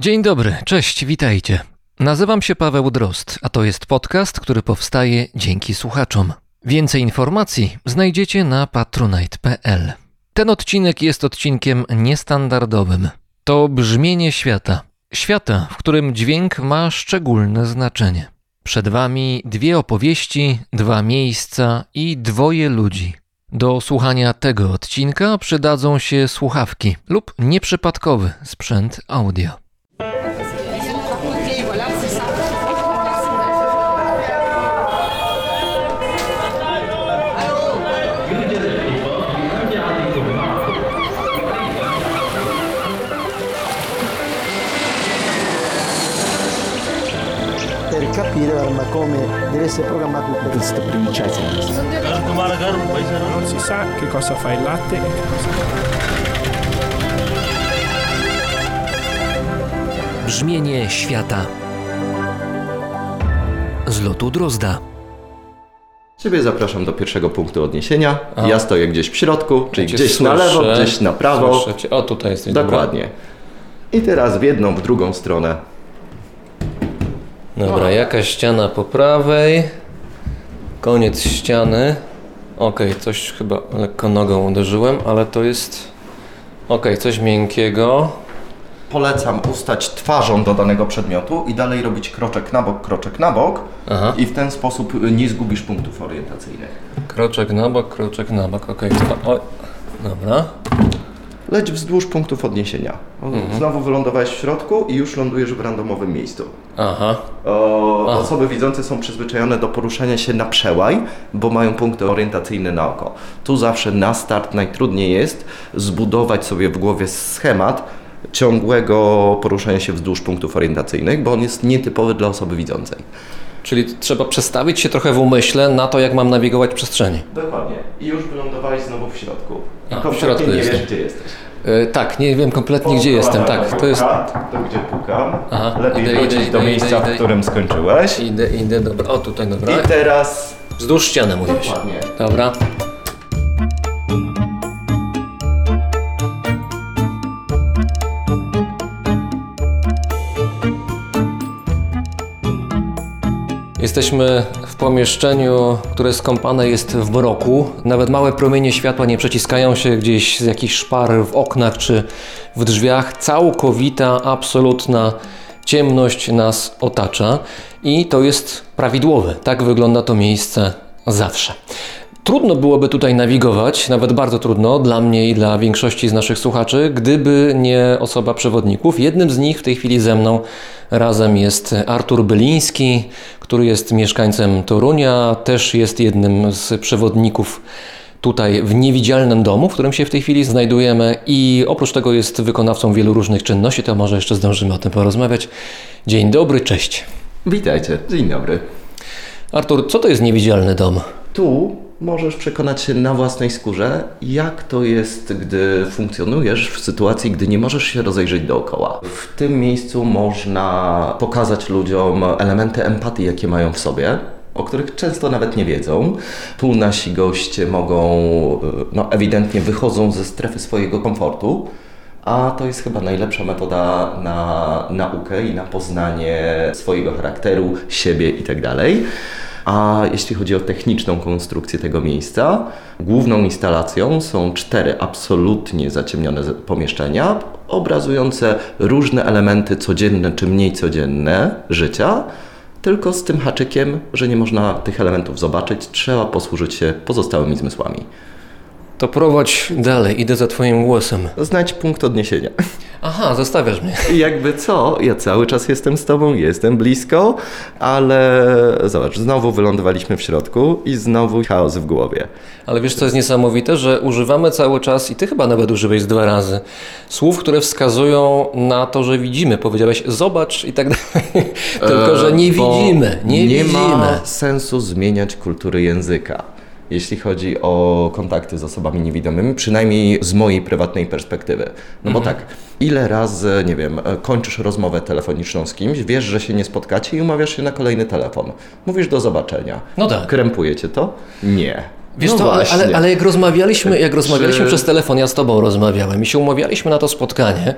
Dzień dobry, cześć, witajcie. Nazywam się Paweł Drozd, a to jest podcast, który powstaje dzięki słuchaczom. Więcej informacji znajdziecie na patronite.pl. Ten odcinek jest odcinkiem niestandardowym. To brzmienie świata. Świata, w którym dźwięk ma szczególne znaczenie. Przed wami dwie opowieści, dwa miejsca i dwoje ludzi. Do słuchania tego odcinka przydadzą się słuchawki lub nieprzypadkowy sprzęt audio. Capire ma come deve essere programmato il questa princesa. Non si sa che cosa fa il latte e che cosa fa. Brzmienie świata z lotu Drozda. Ciebie zapraszam do pierwszego punktu odniesienia. A. Ja stoję gdzieś w środku, czyli Ja cię gdzieś na lewo, słyszę. gdzieś na prawo. Słyszę cię. O, tutaj jesteś. Dokładnie. I teraz w jedną, w drugą stronę. Dobra. Jakaś ściana po prawej. Koniec ściany. Okej, coś chyba lekko nogą uderzyłem, ale to jest... Okej, coś miękkiego. Polecam ustać twarzą do danego przedmiotu i dalej robić kroczek na bok, kroczek na bok. Aha. I w ten sposób nie zgubisz punktów orientacyjnych. Kroczek na bok, kroczek na bok. Okej, okay. Oj. Dobra. Leć wzdłuż punktów odniesienia. Mhm. Znowu wylądowałeś w środku i już lądujesz w randomowym miejscu. Aha. O, A. osoby widzące są przyzwyczajone do poruszania się na przełaj, bo mają punkty orientacyjne na oko. Tu zawsze na start najtrudniej jest zbudować sobie w głowie schemat ciągłego poruszania się wzdłuż punktów orientacyjnych, bo on jest nietypowy dla osoby widzącej. Czyli trzeba przestawić się trochę w umyśle na to, jak mam nawigować przestrzeni. Dokładnie. I już wylądowałeś znowu w środku. I A, w środku nie jestem. wiesz, gdzie jesteś. Yy, tak, nie wiem kompletnie, gdzie jestem. Tak, to jest... To gdzie pukam. Aha, Lepiej idę, wrócić idę, do idę, miejsca, idę, w którym skończyłeś. Idę, idę, dobra. O, tutaj, dobra. I teraz... Wzdłuż ściany mówisz. Dokładnie. Dobra. Jesteśmy w pomieszczeniu, które skąpane jest w mroku. Nawet małe promienie światła nie przeciskają się gdzieś z jakichś szpar w oknach czy w drzwiach. Całkowita, absolutna ciemność nas otacza i to jest prawidłowe. Tak wygląda to miejsce zawsze. Trudno byłoby tutaj nawigować, nawet bardzo trudno dla mnie i dla większości z naszych słuchaczy, gdyby nie osoba przewodników. Jednym z nich w tej chwili ze mną razem jest Artur Byliński, który jest mieszkańcem Torunia, też jest jednym z przewodników tutaj w niewidzialnym domu, w którym się w tej chwili znajdujemy i oprócz tego jest wykonawcą wielu różnych czynności, to może jeszcze zdążymy o tym porozmawiać. Dzień dobry, cześć. Witajcie. Dzień dobry. Artur, co to jest niewidzialny dom? Tu możesz przekonać się na własnej skórze, jak to jest, gdy funkcjonujesz w sytuacji, gdy nie możesz się rozejrzeć dookoła. W tym miejscu można pokazać ludziom elementy empatii, jakie mają w sobie. O których często nawet nie wiedzą. Tu nasi goście mogą, y, no ewidentnie wychodzą ze strefy swojego komfortu, a to jest chyba najlepsza metoda na naukę i na poznanie swojego charakteru, siebie itd. A jeśli chodzi o techniczną konstrukcję tego miejsca, główną instalacją są cztery absolutnie zaciemnione pomieszczenia, obrazujące różne elementy codzienne czy mniej codzienne życia, tylko z tym haczykiem, że nie można tych elementów zobaczyć, trzeba posłużyć się pozostałymi zmysłami. To prowadź dalej, idę za Twoim głosem. Znajdź punkt odniesienia. Aha, zostawiasz mnie. I jakby co, ja cały czas jestem z Tobą, jestem blisko, ale zobacz, znowu wylądowaliśmy w środku i znowu chaos w głowie. Ale wiesz, co jest niesamowite, że używamy cały czas, i Ty chyba nawet użyłeś dwa razy, słów, które wskazują na to, że widzimy. Powiedziałeś, zobacz i tak dalej. Tylko, że nie E, widzimy, nie, nie widzimy. ma sensu zmieniać kultury języka. Jeśli chodzi o kontakty z osobami niewidomymi, przynajmniej z mojej prywatnej perspektywy. No bo tak, ile razy, nie wiem, kończysz rozmowę telefoniczną z kimś, wiesz, że się nie spotkacie i umawiasz się na kolejny telefon. Mówisz do zobaczenia. No tak. Krępuje cię to? Nie. Wiesz No co, ale, właśnie. ale, jak rozmawialiśmy, jak rozmawialiśmy Czy- przez telefon, ja z tobą rozmawiałem i się umawialiśmy na to spotkanie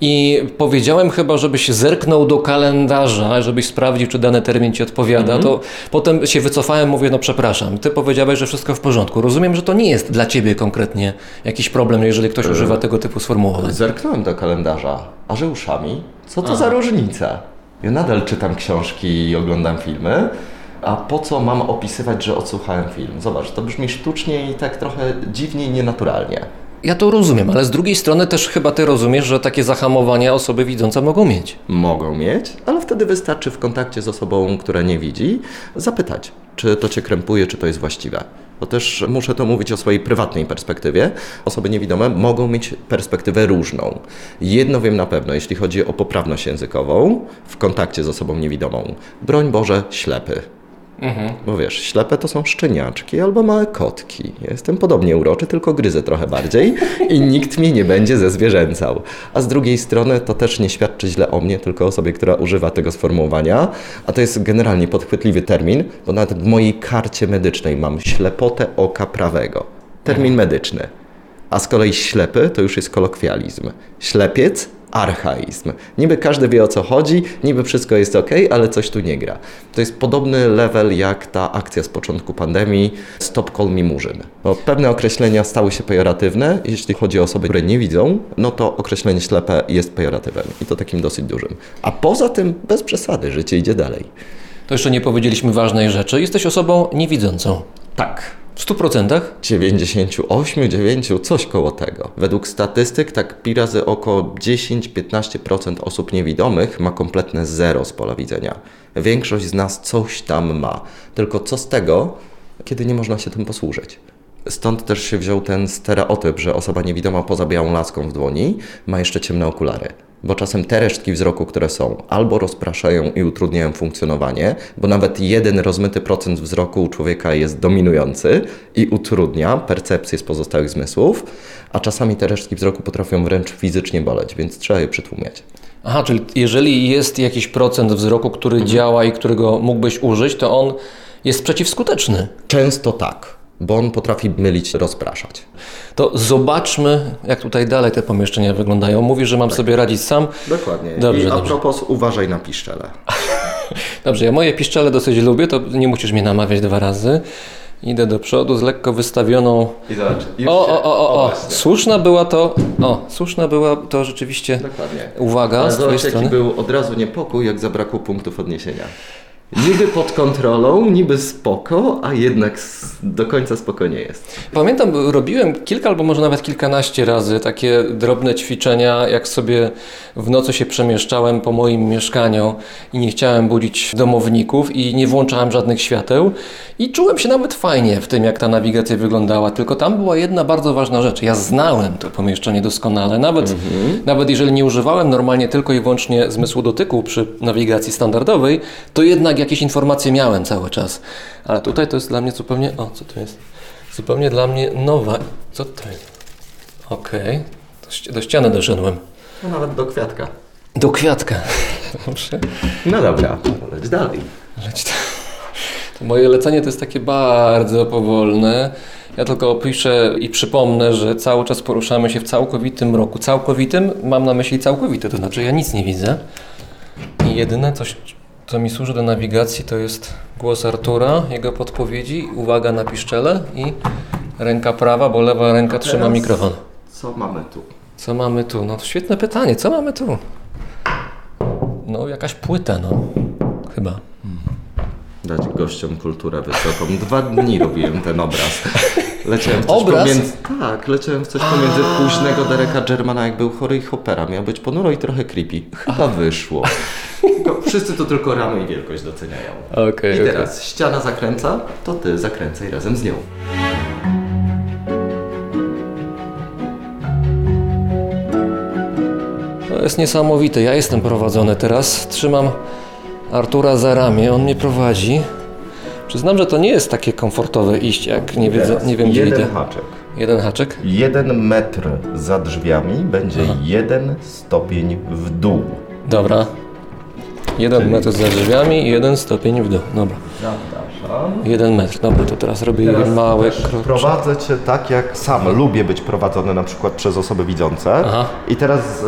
i powiedziałem chyba, żebyś zerknął do kalendarza, żebyś sprawdził, czy dany termin ci odpowiada, Mhm. to potem się wycofałem, mówię, no przepraszam, ty powiedziałeś, że wszystko w porządku. Rozumiem, że to nie jest dla ciebie konkretnie jakiś problem, jeżeli ktoś używa tego typu sformułowań. Zerknąłem do kalendarza, a że uszami? Co to za różnica? Ja nadal czytam książki i oglądam filmy, a po co mam opisywać, że odsłuchałem film? Zobacz, to brzmi sztucznie i tak trochę dziwnie i nienaturalnie. Ja to rozumiem, ale z drugiej strony też chyba ty rozumiesz, że takie zahamowania osoby widzące mogą mieć. Mogą mieć, ale wtedy wystarczy w kontakcie z osobą, która nie widzi, zapytać, czy to cię krępuje, czy to jest właściwe. Bo też muszę to mówić o swojej prywatnej perspektywie. Osoby niewidome mogą mieć perspektywę różną. Jedno wiem na pewno, jeśli chodzi o poprawność językową w kontakcie z osobą niewidomą. Broń Boże, ślepy. Bo wiesz, ślepe to są szczeniaczki albo małe kotki. Ja jestem podobnie uroczy, tylko gryzę trochę bardziej i nikt mnie nie będzie zezwierzęcał. A z drugiej strony to też nie świadczy źle o mnie, tylko o osobie, która używa tego sformułowania. A to jest generalnie podchwytliwy termin, bo nawet w mojej karcie medycznej mam ślepotę oka prawego. Termin medyczny. A z kolei ślepy to już jest kolokwializm. Ślepiec archaizm. Niby każdy wie o co chodzi, niby wszystko jest ok, ale coś tu nie gra. To jest podobny level jak ta akcja z początku pandemii Stop Call Me Murzyn. Bo pewne określenia stały się pejoratywne, jeśli chodzi o osoby, które nie widzą, no to określenie ślepe jest pejoratywem i to takim dosyć dużym. A poza tym bez przesady, życie idzie dalej. To jeszcze nie powiedzieliśmy ważnej rzeczy. Jesteś osobą niewidzącą. Tak. W 100%? 98, 9, coś koło tego. Według statystyk tak pi razy około 10-15% osób niewidomych ma kompletne zero z pola widzenia. Większość z nas coś tam ma. Tylko co z tego, kiedy nie można się tym posłużyć? Stąd też się wziął ten stereotyp, że osoba niewidoma poza białą laską w dłoni ma jeszcze ciemne okulary. Bo czasem te resztki wzroku, które są, albo rozpraszają i utrudniają funkcjonowanie, bo nawet jeden rozmyty procent wzroku u człowieka jest dominujący i utrudnia percepcję z pozostałych zmysłów, a czasami te resztki wzroku potrafią wręcz fizycznie boleć, więc trzeba je przytłumiać. Aha, czyli jeżeli jest jakiś procent wzroku, który działa i którego mógłbyś użyć, to on jest przeciwskuteczny. Często tak, bo on potrafi mylić, rozpraszać. To zobaczmy, jak tutaj dalej te pomieszczenia wyglądają. Mówisz, że mam sobie radzić sam. Dokładnie. Dobrze, I a dobrze. propos, uważaj na piszczele. Dobrze, ja moje piszczele dosyć lubię, to nie musisz mnie namawiać dwa razy. Idę do przodu z lekko wystawioną. I zobacz. O, o, o, o, o. Słuszna była to. O, słuszna była to rzeczywiście. Dokładnie. Uwaga, Ale z twojej zobacz, jaki strony. był od razu niepokój, jak zabrakło punktów odniesienia. Niby pod kontrolą, niby spoko, a jednak do końca spoko nie jest. Pamiętam, robiłem kilka albo może nawet kilkanaście razy takie drobne ćwiczenia, jak sobie w nocy się przemieszczałem po moim mieszkaniu i nie chciałem budzić domowników i nie włączałem żadnych świateł i czułem się nawet fajnie w tym, jak ta nawigacja wyglądała. Tylko tam była jedna bardzo ważna rzecz. Ja znałem to pomieszczenie doskonale, nawet, nawet jeżeli nie używałem normalnie tylko i wyłącznie zmysłu dotyku przy nawigacji standardowej, to jednak jakieś informacje miałem cały czas. Ale tutaj to jest dla mnie zupełnie... O, co to jest? Zupełnie dla mnie nowa. Co to jest? Okej. Do, ści- do ściany doszedłem. No nawet do kwiatka. Do kwiatka. Dobrze. No dobra, leć dalej. Leć. To moje lecenie to jest takie bardzo powolne. Ja tylko opiszę i przypomnę, że cały czas poruszamy się w całkowitym roku. Całkowitym mam na myśli całkowity, to znaczy ja nic nie widzę. I jedyne coś, co mi służy do nawigacji, to jest głos Artura, jego podpowiedzi, uwaga na piszczele i ręka prawa, bo lewa ręka trzyma mikrofon. Co mamy tu? Co mamy tu? No świetne pytanie, co mamy tu? No jakaś płyta, no. Chyba. Dać gościom kulturę wysoką. Dwa dni robiłem ten obraz. Leciałem w coś Obraz? pomiędzy... Tak, leciałem w coś pomiędzy późnego Dereka Germana, jak był chory i Hoppera. Miał być ponuro i trochę creepy. Chyba wyszło. Wszyscy to tylko ramy i wielkość doceniają. Okej, I teraz ściana zakręca, to ty zakręcaj razem z nią. To jest niesamowite. Ja jestem prowadzony teraz. Trzymam Artura za ramię, on mnie prowadzi. Przyznam, że to nie jest takie komfortowe iść, jak nie, wiedzę, nie wiem gdzie idę. jeden haczek. Jeden haczek. Jeden metr za drzwiami będzie jeden stopień w dół. Dobra. Jeden metr za drzwiami i jeden stopień w dół. Dobra. Zapraszam. Jeden metr. Dobra, to teraz robię jeden mały krok. Prowadzę cię tak, jak sam lubię być prowadzony na przykład przez osoby widzące. Aha. I teraz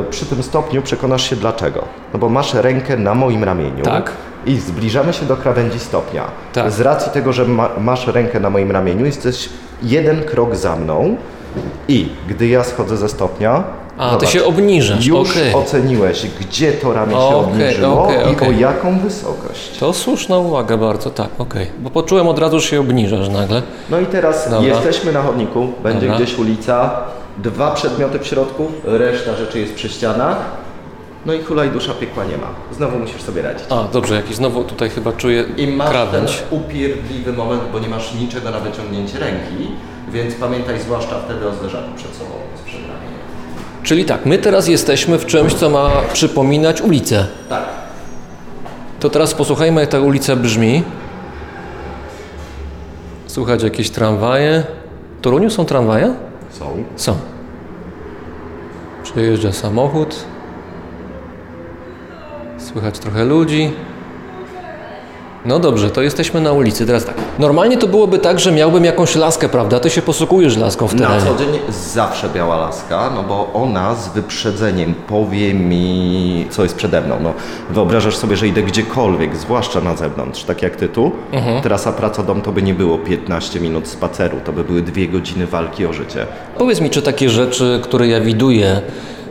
e, przy tym stopniu przekonasz się dlaczego. No bo masz rękę na moim ramieniu. Tak. I zbliżamy się do krawędzi stopnia. Tak. Z racji tego, że ma, masz rękę na moim ramieniu, jesteś jeden krok za mną. I gdy ja schodzę ze stopnia. A, ty się obniżasz, Już okej. oceniłeś, gdzie to ramię się Okej, obniżyło okej, i o jaką wysokość. To słuszna uwaga bardzo, tak, okej. Bo poczułem od razu, że się obniżasz nagle. No i teraz Dobra. jesteśmy na chodniku, będzie Dobra. gdzieś ulica, dwa przedmioty w środku, reszta rzeczy jest przy ścianach. No i hula i dusza piekła nie ma. Znowu musisz sobie radzić. A, dobrze, jakiś znowu tutaj chyba czuję I masz krawędź. ten upierdliwy moment, bo nie masz niczego na wyciągnięcie ręki, więc pamiętaj zwłaszcza wtedy o zderzaku przed sobą z przedramieniem. Czyli tak, my teraz jesteśmy w czymś, co ma przypominać ulicę. Tak. To teraz posłuchajmy, jak ta ulica brzmi. Słuchać jakieś tramwaje. W Toruniu są tramwaje? Są. Są. Przejeżdża samochód. Słychać trochę ludzi. No dobrze, to jesteśmy na ulicy. Teraz tak. Normalnie to byłoby tak, że miałbym jakąś laskę, prawda? Ty się posługujesz laską w Na terenie. co dzień zawsze biała laska, no bo ona z wyprzedzeniem powie mi, co jest przede mną. No, wyobrażasz sobie, że idę gdziekolwiek, zwłaszcza na zewnątrz, tak jak ty tu. Trasa praca-dom to by nie było 15 minut spaceru, to by były dwie godziny walki o życie. Powiedz mi, czy takie rzeczy, które ja widuję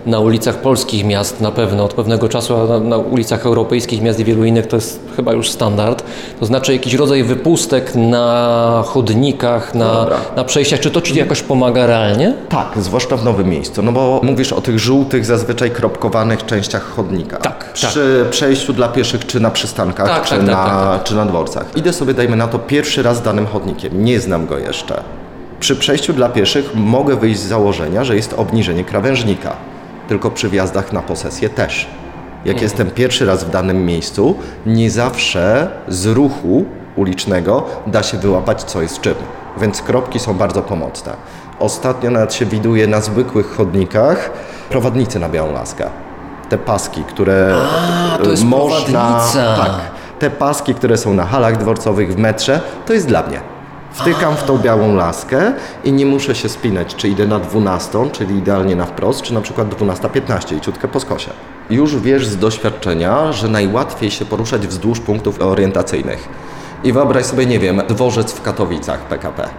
na ulicach polskich miast na pewno od pewnego czasu, a na, na ulicach europejskich miast i wielu innych to jest chyba już standard, to znaczy jakiś rodzaj wypustek na chodnikach, na, Dobra. na przejściach, czy to Ci jakoś pomaga realnie? Tak, zwłaszcza w nowym miejscu, no bo mówisz o tych żółtych, zazwyczaj kropkowanych częściach chodnika. Tak, Przy przejściu dla pieszych, czy na przystankach, Tak, czy, tak, tak, na, tak, czy na dworcach. Idę sobie, dajmy na to, pierwszy raz danym chodnikiem, nie znam go jeszcze. Przy przejściu dla pieszych mogę wyjść z założenia, że jest obniżenie krawężnika, tylko przy wjazdach na posesję też. Jak jestem pierwszy raz w danym miejscu, nie zawsze z ruchu ulicznego da się wyłapać, co jest czym. Więc kropki są bardzo pomocne. Ostatnio nawet się widuje na zwykłych chodnikach prowadnicy na białą laskę. Te paski, które A, to jest można. prowadnica. Tak. Te paski, które są na halach dworcowych w metrze, to jest dla mnie. Wtykam w tą białą laskę i nie muszę się spinać, czy idę na 12, czyli idealnie na wprost, czy na przykład 12.15 i ciutkę po skosie. Już wiesz z doświadczenia, że najłatwiej się poruszać wzdłuż punktów orientacyjnych. I wyobraź sobie, nie wiem, dworzec w Katowicach PKP.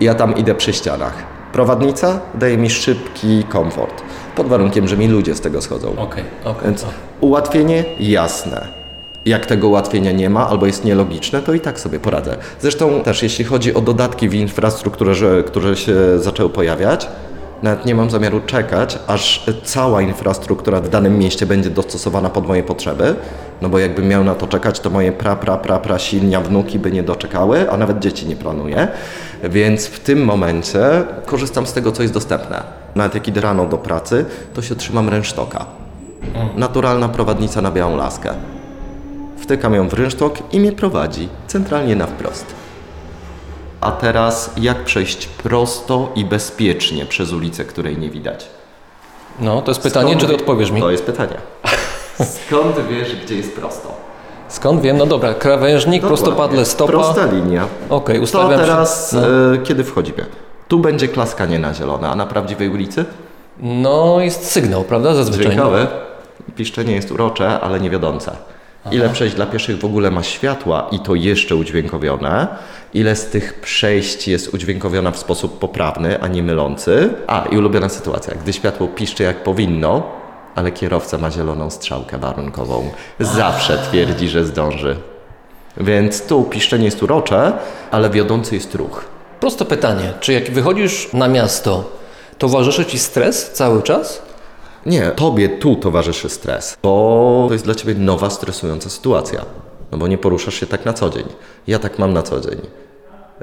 Ja tam idę przy ścianach. Prowadnica daje mi szybki komfort, pod warunkiem, że mi ludzie z tego schodzą. Okej, okej. Więc ułatwienie jasne. Jak tego ułatwienia nie ma albo jest nielogiczne, to i tak sobie poradzę. Zresztą też jeśli chodzi o dodatki w infrastrukturze, które się zaczęły pojawiać, nawet nie mam zamiaru czekać, aż cała infrastruktura w danym mieście będzie dostosowana pod moje potrzeby, no bo jakbym miał na to czekać, to moje pra, pra, pra, pra silnia wnuki by nie doczekały, a nawet dzieci nie planuję. Więc w tym momencie korzystam z tego, co jest dostępne. Nawet jak idę rano do pracy, to się trzymam ręcztoka. Naturalna prowadnica na białą laskę. Wtykam ją w rynsztok i mnie prowadzi centralnie na wprost. A teraz jak przejść prosto i bezpiecznie przez ulicę, której nie widać? No, to jest pytanie, Skąd czy ty wie- odpowiesz mi? To jest pytanie. Skąd wiesz, gdzie jest prosto? Skąd wiem? No dobra, krawężnik, prostopadle Dokładnie. stopa. Prosta linia. Okej, To ustawiam się- teraz, No. e, kiedy wchodzimy? Tu będzie klaskanie na zielone, a na prawdziwej ulicy? No, jest sygnał, prawda? Zazwyczaj. Dźwiękowe. Piszczenie jest urocze, ale nie Ile przejść dla pieszych w ogóle ma światła i to jeszcze udźwiękowione? Ile z tych przejść jest udźwiękowiona w sposób poprawny, a nie mylący? A, i ulubiona sytuacja, gdy światło piszczy jak powinno, ale kierowca ma zieloną strzałkę warunkową. Zawsze twierdzi, że zdąży. Więc tu piszczenie jest urocze, ale wiodący jest ruch. Proste pytanie. Czy jak wychodzisz na miasto, towarzyszy ci stres cały czas? Nie, tobie tu towarzyszy stres, bo to jest dla ciebie nowa, stresująca sytuacja. No bo nie poruszasz się tak na co dzień. Ja tak mam na co dzień.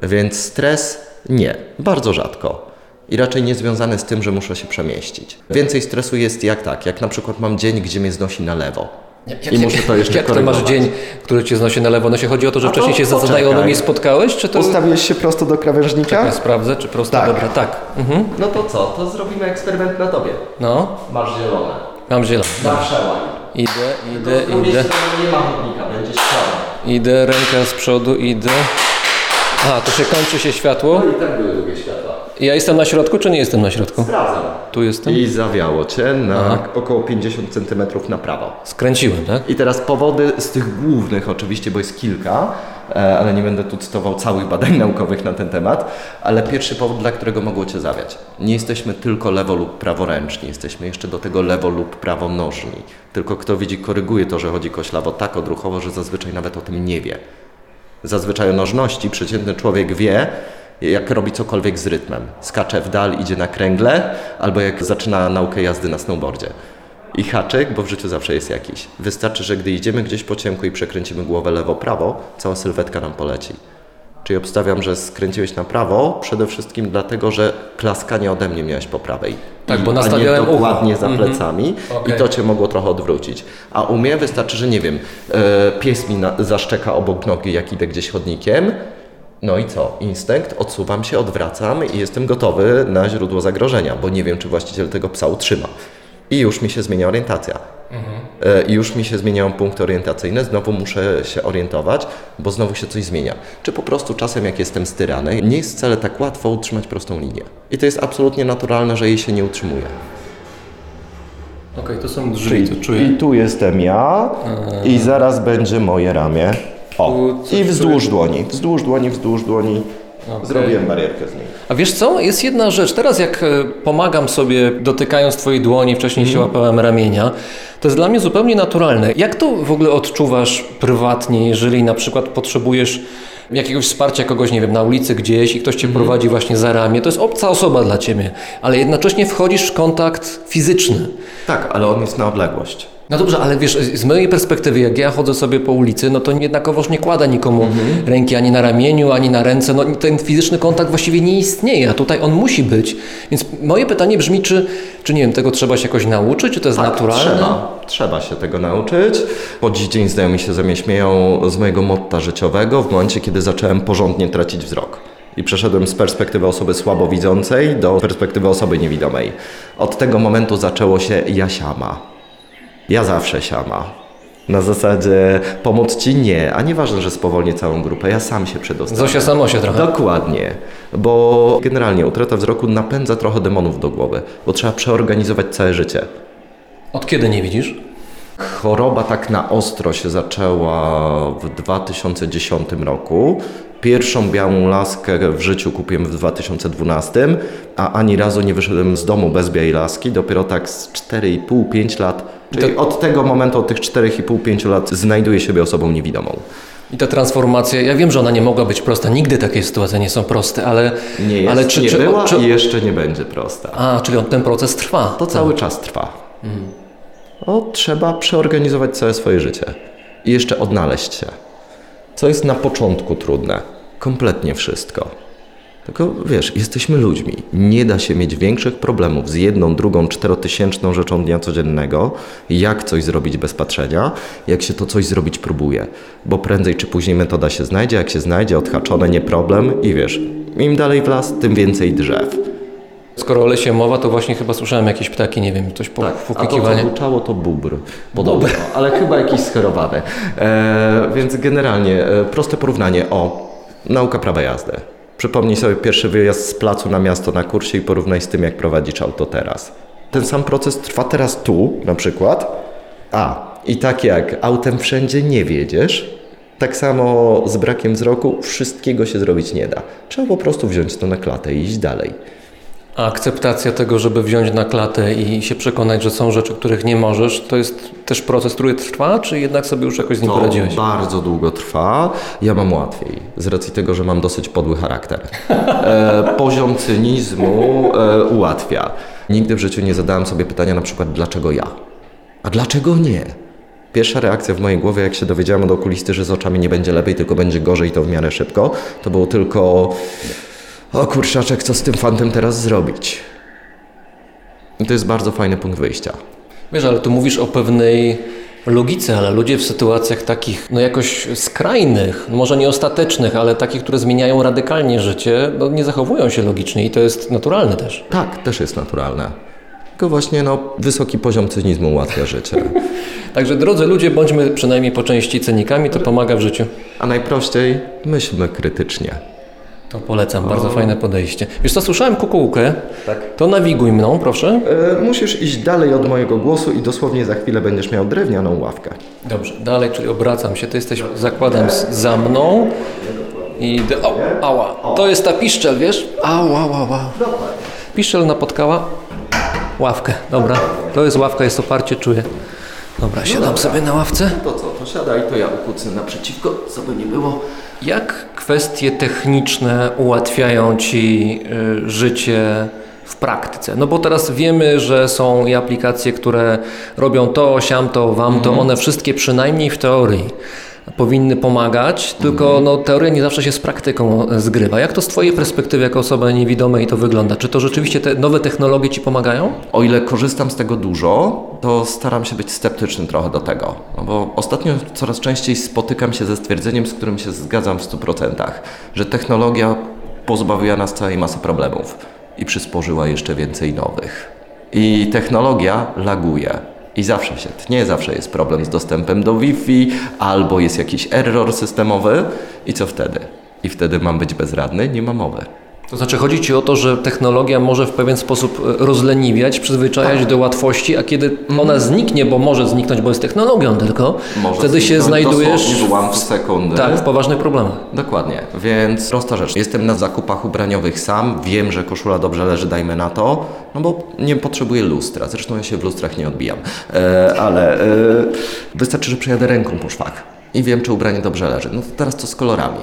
Więc stres nie, bardzo rzadko. I raczej nie związany z tym, że muszę się przemieścić. Więcej stresu jest jak tak, jak na przykład mam dzień, gdzie mnie znosi na lewo. I muszę to jeszcze Jak to masz dzień, który cię znosi na lewo? No się chodzi o to, że A to wcześniej się poczekaj. zaznajomił spotkałeś, czy to... Ustawiłeś się prosto do krawężnika? Ja sprawdzę, czy prosto, Tak. dobra, tak. Mhm. No to co? To zrobimy eksperyment na tobie. No, Masz zielone. mam zielony. Na przełaj. Idę, Z idę, drugiej idę. strony nie ma chodnika, będzie ściana. Idę, ręka z przodu, idę. A, to się kończy się światło. I tak były długie światła. Ja jestem na środku, czy nie jestem na środku? Sprawdzam. Tu jestem. I zawiało cię na około 50 cm na prawo. Skręciłem, tak? I teraz powody z tych głównych oczywiście, bo jest kilka, e, ale nie będę tu cytował całych badań naukowych na ten temat, ale pierwszy powód, dla którego mogło Cię zawiać. Nie jesteśmy tylko lewo lub praworęczni, jesteśmy jeszcze do tego lewo lub prawonożni. Tylko kto widzi, koryguje to, że chodzi koślawo tak odruchowo, że zazwyczaj nawet o tym nie wie. Zazwyczaj o nożności przeciętny człowiek wie, jak robi cokolwiek z rytmem. Skacze w dal, idzie na kręgle, albo jak zaczyna naukę jazdy na snowboardzie. I haczyk, bo w życiu zawsze jest jakiś. Wystarczy, że gdy idziemy gdzieś po ciemku i przekręcimy głowę lewo-prawo, cała sylwetka nam poleci. Czyli obstawiam, że skręciłeś na prawo przede wszystkim dlatego, że klaskanie ode mnie miałeś po prawej. Tak, bo nie nastawiałem ucho. dokładnie za Mhm. plecami Okej. i to cię mogło trochę odwrócić. A u mnie wystarczy, że nie wiem, e, pies mi na, zaszczeka obok nogi, jak idę gdzieś chodnikiem. No i co? Instynkt, odsuwam się, odwracam i jestem gotowy na źródło zagrożenia, bo nie wiem, czy właściciel tego psa utrzyma. I już mi się zmienia orientacja. E, I już mi się zmieniają punkty orientacyjne, znowu muszę się orientować, bo znowu się coś zmienia. Czy po prostu czasem, jak jestem styrany, nie jest wcale tak łatwo utrzymać prostą linię. I to jest absolutnie naturalne, że jej się nie utrzymuje. Okej, to są drzwi, to czuję. I tu jestem ja i zaraz będzie moje ramię. O, i wzdłuż dłoni, wzdłuż dłoni, wzdłuż dłoni. Zrobiłem barierkę z niej. A wiesz co? Jest jedna rzecz. Teraz jak e, pomagam sobie dotykając Twojej dłoni, wcześniej Mhm. się łapałem ramienia, to jest dla mnie zupełnie naturalne. Jak to w ogóle odczuwasz prywatnie, jeżeli na przykład potrzebujesz jakiegoś wsparcia kogoś, nie wiem, na ulicy gdzieś i ktoś Cię Mhm. prowadzi właśnie za ramię, to jest obca osoba dla Ciebie, ale jednocześnie wchodzisz w kontakt fizyczny. Tak, ale on jest na odległość. No dobrze, ale wiesz, z mojej perspektywy, jak ja chodzę sobie po ulicy, no to jednakowoż nie kładę nikomu ręki ani na ramieniu, ani na ręce. No ten fizyczny kontakt właściwie nie istnieje, a tutaj on musi być. Więc moje pytanie brzmi, czy, czy nie wiem, tego trzeba się jakoś nauczyć, czy to jest naturalne? Tak, Trzeba, trzeba się tego nauczyć. Po dziś dzień znajomi się ze mnie śmieją z mojego motta życiowego w momencie, kiedy zacząłem porządnie tracić wzrok. I przeszedłem z perspektywy osoby słabowidzącej do perspektywy osoby niewidomej. Od tego momentu zaczęło się ja siama. Ja zawsze siama. Na zasadzie pomóc ci nie, a nieważne, że spowolnię całą grupę, ja sam się przedostanę. Zosia Samosie trochę. Dokładnie, bo generalnie utrata wzroku napędza trochę demonów do głowy, bo trzeba przeorganizować całe życie. Od kiedy nie widzisz? Choroba tak na ostro się zaczęła w 2010 roku. Pierwszą białą laskę w życiu kupiłem w 2012, a ani razu nie wyszedłem z domu bez białej laski. Dopiero tak z 4,5-5 lat, czyli od tego momentu, od tych 4,5-5 lat znajduję siebie osobą niewidomą. I ta transformacja, ja wiem, że ona nie mogła być prosta, nigdy takie sytuacje nie są proste, ale... Nie jest, ale czy, nie czy, była czy, i jeszcze nie będzie prosta. A, czyli on, ten proces trwa. To cały czas trwa. O, trzeba przeorganizować całe swoje życie i jeszcze odnaleźć się. Co jest na początku trudne? Kompletnie wszystko. Tylko wiesz, jesteśmy ludźmi. Nie da się mieć większych problemów z jedną, drugą, czterotysięczną rzeczą dnia codziennego, jak coś zrobić bez patrzenia, jak się to coś zrobić próbuje. Bo prędzej czy później metoda się znajdzie, jak się znajdzie, odhaczone, nie problem i wiesz, im dalej w las, tym więcej drzew. Skoro o lesie mowa, to właśnie chyba słyszałem jakieś ptaki, nie wiem, coś po, Tak, a to co buczało to bóbr. Podobno, ale chyba jakiś scherowany. E, więc generalnie e, proste porównanie. O, nauka prawa jazdy. Przypomnij sobie pierwszy wyjazd z placu na miasto na kursie i porównaj z tym, jak prowadzisz auto teraz. Ten sam proces trwa teraz tu, na przykład. A, i tak jak autem wszędzie nie wiedziesz, tak samo z brakiem wzroku wszystkiego się zrobić nie da. Trzeba po prostu wziąć to na klatę i iść dalej. A akceptacja tego, żeby wziąć na klatę i się przekonać, że są rzeczy, których nie możesz, to jest też proces, który trwa, czy jednak sobie już jakoś z nim To poradziłeś? bardzo długo trwa. Ja mam łatwiej, z racji tego, że mam dosyć podły charakter. E, poziom cynizmu e, ułatwia. Nigdy w życiu nie zadałem sobie pytania na przykład, dlaczego ja? A dlaczego nie? Pierwsza reakcja w mojej głowie, jak się dowiedziałem od okulisty, że z oczami nie będzie lepiej, tylko będzie gorzej i to w miarę szybko, to było tylko o kurczaczek, co z tym fantem teraz zrobić? I to jest bardzo fajny punkt wyjścia. Wiesz, ale tu mówisz o pewnej logice, ale ludzie w sytuacjach takich, no jakoś skrajnych, może nie ostatecznych, ale takich, które zmieniają radykalnie życie, no nie zachowują się logicznie i to jest naturalne też. Tak, też jest naturalne. Tylko właśnie no, wysoki poziom cynizmu ułatwia życie. Także drodzy ludzie, bądźmy przynajmniej po części cynikami, to pomaga w życiu. A najprościej myślmy krytycznie. To polecam, bardzo fajne podejście. Wiesz co, słyszałem kukułkę. Tak. To nawiguj mną, proszę. E, musisz iść dalej od mojego głosu i dosłownie za chwilę będziesz miał drewnianą ławkę. Dobrze, dalej, czyli obracam się. Ty jesteś, zakładam, za mną. I idę. O, ała. To jest ta piszczel, wiesz? Ała, ała, ała. Piszczel napotkała ławkę. Dobra, to jest ławka, jest oparcie, czuję. Dobra, siadam sobie na ławce. To co, to siadaj, to ja ukucnę naprzeciwko, co by nie było. Jak kwestie techniczne ułatwiają Ci y, życie w praktyce? No bo teraz wiemy, że są i aplikacje, które robią to, siam to, wam to, one wszystkie przynajmniej w teorii powinny pomagać, tylko no, teoria nie zawsze się z praktyką e, zgrywa. Jak to z Twojej perspektywy jako osoby niewidomej to wygląda? Czy to rzeczywiście te nowe technologie Ci pomagają? O ile korzystam z tego dużo, to staram się być sceptyczny trochę do tego. No bo ostatnio coraz częściej spotykam się ze stwierdzeniem, z którym się zgadzam w 100%, że technologia pozbawiła nas całej masy problemów i przysporzyła jeszcze więcej nowych. I technologia laguje. I zawsze się tnie, zawsze jest problem z dostępem do Wi-Fi, albo jest jakiś error systemowy. I co wtedy? I wtedy mam być bezradny? Nie ma mowy. To znaczy chodzi Ci o to, że technologia może w pewien sposób e, rozleniwiać, przyzwyczajać do łatwości, a kiedy ona zniknie, bo może zniknąć, bo jest technologią tylko, Może wtedy się znajdujesz w sekundy. tak, w poważnych problemach. Dokładnie, więc prosta rzecz. Jestem na zakupach ubraniowych sam, wiem, że koszula dobrze leży, dajmy na to, no bo nie potrzebuję lustra. Zresztą ja się w lustrach nie odbijam, e, ale e, wystarczy, że przejadę ręką po szwach i wiem, czy ubranie dobrze leży. No to teraz co z kolorami?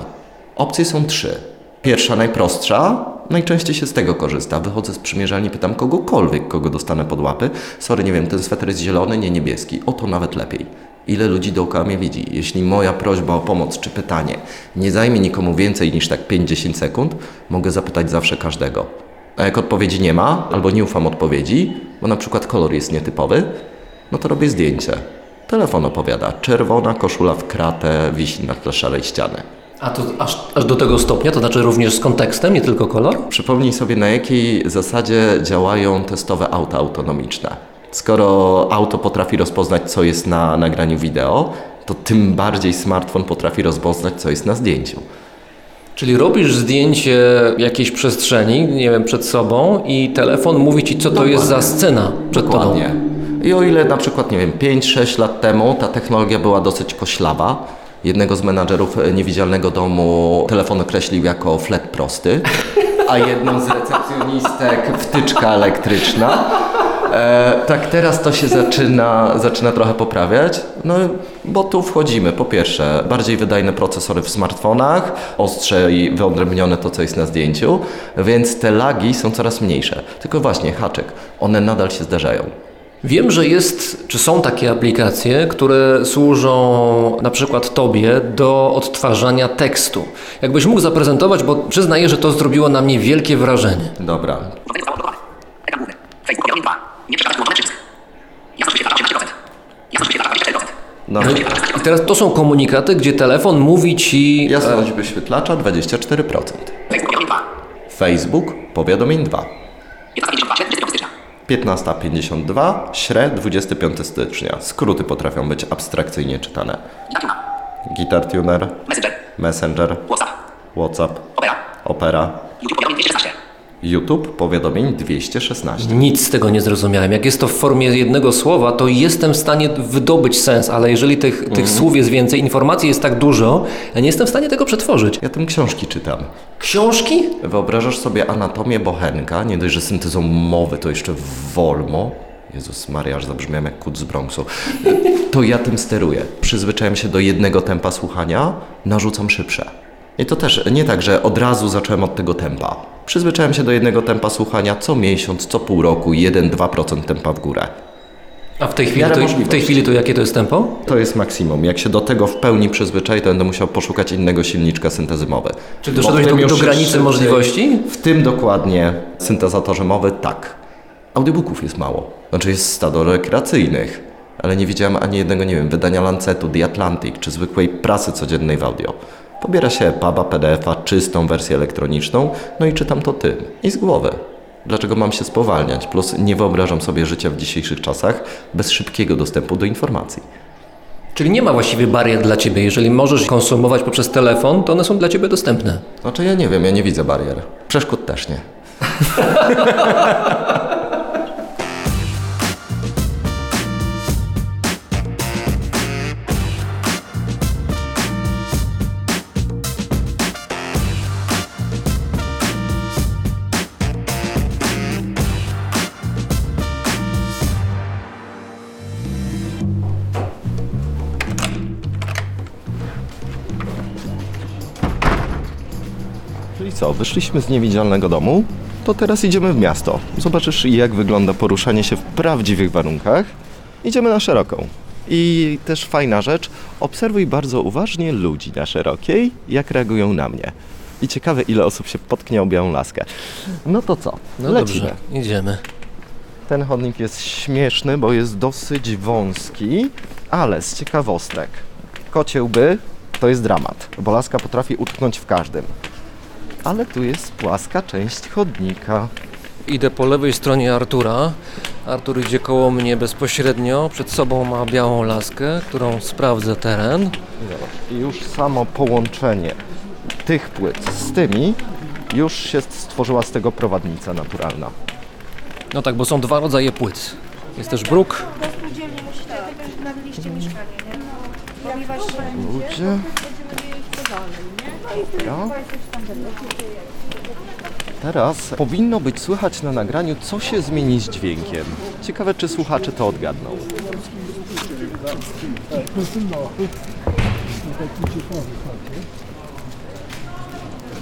Opcje są trzy. Pierwsza, najprostsza, najczęściej się z tego korzysta. Wychodzę z przymierzalni, pytam kogokolwiek, kogo dostanę pod łapy. Sorry, nie wiem, ten sweter jest zielony, nie niebieski. O to nawet lepiej. Ile ludzi dookoła mnie widzi? Jeśli moja prośba o pomoc czy pytanie nie zajmie nikomu więcej niż tak 5-10 sekund, mogę zapytać zawsze każdego. A jak odpowiedzi nie ma, albo nie ufam odpowiedzi, bo na przykład kolor jest nietypowy, no to robię zdjęcie. Telefon opowiada. Czerwona koszula w kratę wisi na tle szarej ściany. A to aż, aż do tego stopnia, to znaczy również z kontekstem, nie tylko kolor? Przypomnij sobie, na jakiej zasadzie działają testowe auta autonomiczne. Skoro auto potrafi rozpoznać, co jest na nagraniu wideo, to tym bardziej smartfon potrafi rozpoznać, co jest na zdjęciu. Czyli robisz zdjęcie jakiejś przestrzeni, nie wiem, przed sobą i telefon mówi Ci, co to jest za scena przed Dokładnie. Tobą. I o ile na przykład, nie wiem, 5-6 lat temu ta technologia była dosyć koślawa, jednego z menadżerów e, niewidzialnego domu telefon określił jako flet prosty, a jedną z recepcjonistek wtyczka elektryczna. E, tak teraz to się zaczyna, zaczyna trochę poprawiać, no bo tu wchodzimy. Po pierwsze, bardziej wydajne procesory w smartfonach, ostrzej wyodrębnione to, co jest na zdjęciu, więc te lagi są coraz mniejsze. Tylko właśnie, haczyk, one nadal się zdarzają. Wiem, że jest, czy są takie aplikacje, które służą na przykład Tobie do odtwarzania tekstu. Jakbyś mógł zaprezentować, bo przyznaję, że to zrobiło na mnie wielkie wrażenie. Dobra, Ekran główny. Facebook objawnień 2. Nie przeczytać wyłączony przycisk. Jasność świetla 18%. Jasność świetla 24%. no, I teraz to są komunikaty, gdzie telefon mówi Ci... jasność wyświetlacza 24%. Facebook objawnień 2. Facebook, powiadomień 2. 15.52. Średni 25 stycznia. 15.52, śre 25 stycznia. Skróty potrafią być abstrakcyjnie czytane. Guitar Tuner, Messenger. Messenger, WhatsApp. WhatsApp, Opera. Opera, YouTube objawnień 216. YouTube, powiadomień 216. Nic z tego nie zrozumiałem. Jak jest to w formie jednego słowa, to jestem w stanie wydobyć sens, ale jeżeli tych, tych słów jest więcej, informacji jest tak dużo, ja nie jestem w stanie tego przetworzyć. Ja tym książki czytam. Książki? Wyobrażasz sobie anatomię bochenka, nie dość, że syntezą mowy, to jeszcze Wolmo. Jezus Maria, aż zabrzmiałem jak kut z Bronxu. To ja tym steruję. Przyzwyczaiłem się do jednego tempa słuchania, narzucam szybsze. I to też nie tak, że od razu zacząłem od tego tempa. Przyzwyczaiłem się do jednego tempa słuchania co miesiąc, co pół roku, 1-2% tempa w górę. A w tej, chwili to, w tej chwili to jakie to jest tempo? To jest maksimum. Jak się do tego w pełni przyzwyczai, to będę musiał poszukać innego silniczka syntezy mowy. Czy doszedłeś do, do granicy szybciej- możliwości? W tym dokładnie syntezatorze mowy tak. Audiobooków jest mało. Znaczy jest stado rekreacyjnych, ale nie widziałem ani jednego, nie wiem, wydania Lancetu, The Atlantic czy zwykłej prasy codziennej w audio. Pobiera się PABa, PDF-a, czystą wersję elektroniczną, no i czytam to tym. I z głowy. Dlaczego mam się spowalniać? Plus nie wyobrażam sobie życia w dzisiejszych czasach bez szybkiego dostępu do informacji. Czyli nie ma właściwie barier dla ciebie. Jeżeli możesz konsumować poprzez telefon, to one są dla ciebie dostępne. Znaczy ja nie wiem, ja nie widzę barier. Przeszkód też nie. co, wyszliśmy z niewidzialnego domu, to teraz idziemy w miasto. Zobaczysz, jak wygląda poruszanie się w prawdziwych warunkach. Idziemy na szeroką. I też fajna rzecz, obserwuj bardzo uważnie ludzi na szerokiej, jak reagują na mnie. I ciekawe, ile osób się potknie o białą laskę. No to co? No Lecimy. dobrze, idziemy. Ten chodnik jest śmieszny, bo jest dosyć wąski, ale z ciekawostek. Kocie łby to jest dramat, bo laska potrafi utknąć w każdym. Ale tu jest płaska część chodnika. Idę po lewej stronie Artura. Artur idzie koło mnie bezpośrednio. Przed sobą ma białą laskę, którą sprawdzę teren. I już samo połączenie tych płyt z tymi już się stworzyła z tego prowadnica naturalna. No tak, bo są dwa rodzaje płyt. Jest też bruk. Ludzie. Ja. Teraz powinno być słychać na nagraniu, co się zmieni z dźwiękiem. Ciekawe, czy słuchacze to odgadną.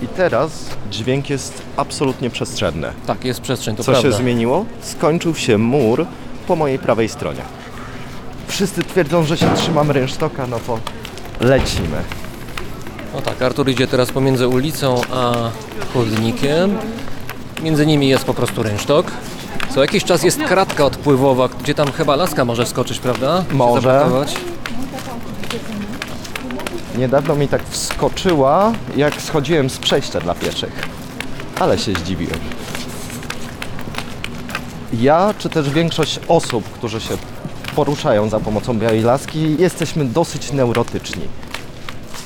I teraz dźwięk jest absolutnie przestrzenny. Tak, jest przestrzeń, to Co prawda. się zmieniło? Skończył się mur po mojej prawej stronie. Wszyscy twierdzą, że się trzymam rynsztoka, no to lecimy. No tak, Artur idzie teraz pomiędzy ulicą a chodnikiem. Między nimi jest po prostu rynsztok. Co jakiś czas jest kratka odpływowa, gdzie tam chyba laska może skoczyć, prawda? Może. zaparkować. Niedawno mi tak wskoczyła, jak schodziłem z przejścia dla pieszych. Ale się zdziwiłem. Ja, czy też większość osób, którzy się poruszają za pomocą białej laski, jesteśmy dosyć neurotyczni.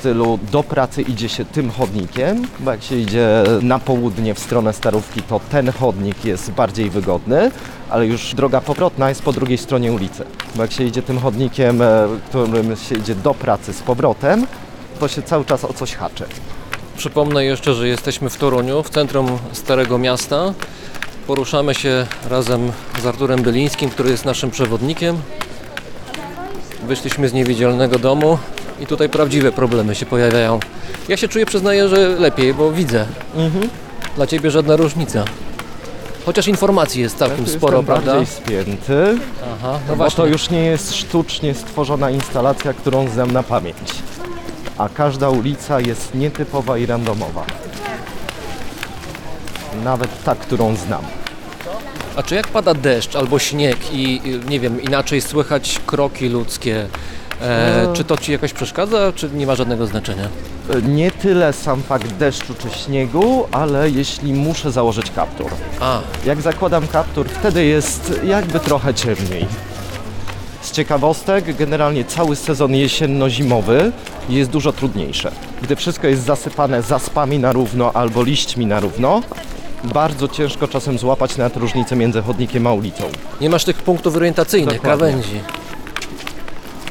Stylu do pracy idzie się tym chodnikiem, bo jak się idzie na południe w stronę Starówki, to ten chodnik jest bardziej wygodny, ale już droga powrotna jest po drugiej stronie ulicy. Bo jak się idzie tym chodnikiem, e, którym się idzie do pracy z powrotem, to się cały czas o coś haczy. Przypomnę jeszcze, że jesteśmy w Toruniu, w centrum Starego Miasta. Poruszamy się razem z Arturem Bylińskim, który jest naszym przewodnikiem. Wyszliśmy z niewidzialnego domu i tutaj prawdziwe problemy się pojawiają. Ja się czuję, przyznaję, że lepiej, bo widzę. Dla Ciebie żadna różnica. Chociaż informacji jest całkiem Tu sporo, prawda? bardziej spięty, Aha, no bo właśnie. to już nie jest sztucznie stworzona instalacja, którą znam na pamięć. A każda ulica jest nietypowa i randomowa. Nawet ta, którą znam. A czy jak pada deszcz albo śnieg i i, nie wiem, inaczej słychać kroki ludzkie, e, czy to Ci jakoś przeszkadza, czy nie ma żadnego znaczenia? Nie tyle sam fakt deszczu czy śniegu, ale jeśli muszę założyć kaptur. A, Jak zakładam kaptur, wtedy jest jakby trochę ciemniej. Z ciekawostek, generalnie cały sezon jesienno-zimowy jest dużo trudniejszy. Gdy wszystko jest zasypane zaspami na równo albo liśćmi na równo, bardzo ciężko czasem złapać nawet różnicę między chodnikiem a ulicą. nie masz tych punktów orientacyjnych, Dokładnie. krawędzi.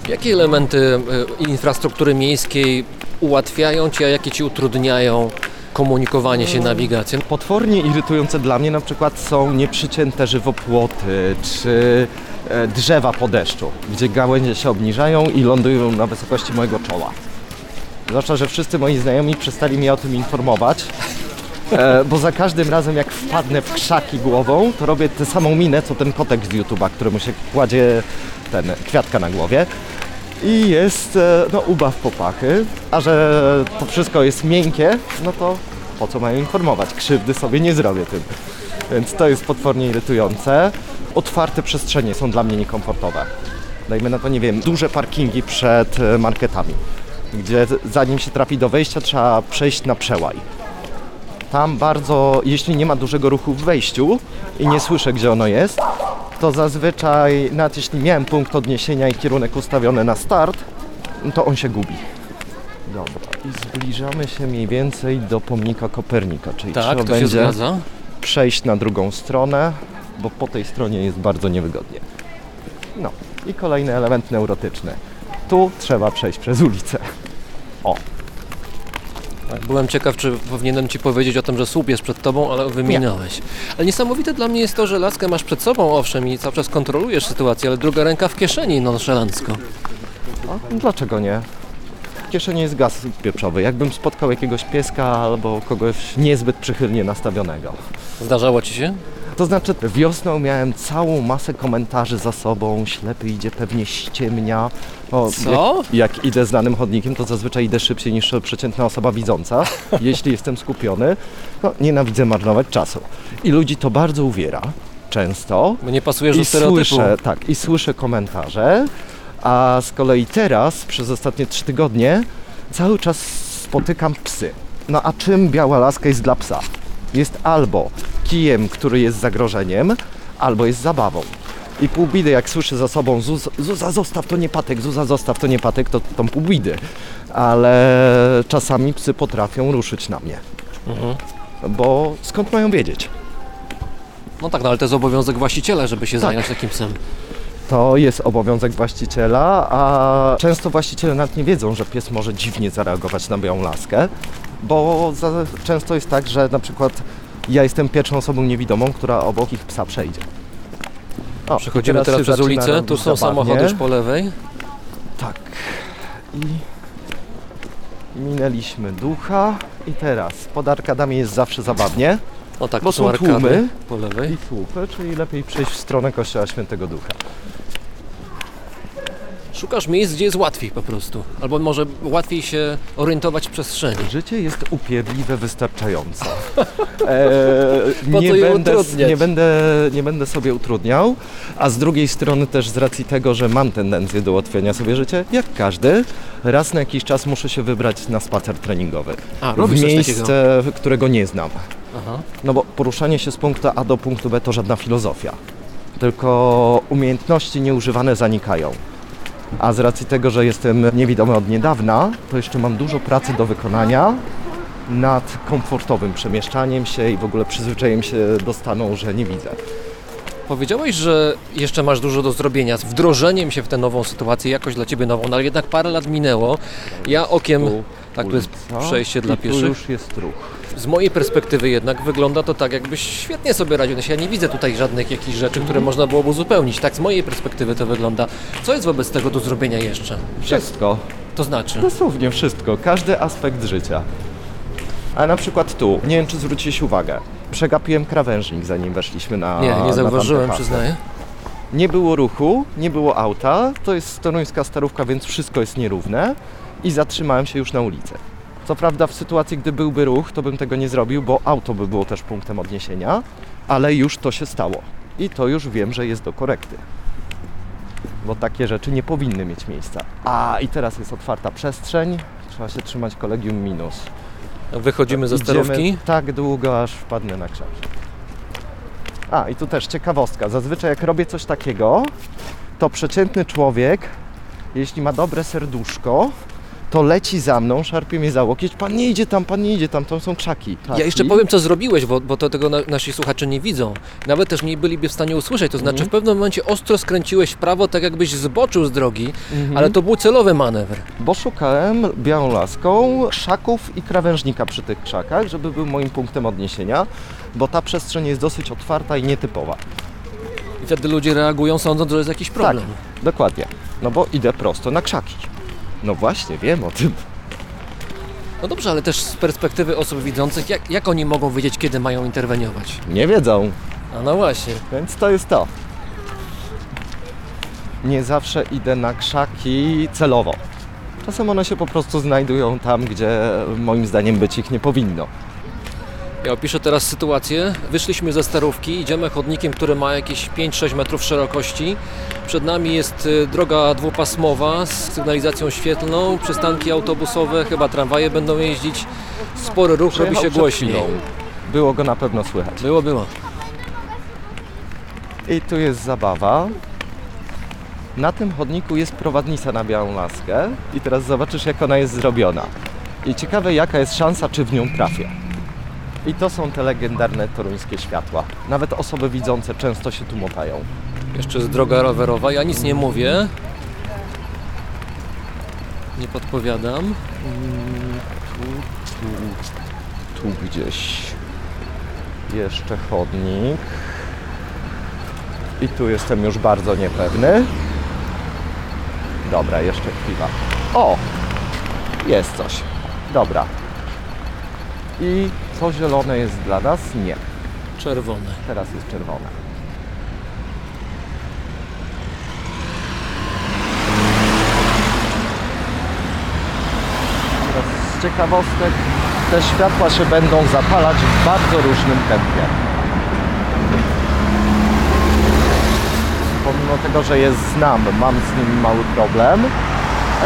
Jakie elementy e, infrastruktury miejskiej ułatwiają Ci, a jakie Ci utrudniają komunikowanie się, nawigację? Potwornie irytujące dla mnie na przykład są nieprzycięte żywopłoty czy e, drzewa po deszczu, gdzie gałęzie się obniżają i lądują na wysokości mojego czoła. Zwłaszcza, że wszyscy moi znajomi przestali mnie o tym informować, e, bo za każdym razem jak wpadnę w krzaki głową, to robię tę samą minę, co ten kotek z YouTube'a, któremu się kładzie ten kwiatka na głowie. I jest e, no, ubaw popachy, a że to wszystko jest miękkie, no to po co mają informować? Krzywdy sobie nie zrobię tym. Więc to jest potwornie irytujące. Otwarte przestrzenie są dla mnie niekomfortowe. Dajmy na to, nie wiem, duże parkingi przed e, marketami, gdzie zanim się trafi do wejścia, trzeba przejść na przełaj. Tam bardzo, jeśli nie ma dużego ruchu w wejściu i nie słyszę, gdzie ono jest, to zazwyczaj, nawet jeśli miałem punkt odniesienia i kierunek ustawiony na start, to on się gubi. Dobra, i zbliżamy się mniej więcej do pomnika Kopernika, czyli Tak, trzeba to się będzie zgadza. przejść na drugą stronę, bo po tej stronie jest bardzo niewygodnie. No i kolejny element neurotyczny. Tu trzeba przejść przez ulicę. O, Tak, Byłem ciekaw, czy powinienem Ci powiedzieć o tym, że słup jest przed Tobą, ale wyminąłeś. Ale niesamowite dla mnie jest to, że laskę masz przed sobą, owszem, i cały czas kontrolujesz sytuację, ale druga ręka w kieszeni nonszalancko. a dlaczego nie? W kieszeni jest gaz pieprzowy. Jakbym spotkał jakiegoś pieska albo kogoś niezbyt przychylnie nastawionego. Zdarzało Ci się? To znaczy wiośną miałem całą masę komentarzy za sobą, ślepy idzie, pewnie ściemnia. O, Co? Jak, jak idę znanym chodnikiem, to zazwyczaj idę szybciej niż przeciętna osoba widząca, jeśli jestem skupiony. No, nienawidzę marnować czasu. I ludzi to bardzo uwiera, często. Bo nie pasujesz do stereotypu. słyszę, tak, i słyszę komentarze, a z kolei teraz, przez ostatnie trzy tygodnie, cały czas spotykam psy. No a czym biała laska jest dla psa? Jest albo kijem, który jest zagrożeniem, albo jest zabawą. I pół bidy, jak słyszę za sobą Zuz, Zuza zostaw to nie patek, Zuza zostaw to nie patek, to tą pół bidy. Ale czasami psy potrafią ruszyć na mnie. Mhm. Bo skąd mają wiedzieć? No tak, no ale to jest obowiązek właściciela, żeby się Tak. zająć takim psem. To jest obowiązek właściciela, a często właściciele nawet nie wiedzą, że pies może dziwnie zareagować na białą laskę, bo za, często jest tak, że na przykład ja jestem pierwszą osobą niewidomą, która obok ich psa przejdzie. O, Przechodzimy teraz, się przez ulicę, tu są zabawnie. samochody już po lewej. Tak. I minęliśmy ducha i teraz pod arkadami jest zawsze zabawnie O tak, Bo są są tłumy. po lewej. i słupy, czyli lepiej przejść w stronę kościoła świętego ducha. Szukasz miejsc, gdzie jest łatwiej po prostu. Albo może łatwiej się orientować w przestrzeni. Życie jest upierdliwe wystarczająco. Eee, Po nie, będę, nie, będę, nie będę sobie utrudniał, a z drugiej strony też z racji tego, że mam tendencję do ułatwiania sobie życia, jak każdy, raz na jakiś czas muszę się wybrać na spacer treningowy. A, w miejsce, którego nie znam. Aha. No bo poruszanie się z punktu A do punktu B to żadna filozofia. Tylko umiejętności nieużywane zanikają. A z racji tego, że jestem niewidomy od niedawna, to jeszcze mam dużo pracy do wykonania nad komfortowym przemieszczaniem się i w ogóle przyzwyczajeniem się do stanu, że nie widzę. Powiedziałeś, że jeszcze masz dużo do zrobienia z wdrożeniem się w tę nową sytuację, jakoś dla Ciebie nową, no ale jednak parę lat minęło. Ja okiem, tak to jest przejście dla i Tu pieszych. już jest ruch. Z mojej perspektywy jednak wygląda to tak, jakbyś świetnie sobie radził. No, Ja nie widzę tutaj żadnych jakichś rzeczy, które można byłoby uzupełnić. Tak z mojej perspektywy to wygląda. Co jest wobec tego do zrobienia jeszcze? Wszystko. To znaczy? Dosłownie wszystko. Każdy aspekt życia. A na przykład tu, nie wiem czy zwróciłeś uwagę, przegapiłem krawężnik zanim weszliśmy na Nie, nie zauważyłem, przyznaję. Nie było ruchu, nie było auta, to jest toruńska starówka, więc wszystko jest nierówne i zatrzymałem się już na ulicy. Co prawda w sytuacji, gdy byłby ruch, to bym tego nie zrobił, bo auto by było też punktem odniesienia, ale już to się stało i to już wiem, że jest do korekty. Bo takie rzeczy nie powinny mieć miejsca. A i teraz jest otwarta przestrzeń, trzeba się trzymać kolegium minus. Wychodzimy ze sterówki. tak długo, aż wpadnę na krzyż. A, i tu też ciekawostka. Zazwyczaj jak robię coś takiego, to przeciętny człowiek, jeśli ma dobre serduszko, to leci za mną, szarpie mnie za łokieć. Pan nie idzie tam, pan nie idzie tam, tam są krzaki. Ja jeszcze powiem, co zrobiłeś, bo, bo to tego na, nasi słuchacze nie widzą. Nawet też nie byliby w stanie usłyszeć. To znaczy, Mhm. w pewnym momencie ostro skręciłeś w prawo, tak jakbyś zboczył z drogi, Mhm. ale to był celowy manewr. Bo szukałem białą laską krzaków i krawężnika przy tych krzakach, żeby był moim punktem odniesienia, bo ta przestrzeń jest dosyć otwarta i nietypowa. I wtedy ludzie reagują, sądząc, że jest jakiś problem. Tak, dokładnie. No bo idę prosto na krzaki. No właśnie, wiem o tym. No dobrze, ale też z perspektywy osób widzących, jak, jak oni mogą wiedzieć, kiedy mają interweniować? Nie wiedzą, A no właśnie. Więc to jest to. Nie zawsze idę na krzaki celowo. Czasem one się po prostu znajdują tam, gdzie moim zdaniem być ich nie powinno. Ja opiszę teraz sytuację. Wyszliśmy ze sterówki, idziemy chodnikiem, który ma jakieś 5-6 metrów szerokości. Przed nami jest y, droga dwupasmowa z sygnalizacją świetlną, przystanki autobusowe, chyba tramwaje będą jeździć. Spory ruch robi się chwilą. Było go na pewno słychać. Było, było. I tu jest zabawa. Na tym chodniku jest prowadnica na białą laskę i teraz zobaczysz jak ona jest zrobiona. I ciekawe jaka jest szansa, czy w nią trafię. I to są te legendarne toruńskie światła. Nawet osoby widzące często się tu motają. Jeszcze jest droga rowerowa, ja nic nie mówię. Nie podpowiadam. Tu, tu, tu gdzieś. Jeszcze chodnik. I tu jestem już bardzo niepewny. Dobra, jeszcze chwila. O! Jest coś. Dobra. I to zielone jest dla nas? Nie. Czerwone. Teraz jest czerwone. Teraz z ciekawostek te światła się będą zapalać w bardzo różnym tempie. Pomimo tego, że je znam, mam z nimi mały problem.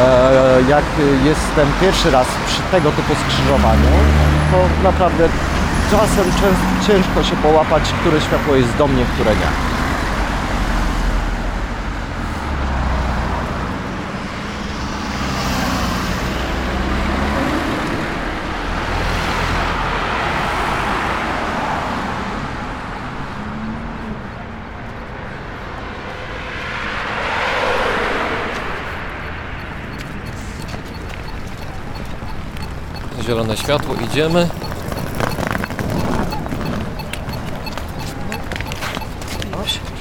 E, Jak jestem pierwszy raz przy tego typu skrzyżowaniu, to naprawdę czasem ciężko się połapać, które światło jest do mnie, które nie. Zielone światło, idziemy.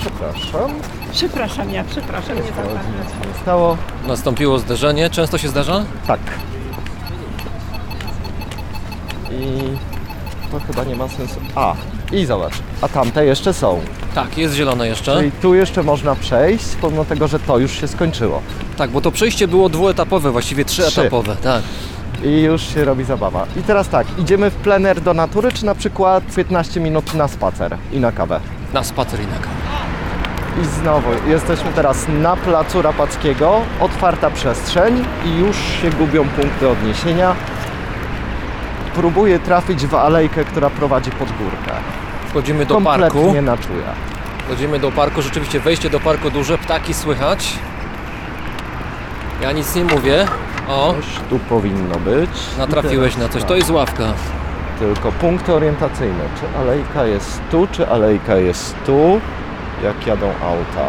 Przepraszam. Przepraszam, ja przepraszam, nie nie stało. Nastąpiło zderzenie. Często się zdarza? Tak. I to chyba nie ma sensu. A, i zobacz, a tamte jeszcze są. Tak, jest zielone jeszcze. Czyli tu jeszcze można przejść, pomimo tego, że to już się skończyło. Tak, bo to przejście było dwuetapowe, właściwie trzyetapowe. Tak. I już się robi zabawa. I teraz tak, idziemy w plener do natury, czy na przykład 15 minut na spacer i na kawę? Na spacer i na kawę. I znowu, jesteśmy teraz na placu Rapackiego, otwarta przestrzeń i już się gubią punkty odniesienia. Próbuję trafić w alejkę, która prowadzi pod górkę. Wchodzimy do Kompletnie parku. na czuja. Wchodzimy do parku, rzeczywiście wejście do parku duże, ptaki słychać. Ja nic nie mówię. O, Coś tu powinno być. natrafiłeś I na teraz coś. tak, To jest ławka. Tylko punkty orientacyjne. Czy alejka jest tu, czy alejka jest tu? Jak jadą auta.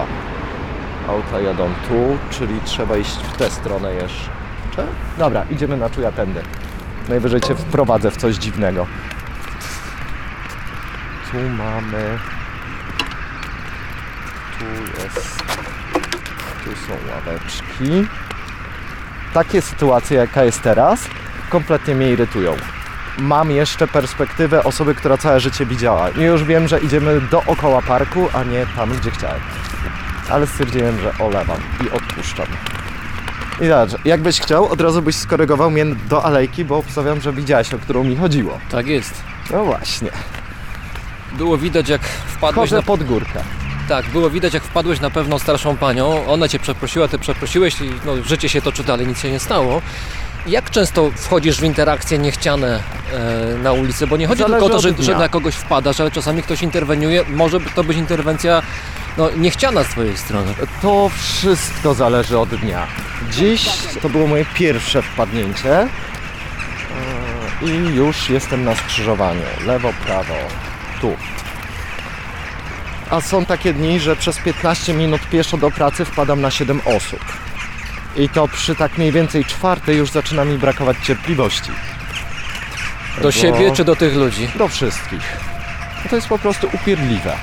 Auta jadą tu, czyli trzeba iść w tę stronę jeszcze. Dobra, idziemy na czuja tędy. Najwyżej cię wprowadzę w coś dziwnego. Tu mamy... Tu jest... Tu są ławeczki. Takie sytuacje, jaka jest teraz, kompletnie mnie irytują. Mam jeszcze perspektywę osoby, która całe życie widziała. I już wiem, że idziemy dookoła parku, a nie tam, gdzie chciałem. Ale stwierdziłem, że olewam i odpuszczam. I zobacz, jakbyś chciał, od razu byś skorygował mnie do alejki, bo obstawiam, że widziałeś, o którą mi chodziło. Tak jest. No właśnie. Było widać jak wpadłeś Chodzę na... pod górkę. Tak, było widać jak wpadłeś na pewną starszą panią. Ona cię przeprosiła, ty przeprosiłeś i no, życie się toczy dalej, nic się nie stało. Jak często wchodzisz w interakcje niechciane e, na ulicy? Bo nie chodzi Zależy tylko o to, że, że na kogoś wpadasz, ale czasami ktoś interweniuje. Może to być interwencja no, niechciana z twojej strony. To wszystko zależy od dnia. Dziś to było moje pierwsze wpadnięcie e, i już jestem na skrzyżowaniu. Lewo, prawo, tu. A są takie dni, że przez 15 minut pieszo do pracy wpadam na 7 osób. I to przy tak mniej więcej czwartej już zaczyna mi brakować cierpliwości. Do Bo- siebie czy do tych ludzi? do wszystkich. To jest po prostu upierdliwe.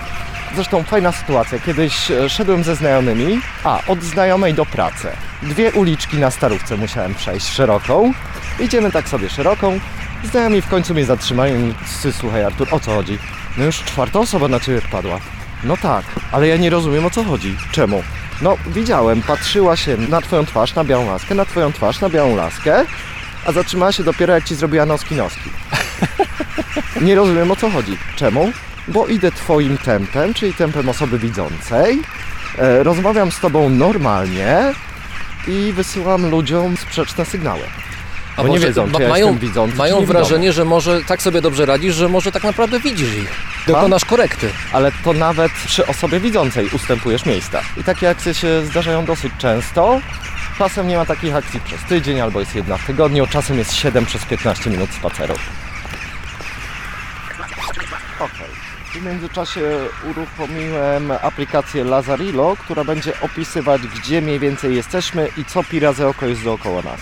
Zresztą fajna sytuacja. Kiedyś e, szedłem ze znajomymi, a od znajomej do pracy. Dwie uliczki na starówce musiałem przejść szeroką. Idziemy tak sobie szeroką. Znajomi w końcu mnie zatrzymają i "Sy, słuchaj Artur, o co chodzi? No już czwarta osoba na ciebie wpadła. No tak, ale ja nie rozumiem o co chodzi. Czemu? No widziałem, patrzyła się na twoją twarz, na białą laskę, na twoją twarz, na białą laskę, a zatrzymała się dopiero jak ci zrobiła noski noski. Nie rozumiem o co chodzi. Czemu? Bo idę twoim tempem, czyli tempem osoby widzącej. E, rozmawiam z tobą normalnie i wysyłam ludziom sprzeczne sygnały. A bo nie wiedzą, ma- czy ja mają, widzący, mają wrażenie, że może tak sobie dobrze radzisz, że może tak naprawdę widzisz ich. Dokonasz korekty. Ale to nawet przy osobie widzącej ustępujesz miejsca. I takie akcje się zdarzają dosyć często. Czasem nie ma takich akcji przez tydzień, albo jest jedna w tygodniu, czasem jest 7 przez 15 minut spaceru. Okej. W międzyczasie uruchomiłem aplikację Lazarillo, która będzie opisywać, gdzie mniej więcej jesteśmy i co pi razy oko jest dookoła nas.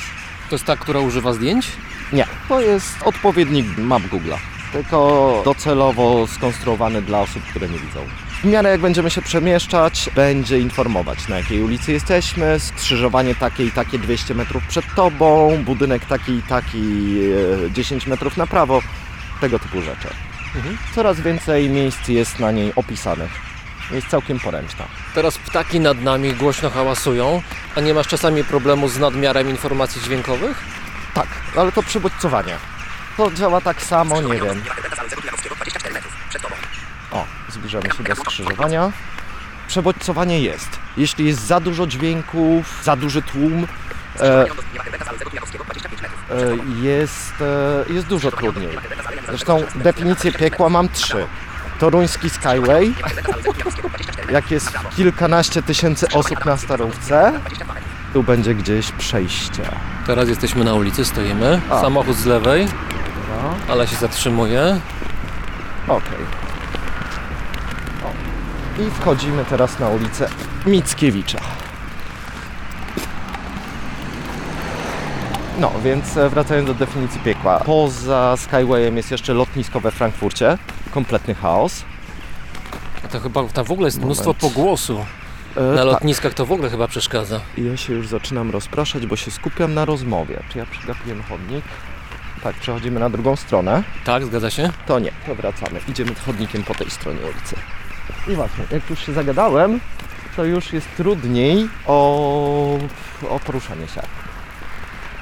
To jest ta, która używa zdjęć? Nie, to jest odpowiednik map Google'a, tylko docelowo skonstruowany dla osób, które nie widzą. W miarę jak będziemy się przemieszczać, będzie informować na jakiej ulicy jesteśmy, skrzyżowanie takie i takie 200 metrów przed tobą, budynek taki i taki e, 10 metrów na prawo, tego typu rzeczy. Coraz więcej miejsc jest na niej opisanych. Jest całkiem poręczna. Teraz ptaki nad nami głośno hałasują, a nie masz czasami problemu z nadmiarem informacji dźwiękowych? Tak, ale to przybodźcowanie. To działa tak samo, nie wiem. O, zbliżamy się do skrzyżowania. Przebodźcowanie jest. Jeśli jest za dużo dźwięków, za duży tłum, e, e, jest, e, jest dużo trudniej. Zresztą definicję piekła mam trzy. Toruński Skyway, jak jest kilkanaście tysięcy osób na starówce, tu będzie gdzieś przejście. Teraz jesteśmy na ulicy, stoimy. A. Samochód z lewej, Dobra. ale się zatrzymuje. Okej. O. I wchodzimy teraz na ulicę Mickiewicza. No, więc e, wracając do definicji piekła. Poza Skywayem jest jeszcze lotnisko we Frankfurcie. Kompletny chaos. A to chyba tam w ogóle jest mnóstwo Moment. pogłosu. E, Na tak. lotniskach to w ogóle chyba przeszkadza. I Ja się już zaczynam rozpraszać, bo się skupiam na rozmowie. Czy ja przegapiłem chodnik? Tak, przechodzimy na drugą stronę. Tak, zgadza się? To nie, to wracamy. Idziemy chodnikiem po tej stronie ulicy. I właśnie, jak już się zagadałem, to już jest trudniej o, o poruszanie się.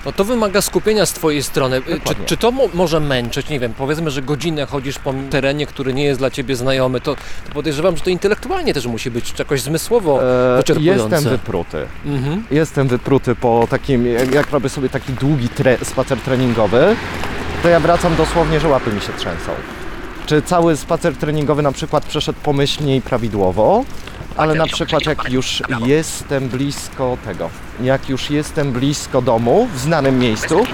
No to wymaga skupienia z Twojej strony. Y, Czy, czy to mo- może męczyć? Nie wiem, powiedzmy, że godzinę chodzisz po terenie, który nie jest dla Ciebie znajomy, to, to podejrzewam, że to intelektualnie też musi być jakoś zmysłowo E, wyczerpujące. jestem wypruty. Mhm. Jestem wypruty po takim, jak, jak robię sobie taki długi tre, spacer treningowy, to ja wracam dosłownie, że łapy mi się trzęsą. Czy cały spacer treningowy na przykład przeszedł pomyślnie i prawidłowo, ale na przykład jak już jestem blisko tego, jak już jestem blisko domu, w znanym miejscu,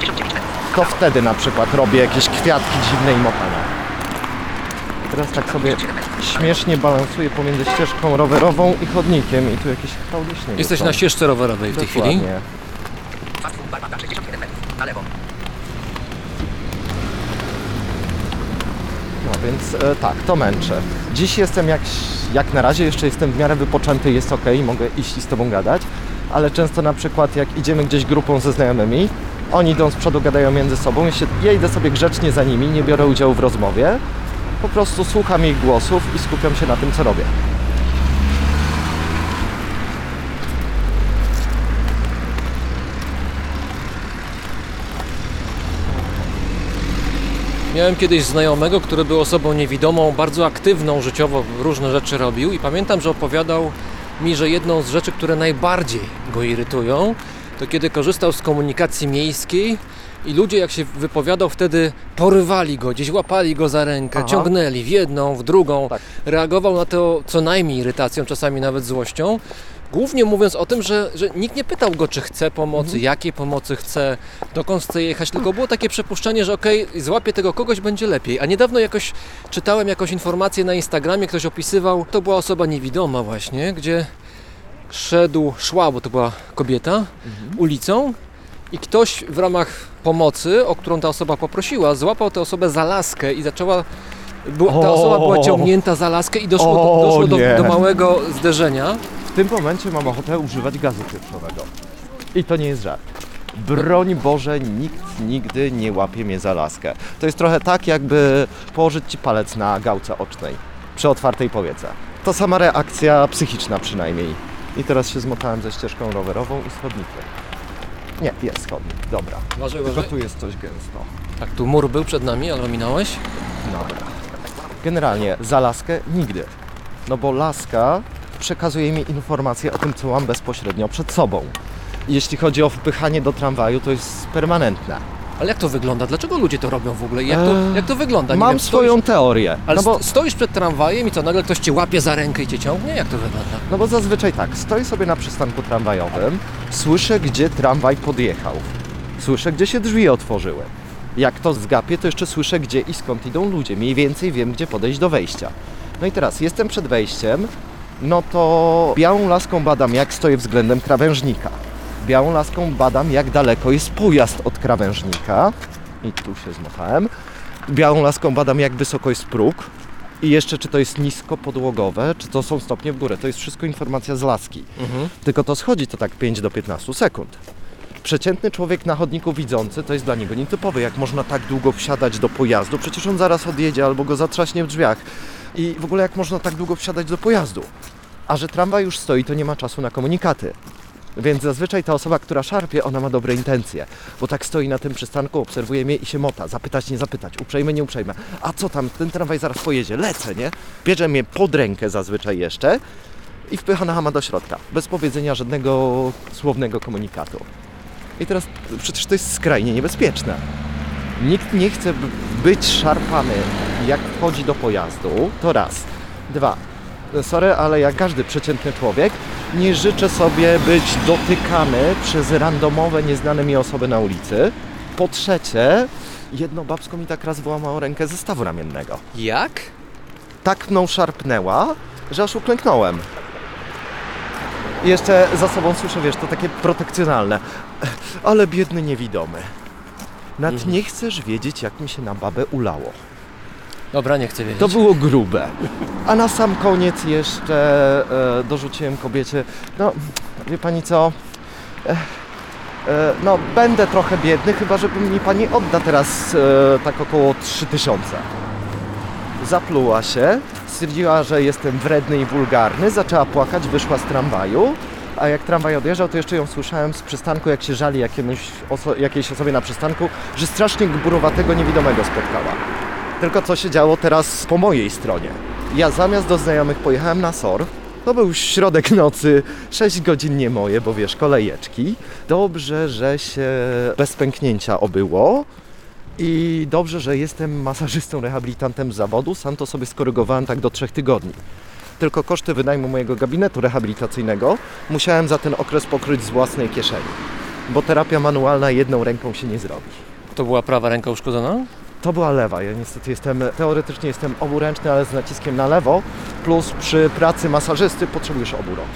to wtedy na przykład robię jakieś kwiatki dziwne i motania. Teraz tak sobie śmiesznie balansuję pomiędzy ścieżką rowerową i chodnikiem i tu jakieś hałdy śniegu Jesteś na ścieżce rowerowej w tej chwili. Dokładnie. No więc e, tak, to męczę. Dziś jestem jak, jak na razie, jeszcze jestem w miarę wypoczęty, jest ok, mogę iść i z Tobą gadać, ale często na przykład jak idziemy gdzieś grupą ze znajomymi, oni idą z przodu, gadają między sobą, ja, się, ja idę sobie grzecznie za nimi, nie biorę udziału w rozmowie, po prostu słucham ich głosów i skupiam się na tym, co robię. Miałem kiedyś znajomego, który był osobą niewidomą, bardzo aktywną życiowo, różne rzeczy robił i pamiętam, że opowiadał mi, że jedną z rzeczy, które najbardziej go irytują, to kiedy korzystał z komunikacji miejskiej i ludzie, jak się wypowiadał, wtedy porywali go, gdzieś łapali go za rękę, Aha. ciągnęli w jedną, w drugą. Tak. Reagował na to co najmniej irytacją, czasami nawet złością. Głównie mówiąc o tym, że, że nikt nie pytał go, czy chce pomocy, Mhm. jakiej pomocy chce, dokąd chce jechać, tylko było takie przypuszczenie, że okej, złapie tego kogoś, będzie lepiej. A niedawno jakoś czytałem jakąś informację na Instagramie, ktoś opisywał, to była osoba niewidoma właśnie, gdzie szedł, szła, bo to była kobieta, Mhm. ulicą i ktoś w ramach pomocy, o którą ta osoba poprosiła, złapał tę osobę za laskę i zaczęła... Była, ta osoba była ciągnięta za laskę i doszło, do, doszło do, do małego zderzenia. W tym momencie mam ochotę używać gazu pieprzowego. I to nie jest żart. Broń Boże, nikt nigdy nie łapie mnie za laskę. To jest trochę tak, jakby położyć Ci palec na gałce ocznej przy otwartej powiece. To sama reakcja psychiczna przynajmniej. I teraz się zmotałem ze ścieżką rowerową i z chodnikiem. Nie, jest chodnik, dobra. Uważaj, Tylko uważaj. tu jest coś gęsto. Tak, tu mur był przed nami, ale minąłeś. Dobra. Generalnie za laskę nigdy. No bo laska przekazuje mi informacje o tym, co mam bezpośrednio przed sobą. Jeśli chodzi o wpychanie do tramwaju, to jest permanentne. Ale jak to wygląda? Dlaczego ludzie to robią w ogóle? Jak to, Eee, jak to wygląda? Nie Mam wiem, swoją Stoisz, teorię. ale No bo, st- stoisz przed tramwajem i co, nagle ktoś cię łapie za rękę i cię ciągnie? Jak to wygląda? no bo zazwyczaj tak, stoję sobie na przystanku tramwajowym, słyszę, gdzie tramwaj podjechał. Słyszę, gdzie się drzwi otworzyły. Jak to zgapię, to jeszcze słyszę, gdzie i skąd idą ludzie. Mniej więcej wiem, gdzie podejść do wejścia. No i teraz jestem przed wejściem, no to białą laską badam, jak stoję względem krawężnika. Białą laską badam, jak daleko jest pojazd od krawężnika. I tu się zmachałem. Białą laską badam, jak wysoko jest próg. I jeszcze, czy to jest nisko podłogowe, czy to są stopnie w górę. To jest wszystko informacja z laski. Tylko to schodzi to tak 5 do 15 sekund. Przeciętny człowiek na chodniku widzący to jest dla niego nietypowe, jak można tak długo wsiadać do pojazdu. Przecież on zaraz odjedzie albo go zatrzaśnie w drzwiach. I w ogóle jak można tak długo wsiadać do pojazdu. A że tramwaj już stoi, to nie ma czasu na komunikaty. Więc zazwyczaj ta osoba, która szarpie, ona ma dobre intencje. Bo tak stoi na tym przystanku, obserwuje mnie i się mota. Zapytać, nie zapytać, uprzejme, nie uprzejme. A co tam, ten tramwaj zaraz pojedzie, lecę, nie? Bierze mnie pod rękę zazwyczaj jeszcze i wpycha na hama do środka. Bez powiedzenia żadnego słownego komunikatu. I teraz przecież to jest skrajnie niebezpieczne. Nikt nie chce być szarpany, jak wchodzi do pojazdu, to raz. Dwa. Sorry, ale jak każdy przeciętny człowiek, nie życzę sobie być dotykany przez randomowe, nieznane mi osoby na ulicy. Po trzecie, jedno babsko mi tak raz wyłamało rękę ze stawu ramiennego. Jak? Tak mną szarpnęła, że aż uklęknąłem. I jeszcze za sobą słyszę, wiesz, to takie protekcjonalne. Ale biedny niewidomy. Nad nie chcesz wiedzieć, jak mi się na babę ulało. Dobra, nie chcę wiedzieć. To było grube. A na sam koniec jeszcze e, dorzuciłem kobiecie, no wie pani co, e, e, no będę trochę biedny, chyba że mi pani odda teraz e, tak około 3000. Zapluła się, stwierdziła, że jestem wredny i wulgarny, zaczęła płakać, wyszła z tramwaju. A jak tramwaj odjeżdżał, to jeszcze ją słyszałem z przystanku, jak się żali jakiemuś oso- jakiejś osobie na przystanku, że strasznie gburowatego niewidomego spotkała. Tylko co się działo teraz po mojej stronie. Ja zamiast do znajomych pojechałem na SOR. To był środek nocy, 6 godzin nie moje, bo wiesz, kolejeczki. Dobrze, że się bez pęknięcia obyło. I dobrze, że jestem masażystą, rehabilitantem zawodu. Sam to sobie skorygowałem tak do 3 tygodni. Tylko koszty wynajmu mojego gabinetu rehabilitacyjnego musiałem za ten okres pokryć z własnej kieszeni. Bo terapia manualna jedną ręką się nie zrobi. To była prawa ręka uszkodzona? To była lewa. Ja niestety jestem, teoretycznie jestem oburęczny, ale z naciskiem na lewo. Plus przy pracy masażysty potrzebujesz obu rąk.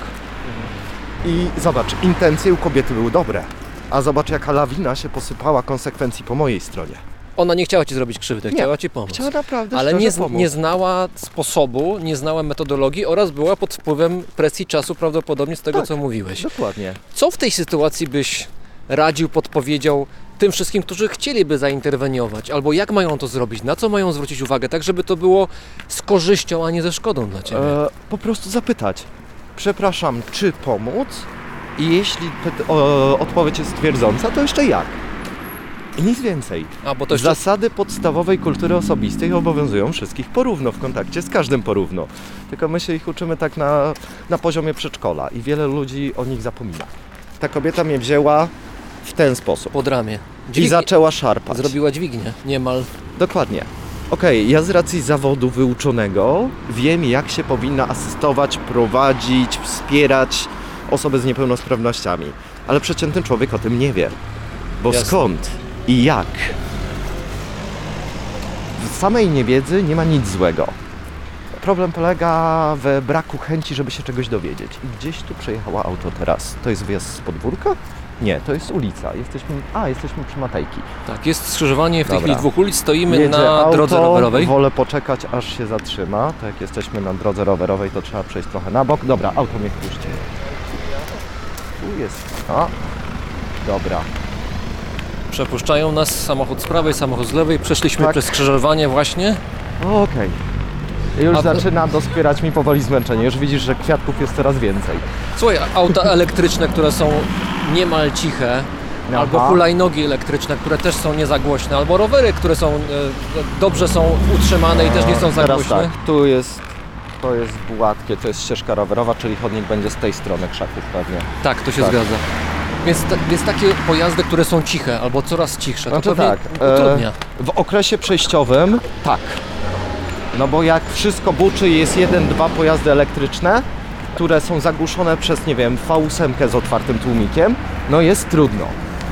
I zobacz, intencje u kobiety były dobre. A zobacz, jaka lawina się posypała konsekwencji po mojej stronie. Ona nie chciała ci zrobić krzywdy, Nie. chciała ci pomóc. Chciała naprawdę Ale nie, pomóc. nie znała sposobu, nie znała metodologii oraz była pod wpływem presji czasu prawdopodobnie z tego, Tak. co mówiłeś. Dokładnie. Co w tej sytuacji byś radził, podpowiedział tym wszystkim, którzy chcieliby zainterweniować? Albo jak mają to zrobić? Na co mają zwrócić uwagę? Tak, żeby to było z korzyścią, a nie ze szkodą dla Ciebie. E, po prostu zapytać. Przepraszam, czy pomóc? I jeśli o, odpowiedź jest twierdząca, to jeszcze jak? I nic więcej. A, bo to jeszcze... Zasady podstawowej kultury osobistej obowiązują wszystkich porówno w kontakcie z każdym porówno. Tylko my się ich uczymy tak na, na poziomie przedszkola i wiele ludzi o nich zapomina. Ta kobieta mnie wzięła w ten sposób pod ramię. i zaczęła szarpać. Zrobiła dźwignię, niemal. Dokładnie. Okej, ja z racji zawodu wyuczonego wiem, jak się powinna asystować, prowadzić, wspierać osoby z niepełnosprawnościami. Ale przeciętny człowiek o tym nie wie. Bo Jasne. skąd i jak? W samej niewiedzy nie ma nic złego. Problem polega we braku chęci, żeby się czegoś dowiedzieć. I gdzieś tu przejechała auto teraz. To jest wyjazd z podwórka? Nie, to jest ulica. Jesteśmy, a, jesteśmy przy Matejki. Tak, jest skrzyżowanie w tej Dobra. chwili dwóch ulic, stoimy Jedzie na auto, drodze rowerowej. Wolę poczekać, aż się zatrzyma. Tak jak jesteśmy na drodze rowerowej, to trzeba przejść trochę na bok. Dobra, auto mnie puści. Tu jest. A, dobra. Przepuszczają nas samochód z prawej, samochód z lewej. Przeszliśmy Tak. przez skrzyżowanie właśnie. Okej. Już A- zaczyna doskwierać mi powoli zmęczenie. Już widzisz, że kwiatków jest coraz więcej. Słuchaj, auta elektryczne, które są niemal ciche, Aha. albo hulajnogi elektryczne, które też są nie za głośne, albo rowery, które są e, dobrze są utrzymane i też nie są za Teraz głośne. tak, tu jest, to jest gładkie, to jest ścieżka rowerowa, czyli chodnik będzie z tej strony krzaków pewnie. Tak, to się Tak. zgadza. Więc, ta, więc takie pojazdy, które są ciche albo coraz cichsze, to pewnie tak, e, utrudnia. W okresie przejściowym tak. No bo jak wszystko buczy jest jeden, dwa pojazdy elektryczne, które są zagłuszone przez, nie wiem, V8 z otwartym tłumikiem, no jest trudno.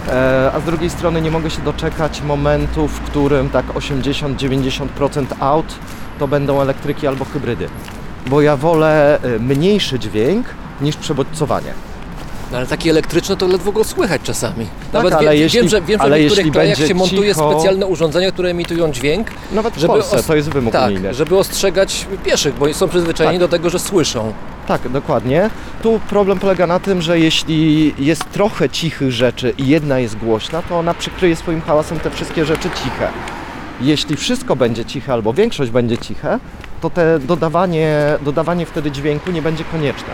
E, a z drugiej strony nie mogę się doczekać momentu, w którym tak 80-90% aut to będą elektryki albo hybrydy. Bo ja wolę e, mniejszy dźwięk niż przebodźcowanie. No, ale takie elektryczne to ledwo go słychać czasami. Nawet ale wie, jeśli- wiem, że, wiem, że ale w niektórych krajach się montuje cicho- specjalne urządzenia, które emitują dźwięk, Nawet w Żeby Polsce to jest wymóg tak, unijny. żeby ostrzegać pieszych, bo są przyzwyczajeni do tego, że słyszą. Tak, dokładnie. Tu problem polega na tym, że jeśli jest trochę cichych rzeczy i jedna jest głośna, to ona przykryje swoim hałasem te wszystkie rzeczy ciche. Jeśli wszystko będzie ciche albo większość będzie ciche, to te dodawanie, dodawanie wtedy dźwięku nie będzie konieczne,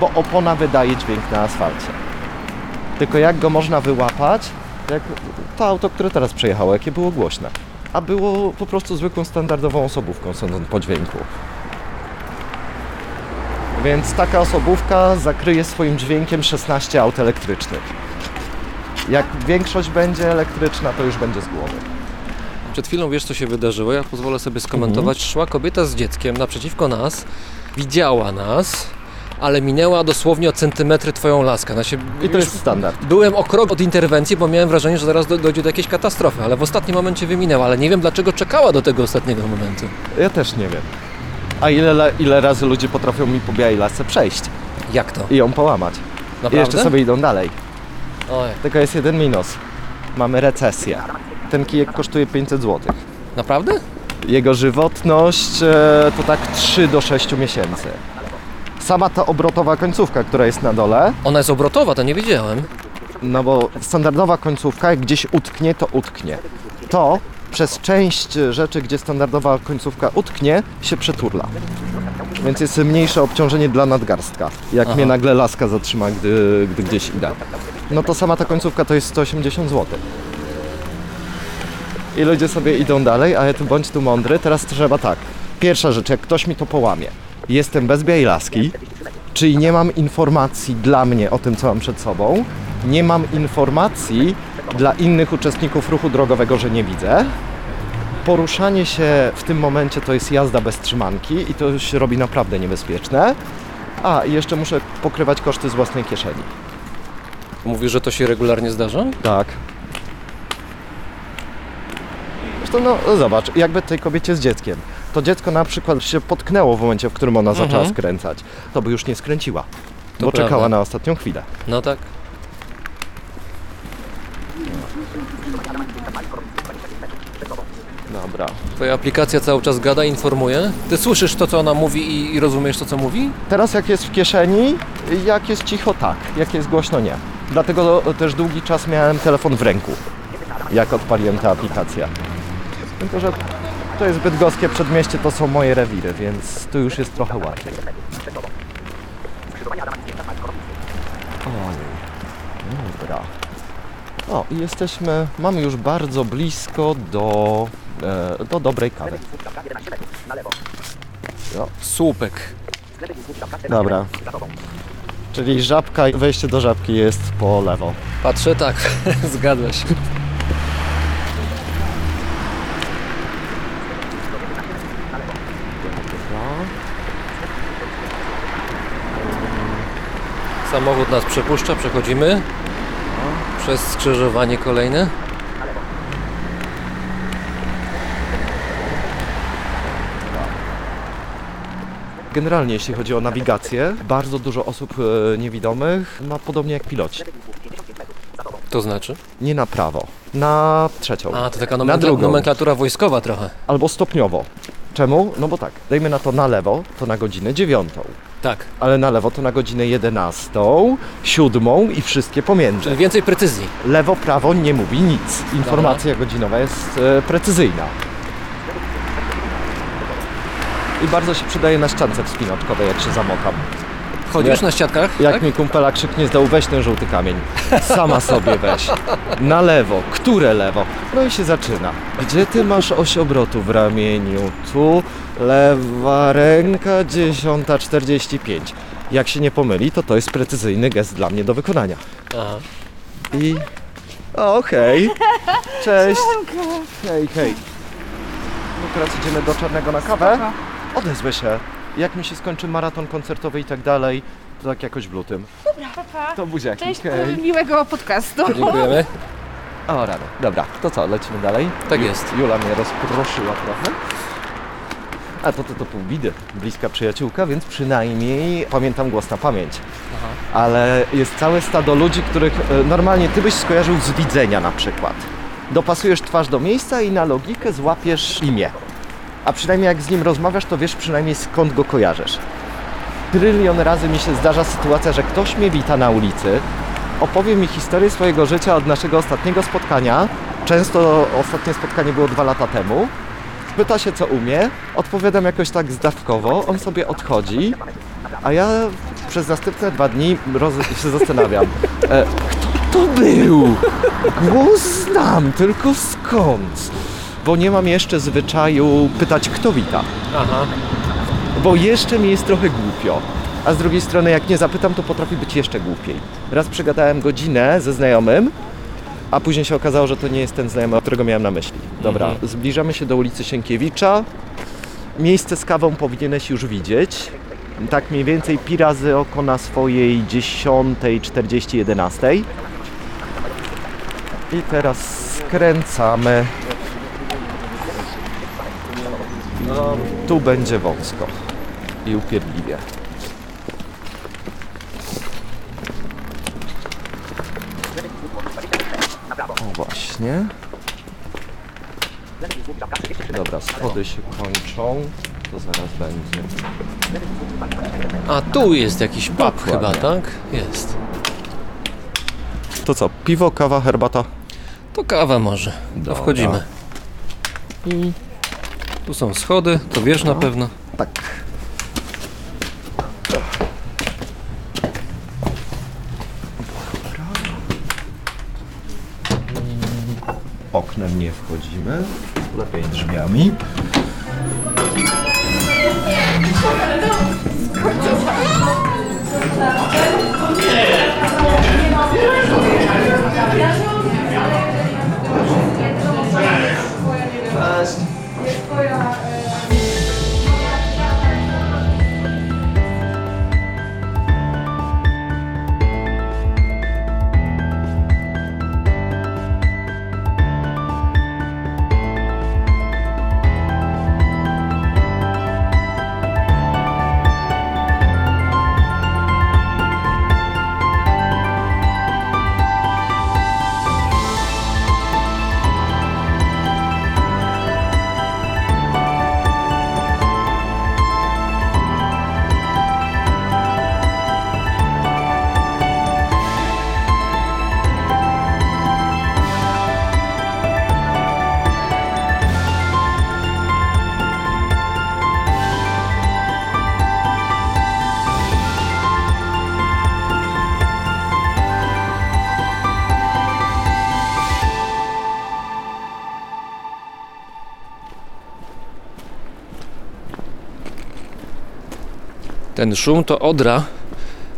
bo opona wydaje dźwięk na asfalcie. Tylko jak go można wyłapać, jak to auto, które teraz przejechało, jakie było głośne, a było po prostu zwykłą standardową osobówką, sądząc po dźwięku. Więc taka osobówka zakryje swoim dźwiękiem 16 aut elektrycznych. Jak większość będzie elektryczna, to już będzie z głowy. Przed chwilą wiesz, co się wydarzyło, ja pozwolę sobie skomentować. Mhm. Szła kobieta z dzieckiem naprzeciwko nas, widziała nas, ale minęła dosłownie o centymetry twoją laskę. Się, I to jest standard. Byłem o krok od interwencji, bo miałem wrażenie, że zaraz do, dojdzie do jakiejś katastrofy, ale w ostatnim momencie wyminęła, ale nie wiem dlaczego czekała do tego ostatniego momentu. Ja też nie wiem. A ile, ile razy ludzie potrafią mi po białej lasce przejść Jak to? i ją połamać. I Naprawdę? jeszcze sobie idą dalej. Oj, Tylko jest jeden minus. Mamy recesję. Ten kijek kosztuje 500 zł. naprawdę? Jego żywotność e, to tak 3 do 6 miesięcy. Sama ta obrotowa końcówka, która jest na dole, Ona jest obrotowa, to nie wiedziałem. No bo standardowa końcówka, jak gdzieś utknie, to utknie. To przez część rzeczy, gdzie standardowa końcówka utknie, się przeturla. Więc jest mniejsze obciążenie dla nadgarstka, jak Aha. mnie nagle laska zatrzyma, gdy, gdy gdzieś idę. No to sama ta końcówka to jest 180 zł. I ludzie sobie idą dalej, a ja tu bądź tu mądry, teraz trzeba tak. Pierwsza rzecz, jak ktoś mi to połamie, jestem bez białej laski, czyli nie mam informacji dla mnie o tym, co mam przed sobą, nie mam informacji dla innych uczestników ruchu drogowego, że nie widzę. Poruszanie się w tym momencie to jest jazda bez trzymanki i to się robi naprawdę niebezpieczne. A, i jeszcze muszę pokrywać koszty z własnej kieszeni. Mówisz, że to się regularnie zdarza? Tak. Zresztą no, no zobacz, jakby tej kobiecie z dzieckiem. To dziecko na przykład się potknęło w momencie, w którym ona zaczęła Mhm. skręcać. To by już nie skręciła, To bo czekała prawda. na ostatnią chwilę. No tak. Dobra. Twoja aplikacja cały czas gada, informuje. Ty słyszysz to, co ona mówi i, i rozumiesz to, co mówi? Teraz jak jest w kieszeni, jak jest cicho, tak. Jak jest głośno, nie. Dlatego też długi czas miałem telefon w ręku, jak odpaliłem tę aplikację. Tylko, że to jest bydgoskie przedmieście, to są moje rewiry, więc tu już jest trochę łatwiej. Oj, dobra. O, i jesteśmy, mamy już bardzo blisko do, e, do dobrej kawy. Słupek. Dobra. Czyli żabka, wejście do żabki jest po lewo. Patrzę, tak, zgadza się. Samochód nas przepuszcza, przechodzimy przez skrzyżowanie kolejne. Generalnie jeśli chodzi o nawigację, bardzo dużo osób e, niewidomych ma podobnie jak piloci. To znaczy? Nie na prawo, na trzecią. A, to taka na nomenkla- drugą. nomenklatura wojskowa trochę. Albo stopniowo. Czemu? No bo tak, dajmy na to na lewo, to na godzinę dziewiątą. Tak, Ale na lewo to na godzinę jedenastą, siódmą i wszystkie pomiędzy. czyli więcej precyzji. Lewo, prawo nie mówi nic. Informacja godzinowa jest e, precyzyjna. I bardzo się przydaje na ściance wspinaczkowej, jak się zamotam. Chodzisz Nie. na ściatkach? Jak tak? mi kumpela krzyknie z dołu, weź ten żółty kamień. Sama sobie weź. Na lewo. Które lewo? No i się zaczyna. Gdzie ty masz oś obrotu w ramieniu? Tu lewa ręka, 10.45. Jak się nie pomyli, to to jest precyzyjny gest dla mnie do wykonania. Aha. I... O, hej! Cześć! Hej, hej. No teraz idziemy do Czarnego na kawę. Odezwę się. Jak mi się skończy maraton koncertowy i tak dalej, to tak jakoś w lutym. Pa, pa. To buziaki. Cześć, hej. miłego podcastu. Dziękujemy. O, rano. Dobra, to co, lecimy dalej? Tak jest. Jula mnie rozproszyła trochę. A to, to, to pół bidy. Bliska przyjaciółka, więc przynajmniej pamiętam głos na pamięć. Ale jest całe stado ludzi, których e, normalnie ty byś skojarzył z widzenia na przykład. Dopasujesz twarz do miejsca i na logikę złapiesz imię. A przynajmniej jak z nim rozmawiasz, to wiesz przynajmniej skąd go kojarzysz. Trylion razy mi się zdarza sytuacja, że ktoś mnie wita na ulicy, opowie mi historię swojego życia od naszego ostatniego spotkania. Często ostatnie spotkanie było dwa lata temu. Pyta się, co umie, odpowiadam jakoś tak zdawkowo, on sobie odchodzi, a ja przez następne dwa dni roz... się zastanawiam, e, kto to był? Głos znam, tylko skąd? Bo nie mam jeszcze zwyczaju pytać, kto wita Aha. bo jeszcze mi jest trochę głupio. A z drugiej strony, jak nie zapytam, to potrafi być jeszcze głupiej. Raz przegadałem godzinę ze znajomym, a później się okazało, że to nie jest ten znajomy, którego miałem na myśli. Dobra, zbliżamy się do ulicy Sienkiewicza. Miejsce z kawą powinieneś już widzieć. Tak mniej więcej pi razy oko na swojej 10.40, 11. I teraz skręcamy. No, tu będzie wąsko i upierdliwie. Właśnie. Dobra, schody się kończą. To zaraz będzie. A tu jest jakiś pub Dokładnie. chyba, tak? Jest. To co, piwo, kawa, herbata? To kawa może. To wchodzimy. I Tu są schody, to wiesz na pewno. tak. Oknem nie wchodzimy, lepiej drzwiami. Ten szum to odra.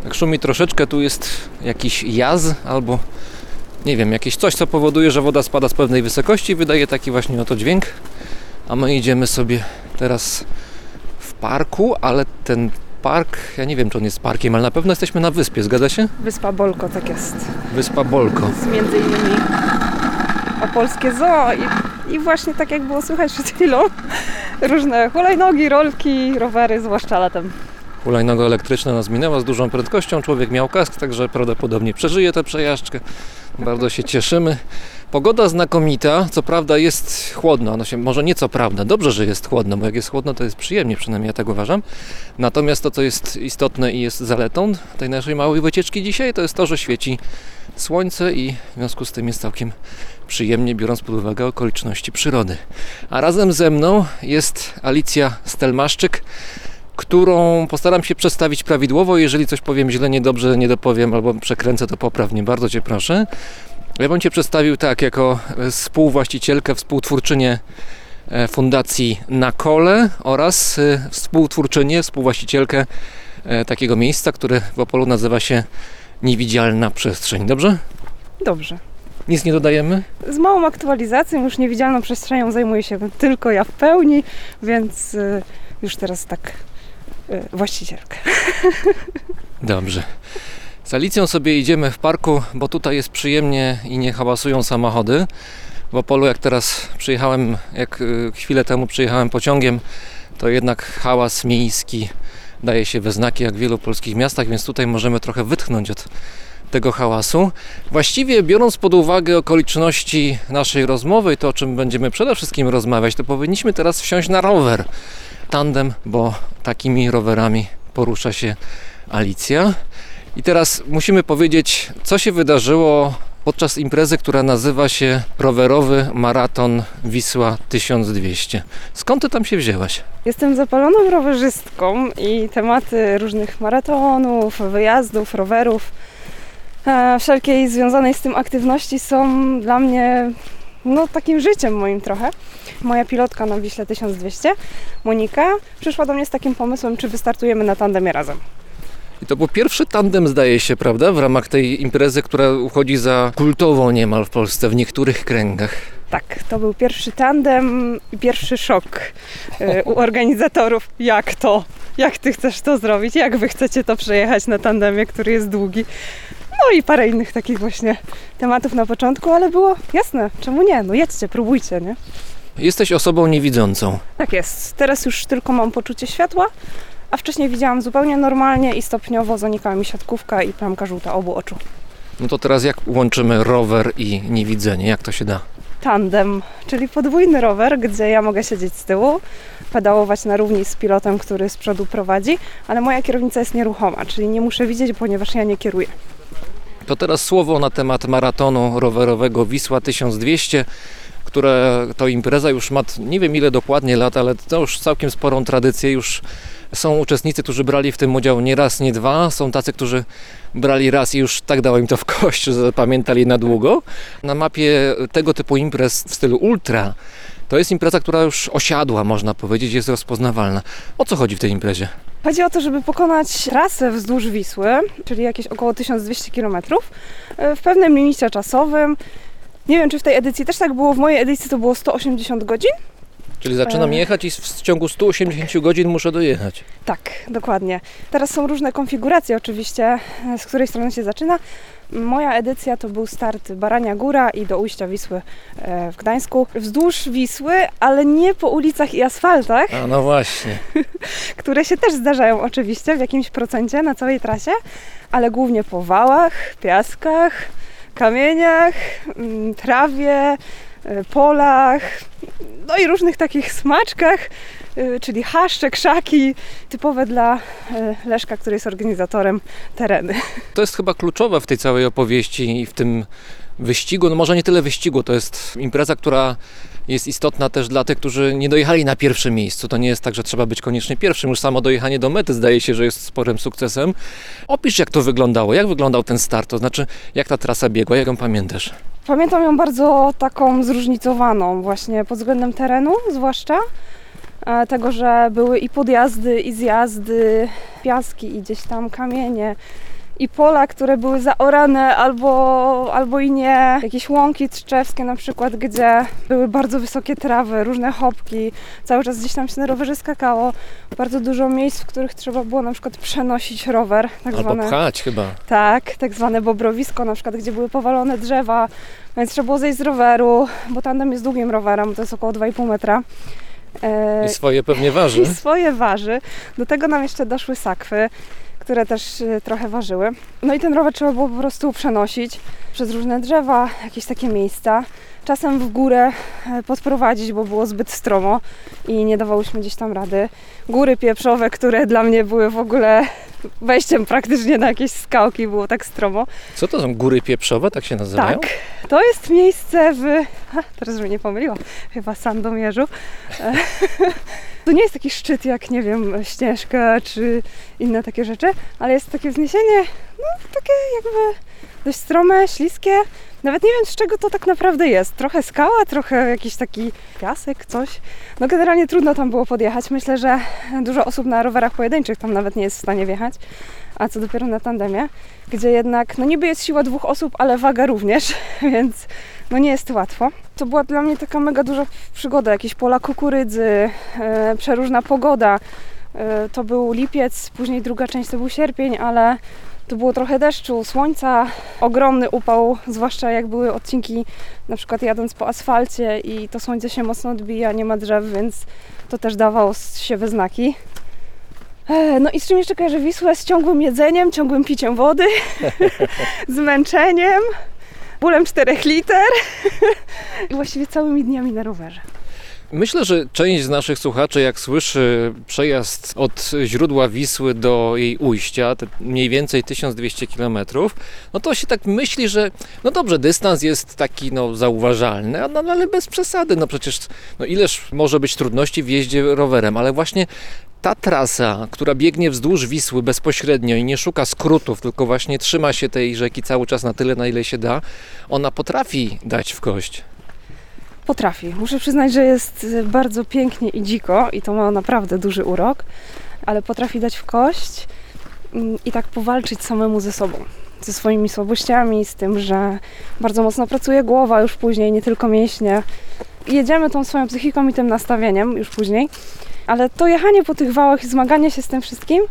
Jak szumi troszeczkę, tu jest jakiś jaz albo nie wiem, jakieś coś, co powoduje, że woda spada z pewnej wysokości i wydaje taki właśnie oto dźwięk. A my idziemy sobie teraz w parku, ale ten park, ja nie wiem, czy on jest parkiem, ale na pewno jesteśmy na wyspie, zgadza się? Wyspa Bolko, tak jest. Wyspa Bolko. Jest między innymi opolskie zoo i, i właśnie tak jak było słychać przed chwilą, różne hulajnogi, rolki, rowery, zwłaszcza latem. Hulajnoga elektryczna nas minęła z dużą prędkością. Człowiek miał kask, także prawdopodobnie przeżyje tę przejażdżkę. Bardzo się cieszymy. Pogoda znakomita, co prawda jest chłodno, no się, może nie co prawda, dobrze, że jest chłodno, bo jak jest chłodno, to jest przyjemnie, przynajmniej ja tak uważam. Natomiast to, co jest istotne i jest zaletą tej naszej małej wycieczki dzisiaj, to jest to, że świeci słońce i w związku z tym jest całkiem przyjemnie, biorąc pod uwagę okoliczności przyrody. A razem ze mną jest Alicja Stelmaszczyk, którą postaram się przedstawić prawidłowo. Jeżeli coś powiem źle, niedobrze, nie dopowiem albo przekręcę, to poprawnie. Bardzo Cię proszę. Ja bym Cię przedstawił tak, jako e, współwłaścicielkę, współtwórczynię e, Fundacji Na Kole oraz e, współtwórczynię, współwłaścicielkę takiego miejsca, które w Opolu nazywa się Niewidzialna Przestrzeń. Dobrze? Dobrze. Nic nie dodajemy? Z małą aktualizacją, już niewidzialną przestrzenią zajmuję się tylko ja w pełni, więc już teraz tak y, właścicielka. Dobrze. Z Alicją sobie idziemy w parku, bo tutaj jest przyjemnie i nie hałasują samochody. W Opolu, jak teraz przyjechałem, jak y, chwilę temu przyjechałem pociągiem, to jednak hałas miejski daje się we znaki, jak w wielu polskich miastach, więc tutaj możemy trochę wytchnąć od tego hałasu. Właściwie biorąc pod uwagę okoliczności naszej rozmowy to, o czym będziemy przede wszystkim rozmawiać, to powinniśmy teraz wsiąść na rower tandem, bo takimi rowerami porusza się Alicja. I teraz musimy powiedzieć, co się wydarzyło podczas imprezy, która nazywa się Rowerowy Maraton Wisła 1200. Skąd ty tam się wzięłaś? Jestem zapaloną rowerzystką i tematy różnych maratonów, wyjazdów, rowerów, e, wszelkiej związanej z tym aktywności są dla mnie no, takim życiem moim trochę. Moja pilotka na Wiśle 1200, Monika, przyszła do mnie z takim pomysłem, czy wystartujemy na tandemie razem. I to był pierwszy tandem, zdaje się, prawda? W ramach tej imprezy, która uchodzi za kultową niemal w Polsce, w niektórych kręgach. Tak, to był pierwszy tandem i pierwszy szok e, u organizatorów. Jak to? Jak ty chcesz to zrobić? Jak wy chcecie to przejechać na tandemie, który jest długi? No i parę innych takich właśnie tematów na początku, ale było jasne, czemu nie? No jedźcie, próbujcie, nie? Jesteś osobą niewidzącą. Tak jest. Teraz już tylko mam poczucie światła, a wcześniej widziałam zupełnie normalnie i stopniowo zanikała mi siatkówka i plamka żółta obu oczu. No to teraz jak łączymy rower i niewidzenie? Jak to się da? Tandem, czyli podwójny rower, gdzie ja mogę siedzieć z tyłu, pedałować na równi z pilotem, który z przodu prowadzi, ale moja kierownica jest nieruchoma, czyli nie muszę widzieć, ponieważ ja nie kieruję. To teraz słowo na temat maratonu rowerowego Wisła 1200, które to impreza już ma nie wiem ile dokładnie lat, ale to już całkiem sporą tradycję. Już są uczestnicy, którzy brali w tym udział nie raz, nie dwa. Są tacy, którzy brali raz i już tak dało im to w kość, że zapamiętali na długo. Na mapie tego typu imprez w stylu ultra to jest impreza, która już osiadła, można powiedzieć, jest rozpoznawalna. O co chodzi w tej imprezie? Chodzi o to, żeby pokonać trasę wzdłuż Wisły, czyli jakieś około 1200 km, w pewnym limicie czasowym. Nie wiem, czy w tej edycji też tak było. W mojej edycji to było 180 godzin. Czyli zaczynam E. jechać i w w ciągu 180 godzin muszę dojechać. Tak, dokładnie. Teraz są różne konfiguracje oczywiście, z której strony się zaczyna. Moja edycja to był start Barania Góra i do ujścia Wisły e, w Gdańsku. Wzdłuż Wisły, ale nie po ulicach i asfaltach, A no właśnie. które się też zdarzają oczywiście w jakimś procencie na całej trasie, ale głównie po wałach, piaskach, kamieniach, mm, trawie, e, polach, no i różnych takich smaczkach, czyli chaszcze, krzaki, typowe dla e, Leszka, który jest organizatorem tereny. To jest chyba kluczowe w tej całej opowieści i w tym wyścigu. No może nie tyle wyścigu, to jest impreza, która jest istotna też dla tych, którzy nie dojechali na pierwszym miejscu. To nie jest tak, że trzeba być koniecznie pierwszym. Już samo dojechanie do mety zdaje się, że jest sporym sukcesem. Opisz, jak to wyglądało, jak wyglądał ten start, to znaczy jak ta trasa biegła, jak ją pamiętasz? Pamiętam ją bardzo taką zróżnicowaną właśnie pod względem terenu zwłaszcza. Tego, że były i podjazdy, i zjazdy, piaski, i gdzieś tam kamienie, i pola, które były zaorane albo, albo i nie. Jakieś łąki trzczewskie na przykład, gdzie były bardzo wysokie trawy, różne chopki. Cały czas gdzieś tam się na rowerze skakało. Bardzo dużo miejsc, w których trzeba było na przykład przenosić rower. Tak Albo zwane. pchać chyba. Tak, tak zwane bobrowisko, na przykład, gdzie były powalone drzewa, więc trzeba było zejść z roweru, bo tandem jest długim rowerem, to jest około 2,5 metra. E, I swoje pewnie waży. I swoje waży. Do tego nam jeszcze doszły sakwy, które też e, trochę ważyły. No i ten rower trzeba było po prostu przenosić przez różne drzewa, jakieś takie miejsca. Czasem w górę e, podprowadzić, bo było zbyt stromo i nie dawałyśmy gdzieś tam rady. Góry pieprzowe, które dla mnie były w ogóle wejściem praktycznie na jakieś skałki, było tak stromo. Co to są góry pieprzowe, tak się nazywają? Tak, to jest miejsce w. A, teraz, żeby nie pomyliłam, chyba Sandomierzu. To nie jest taki szczyt jak, nie wiem, Śnieżka czy inne takie rzeczy, ale jest takie wzniesienie, no takie jakby dość strome, śliskie. Nawet nie wiem z czego to tak naprawdę jest. Trochę skała, trochę jakiś taki piasek, coś. No generalnie trudno tam było podjechać. Myślę, że dużo osób na rowerach pojedynczych tam nawet nie jest w stanie wjechać. A co dopiero na tandemie, gdzie jednak, no niby jest siła dwóch osób, ale waga również, więc no nie jest łatwo. To była dla mnie taka mega duża przygoda, jakieś pola kukurydzy, e, przeróżna pogoda. E, to był lipiec, później druga część to był sierpień, ale to było trochę deszczu, słońca, ogromny upał, zwłaszcza jak były odcinki na przykład jadąc po asfalcie i to słońce się mocno odbija, nie ma drzew, więc to też dawało z siebie znaki. E, No i z czym jeszcze kojarzę Wisłę? Z ciągłym jedzeniem, ciągłym piciem wody, zmęczeniem, bólem 4 liter i właściwie całymi dniami na rowerze. Myślę, że część z naszych słuchaczy, jak słyszy przejazd od źródła Wisły do jej ujścia, te mniej więcej 1200 km, no to się tak myśli, że no dobrze, dystans jest taki no, zauważalny, no, ale bez przesady. No przecież no, ileż może być trudności w jeździe rowerem, ale właśnie ta trasa, która biegnie wzdłuż Wisły bezpośrednio i nie szuka skrótów, tylko właśnie trzyma się tej rzeki cały czas na tyle, na ile się da, ona potrafi dać w kość. Potrafi. Muszę przyznać, że jest bardzo pięknie i dziko i to ma naprawdę duży urok, ale potrafi dać w kość mm, i tak powalczyć samemu ze sobą. Ze swoimi słabościami, z tym, że bardzo mocno pracuje głowa już później, nie tylko mięśnie. Jedziemy tą swoją psychiką i tym nastawieniem już później, ale to jechanie po tych wałach i zmaganie się z tym wszystkim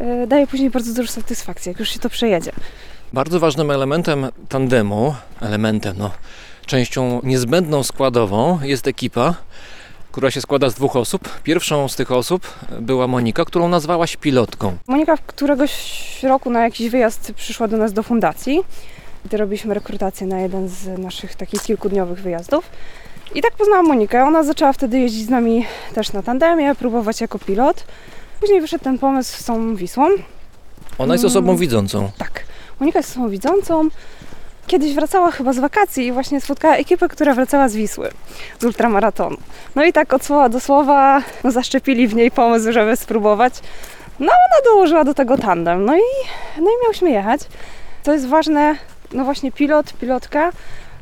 yy, daje później bardzo dużo satysfakcji, jak już się to przejedzie. Bardzo ważnym elementem tandemu, elementem, no, częścią niezbędną składową jest ekipa, która się składa z dwóch osób. Pierwszą z tych osób była Monika, którą nazwałaś pilotką. Monika któregoś roku na jakiś wyjazd przyszła do nas do fundacji, gdy robiliśmy rekrutację na jeden z naszych takich kilkudniowych wyjazdów. I tak poznałam Monikę. Ona zaczęła wtedy jeździć z nami też na tandemie, próbować jako pilot. Później wyszedł ten pomysł z tą Wisłą. Ona jest osobą widzącą. Tak, Monika jest osobą widzącą. Kiedyś wracała chyba z wakacji i właśnie spotkała ekipę, która wracała z Wisły, z ultramaratonu. No i tak od słowa do słowa no, zaszczepili w niej pomysł, żeby spróbować. No ona dołożyła do tego tandem, no i, no i miałyśmy jechać. Co jest ważne, no właśnie pilot, pilotka,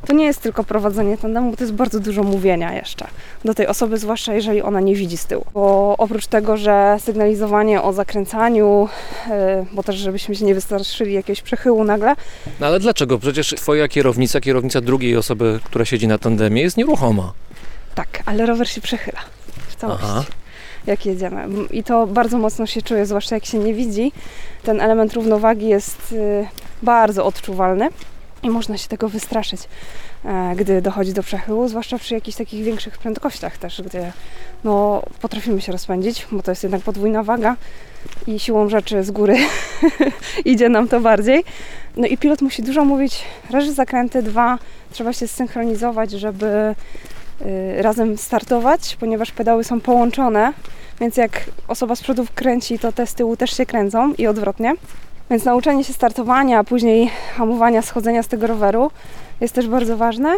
to nie jest tylko prowadzenie tandemu, bo to jest bardzo dużo mówienia jeszcze do tej osoby, zwłaszcza jeżeli ona nie widzi z tyłu. Bo oprócz tego, że sygnalizowanie o zakręcaniu, yy, bo też żebyśmy się nie wystraszyli jakiegoś przechyłu nagle, No ale dlaczego? Przecież twoja kierownica, kierownica drugiej osoby, która siedzi na tandemie jest nieruchoma. tak, ale rower się przechyla w całości. Aha. jak jedziemy. I to bardzo mocno się czuje, zwłaszcza jak się nie widzi. Ten element równowagi jest y, bardzo odczuwalny i można się tego wystraszyć, e, gdy dochodzi do przechyłu, zwłaszcza przy jakichś takich większych prędkościach też, gdzie no, potrafimy się rozpędzić, bo to jest jednak podwójna waga i siłą rzeczy z góry idzie nam to bardziej. No i pilot musi dużo mówić, że zakręty, dwa, trzeba się zsynchronizować, żeby y, razem startować, ponieważ pedały są połączone, więc jak osoba z przodu kręci, to te z tyłu też się kręcą i odwrotnie. Więc nauczenie się startowania, a później hamowania, schodzenia z tego roweru jest też bardzo ważne.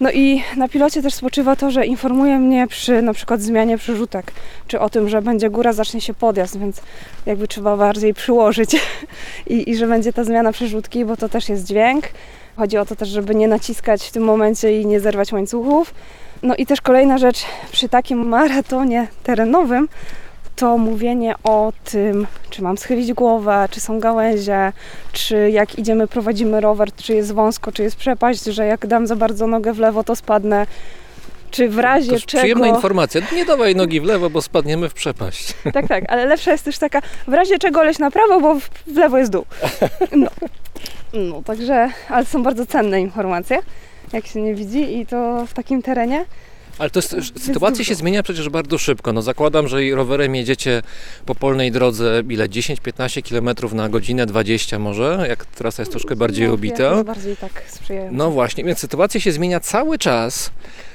No i na pilocie też spoczywa to, że informuje mnie przy na przykład zmianie przerzutek, czy o tym, że będzie góra, zacznie się podjazd, więc jakby trzeba bardziej przyłożyć i, i że będzie ta zmiana przerzutki, bo to też jest dźwięk. Chodzi o to też, żeby nie naciskać w tym momencie i nie zerwać łańcuchów. No i też kolejna rzecz przy takim maratonie terenowym, to mówienie o tym, czy mam schylić głowę, czy są gałęzie, czy jak idziemy, prowadzimy rower, czy jest wąsko, czy jest przepaść, że jak dam za bardzo nogę w lewo, to spadnę. Czy w razie czego... przyjemna informacja. Nie dawaj nogi w lewo, bo spadniemy w przepaść. Tak, tak, ale lepsza jest też taka, w razie czego leś na prawo, bo w, w lewo jest dół. No. no, także, ale są bardzo cenne informacje, jak się nie widzi i to w takim terenie. Ale to jest, sytuacja się zmienia przecież bardzo szybko. No zakładam, że rowerem jedziecie po polnej drodze ile? 10-15 km na godzinę, 20 może, jak trasa jest troszkę bardziej No, obita. Jest bardziej tak sprzyjająca. No właśnie, więc sytuacja się zmienia cały czas.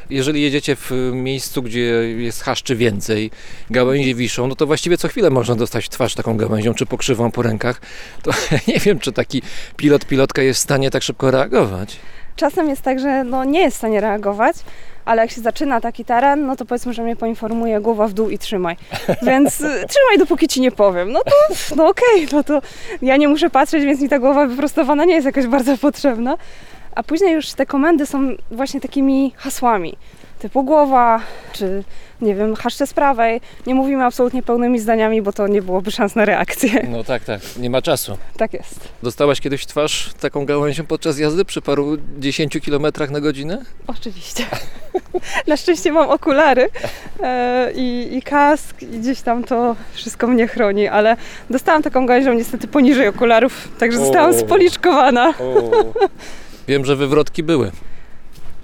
Jeżeli jedziecie w miejscu, gdzie jest haszczy więcej, gałęzie wiszą, no to właściwie co chwilę można dostać twarz taką gałęzią, czy pokrzywą po rękach. To nie wiem, czy taki pilot, pilotka jest w stanie tak szybko reagować. Czasem jest tak, że no, nie jest w stanie reagować, ale jak się zaczyna taki teren, no to powiedzmy, że mnie poinformuje głowa w dół i trzymaj. Więc y, trzymaj, dopóki ci nie powiem. No to, no okej, no to ja nie muszę patrzeć, więc mi ta głowa wyprostowana nie jest jakoś bardzo potrzebna. A później już te komendy są właśnie takimi hasłami, typu głowa, czy nie wiem, haszcze z prawej. Nie mówimy absolutnie pełnymi zdaniami, bo to nie byłoby szans na reakcję. No tak, tak, nie ma czasu. Tak jest. Dostałaś kiedyś twarz taką gałęzią podczas jazdy przy paru dziesięciu kilometrach na godzinę? Oczywiście. Na szczęście mam okulary e, i, i kask i gdzieś tam to wszystko mnie chroni, ale dostałam taką gałęzią niestety poniżej okularów, także zostałam spoliczkowana Wiem, że wywrotki były.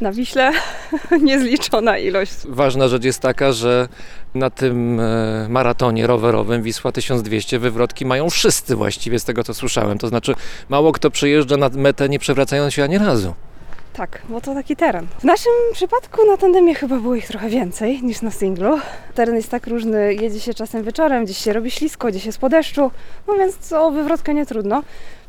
Na Wiśle. Niezliczona ilość. Ważna rzecz jest taka, że na tym e, maratonie rowerowym Wisła 1200 wywrotki mają wszyscy właściwie z tego co słyszałem. To znaczy mało kto przyjeżdża na metę nie przewracając się ani razu. Tak, bo to taki teren. W naszym przypadku na tandemie chyba było ich trochę więcej niż na singlu. Teren jest tak różny, jedzie się czasem wieczorem, gdzieś się robi ślisko, gdzieś jest po deszczu, no więc o wywrotkę nie trudno.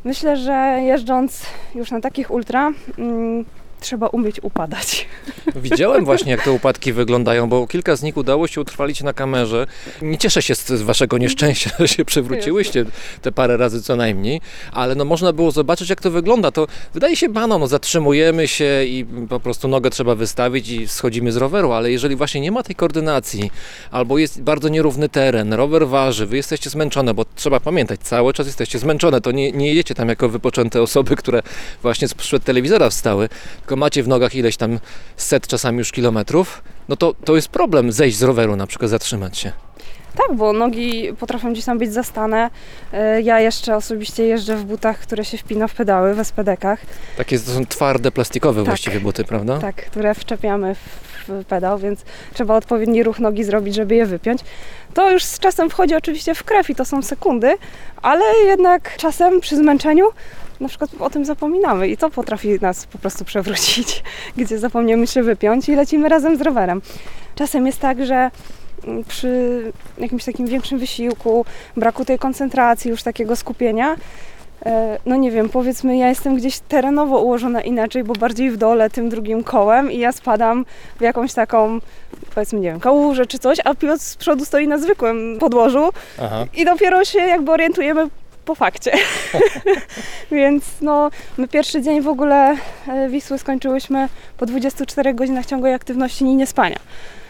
Myślę, że jeżdżąc już na takich ultra, mm, trzeba umieć upadać. Widziałem właśnie jak te upadki wyglądają, bo kilka z nich udało się utrwalić na kamerze. Nie cieszę się z, waszego nieszczęścia, że się przewróciłyście te parę razy co najmniej, ale no można było zobaczyć jak to wygląda. To wydaje się baną, no zatrzymujemy się i po prostu nogę trzeba wystawić i schodzimy z roweru, ale jeżeli właśnie nie ma tej koordynacji, albo jest bardzo nierówny teren, rower waży, wy jesteście zmęczone, bo trzeba pamiętać, cały czas jesteście zmęczone, to nie, nie jedziecie tam jako wypoczęte osoby, które właśnie sprzed telewizora wstały, tylko macie w nogach ileś tam set czasami już kilometrów, no to, to jest problem zejść z roweru na przykład, zatrzymać się. Tak, bo nogi potrafią gdzieś tam być zastane. E, Ja jeszcze osobiście jeżdżę w butach, które się wpina w pedały, w SPD-kach. Takie to są twarde, plastikowe Tak. właściwie buty, prawda? Tak, które wczepiamy w, w pedał, więc trzeba odpowiedni ruch nogi zrobić, żeby je wypiąć. To już z czasem wchodzi oczywiście w krew i to są sekundy, ale jednak czasem przy zmęczeniu na przykład o tym zapominamy i to potrafi nas po prostu przewrócić, gdzie zapomniemy się wypiąć i lecimy razem z rowerem. Czasem jest tak, że mm, przy jakimś takim większym wysiłku, braku tej koncentracji, już takiego skupienia, E, no nie wiem, powiedzmy, ja jestem gdzieś terenowo ułożona inaczej, bo bardziej w dole tym drugim kołem i ja spadam w jakąś taką, powiedzmy, nie wiem, kałużę czy coś, a pilot z przodu stoi na zwykłym podłożu Aha. i dopiero się jakby orientujemy po fakcie. Więc no, my pierwszy dzień w ogóle e, Wisły skończyłyśmy po 24 godzinach ciągłej aktywności i niespania.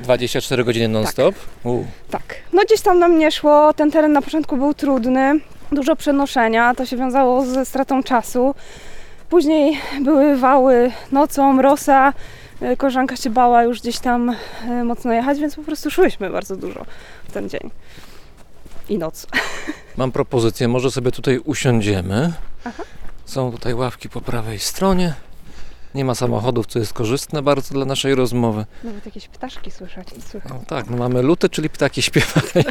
24 godziny non-stop? U. Tak. No gdzieś tam nam nie szło. Ten teren na początku był trudny. Dużo przenoszenia. To się wiązało ze stratą czasu. Później były wały nocą, rosa. E, Koleżanka się bała już gdzieś tam e, mocno jechać, więc po prostu szłyśmy bardzo dużo w ten dzień. I noc. Mam propozycję, może sobie tutaj usiądziemy. Aha. Są tutaj ławki po prawej stronie. Nie ma samochodów, co jest korzystne bardzo dla naszej rozmowy. Nawet jakieś ptaszki słyszeć. Słychać. No tak, no mamy luty, czyli ptaki śpiewają.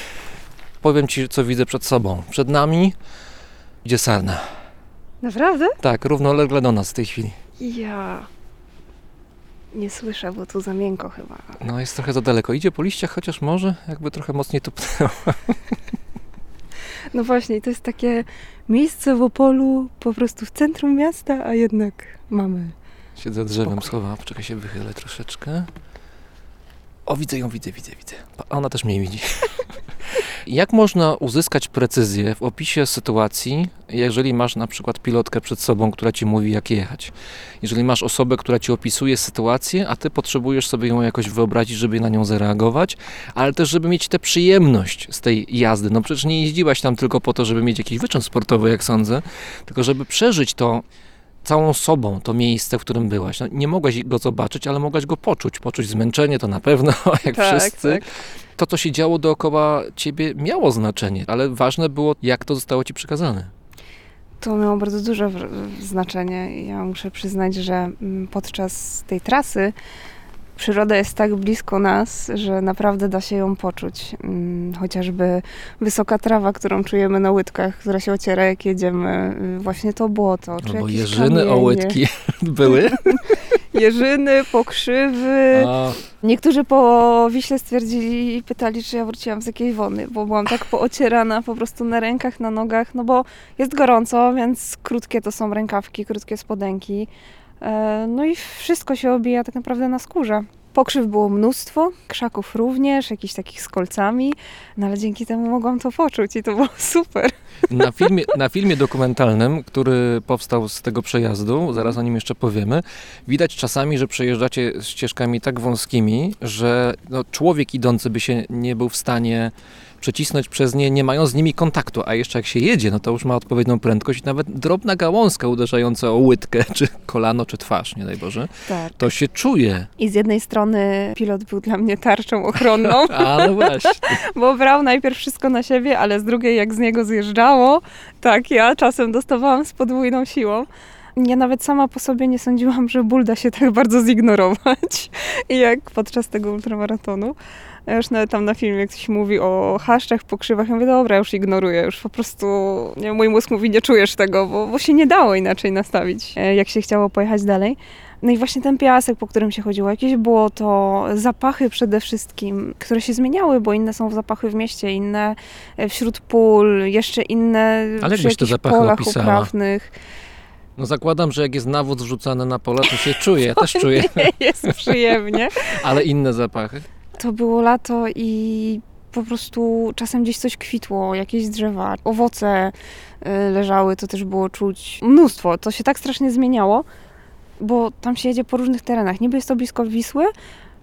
Powiem Ci, co widzę przed sobą. Przed nami idzie sarna. Naprawdę? Tak, równolegle do nas w tej chwili. Ja nie słyszę, bo tu za miękko chyba. No jest trochę za daleko. Idzie po liściach, chociaż może jakby trochę mocniej tupnęło. No właśnie, to jest takie miejsce w Opolu, po prostu w centrum miasta, a jednak mamy. Siedzę drzewem Spoko. schowa, poczekaj się wychylę troszeczkę. O, widzę ją, widzę, widzę, widzę. Ona też mnie widzi. Jak można uzyskać precyzję w opisie sytuacji, jeżeli masz na przykład pilotkę przed sobą, która ci mówi, jak jechać? Jeżeli masz osobę, która ci opisuje sytuację, a ty potrzebujesz sobie ją jakoś wyobrazić, żeby na nią zareagować, ale też, żeby mieć tę przyjemność z tej jazdy. No przecież nie jeździłaś tam tylko po to, żeby mieć jakiś wyczyn sportowy, jak sądzę, tylko żeby przeżyć to całą sobą to miejsce, w którym byłaś. No, nie mogłaś go zobaczyć, ale mogłaś go poczuć. Poczuć zmęczenie to na pewno, jak wszyscy. tak. To, co się działo dookoła ciebie, miało znaczenie, ale ważne było, jak to zostało ci przekazane. To miało bardzo duże znaczenie. Ja muszę przyznać, że mm, podczas tej trasy przyroda jest tak blisko nas, że naprawdę da się ją poczuć. Mm, Chociażby wysoka trawa, którą czujemy na łydkach, która się ociera jak jedziemy, y, właśnie to błoto, czy Albo jeżyny, kamienie. ołydki były. Jeżyny, pokrzywy. A, Niektórzy po Wiśle stwierdzili i pytali, czy ja wróciłam z jakiej wony, bo byłam tak poocierana po prostu na rękach, na nogach, no bo jest gorąco, więc krótkie to są rękawki, krótkie spodenki. E, No i wszystko się obija tak naprawdę na skórze. Pokrzyw było mnóstwo, krzaków również, jakichś takich z kolcami, no ale dzięki temu mogłam to poczuć i to było super. Na filmie, na filmie dokumentalnym, który powstał z tego przejazdu, zaraz o nim jeszcze powiemy, widać czasami, że przejeżdżacie ścieżkami tak wąskimi, że no, człowiek idący by się nie był w stanie przecisnąć przez nie, nie mając z nimi kontaktu, a jeszcze jak się jedzie, no to już ma odpowiednią prędkość i nawet drobna gałązka uderzająca o łydkę, czy kolano, czy twarz, nie daj Boże, Tak. to się czuje. I z jednej strony pilot był dla mnie tarczą ochronną, Ale właśnie. bo brał najpierw wszystko na siebie, ale z drugiej jak z niego zjeżdżało, tak ja czasem dostawałam z podwójną siłą. Ja nawet sama po sobie nie sądziłam, że ból da się tak bardzo zignorować, jak podczas tego ultramaratonu. Ja już nawet tam na filmie ktoś mówi o chaszczach, pokrzywach. Ja mówię, dobra, już ignoruję, już po prostu nie, mój mózg mówi, nie czujesz tego, bo, bo się nie dało inaczej nastawić, e, jak się chciało pojechać dalej. No i właśnie ten piasek, po którym się chodziło, jakieś błoto, zapachy przede wszystkim, które się zmieniały, bo inne są zapachy w mieście, inne e, wśród pól, jeszcze inne Ale przy jakichś zapachy polach opisała? uprawnych. No zakładam, że jak jest nawóz rzucany na pole, to się czuje, ja też czuję, Nie jest przyjemnie. ale inne zapachy. To było lato i po prostu czasem gdzieś coś kwitło, jakieś drzewa, owoce y, leżały, to też było czuć mnóstwo. To się tak strasznie zmieniało, bo tam się jedzie po różnych terenach. Niby jest to blisko Wisły,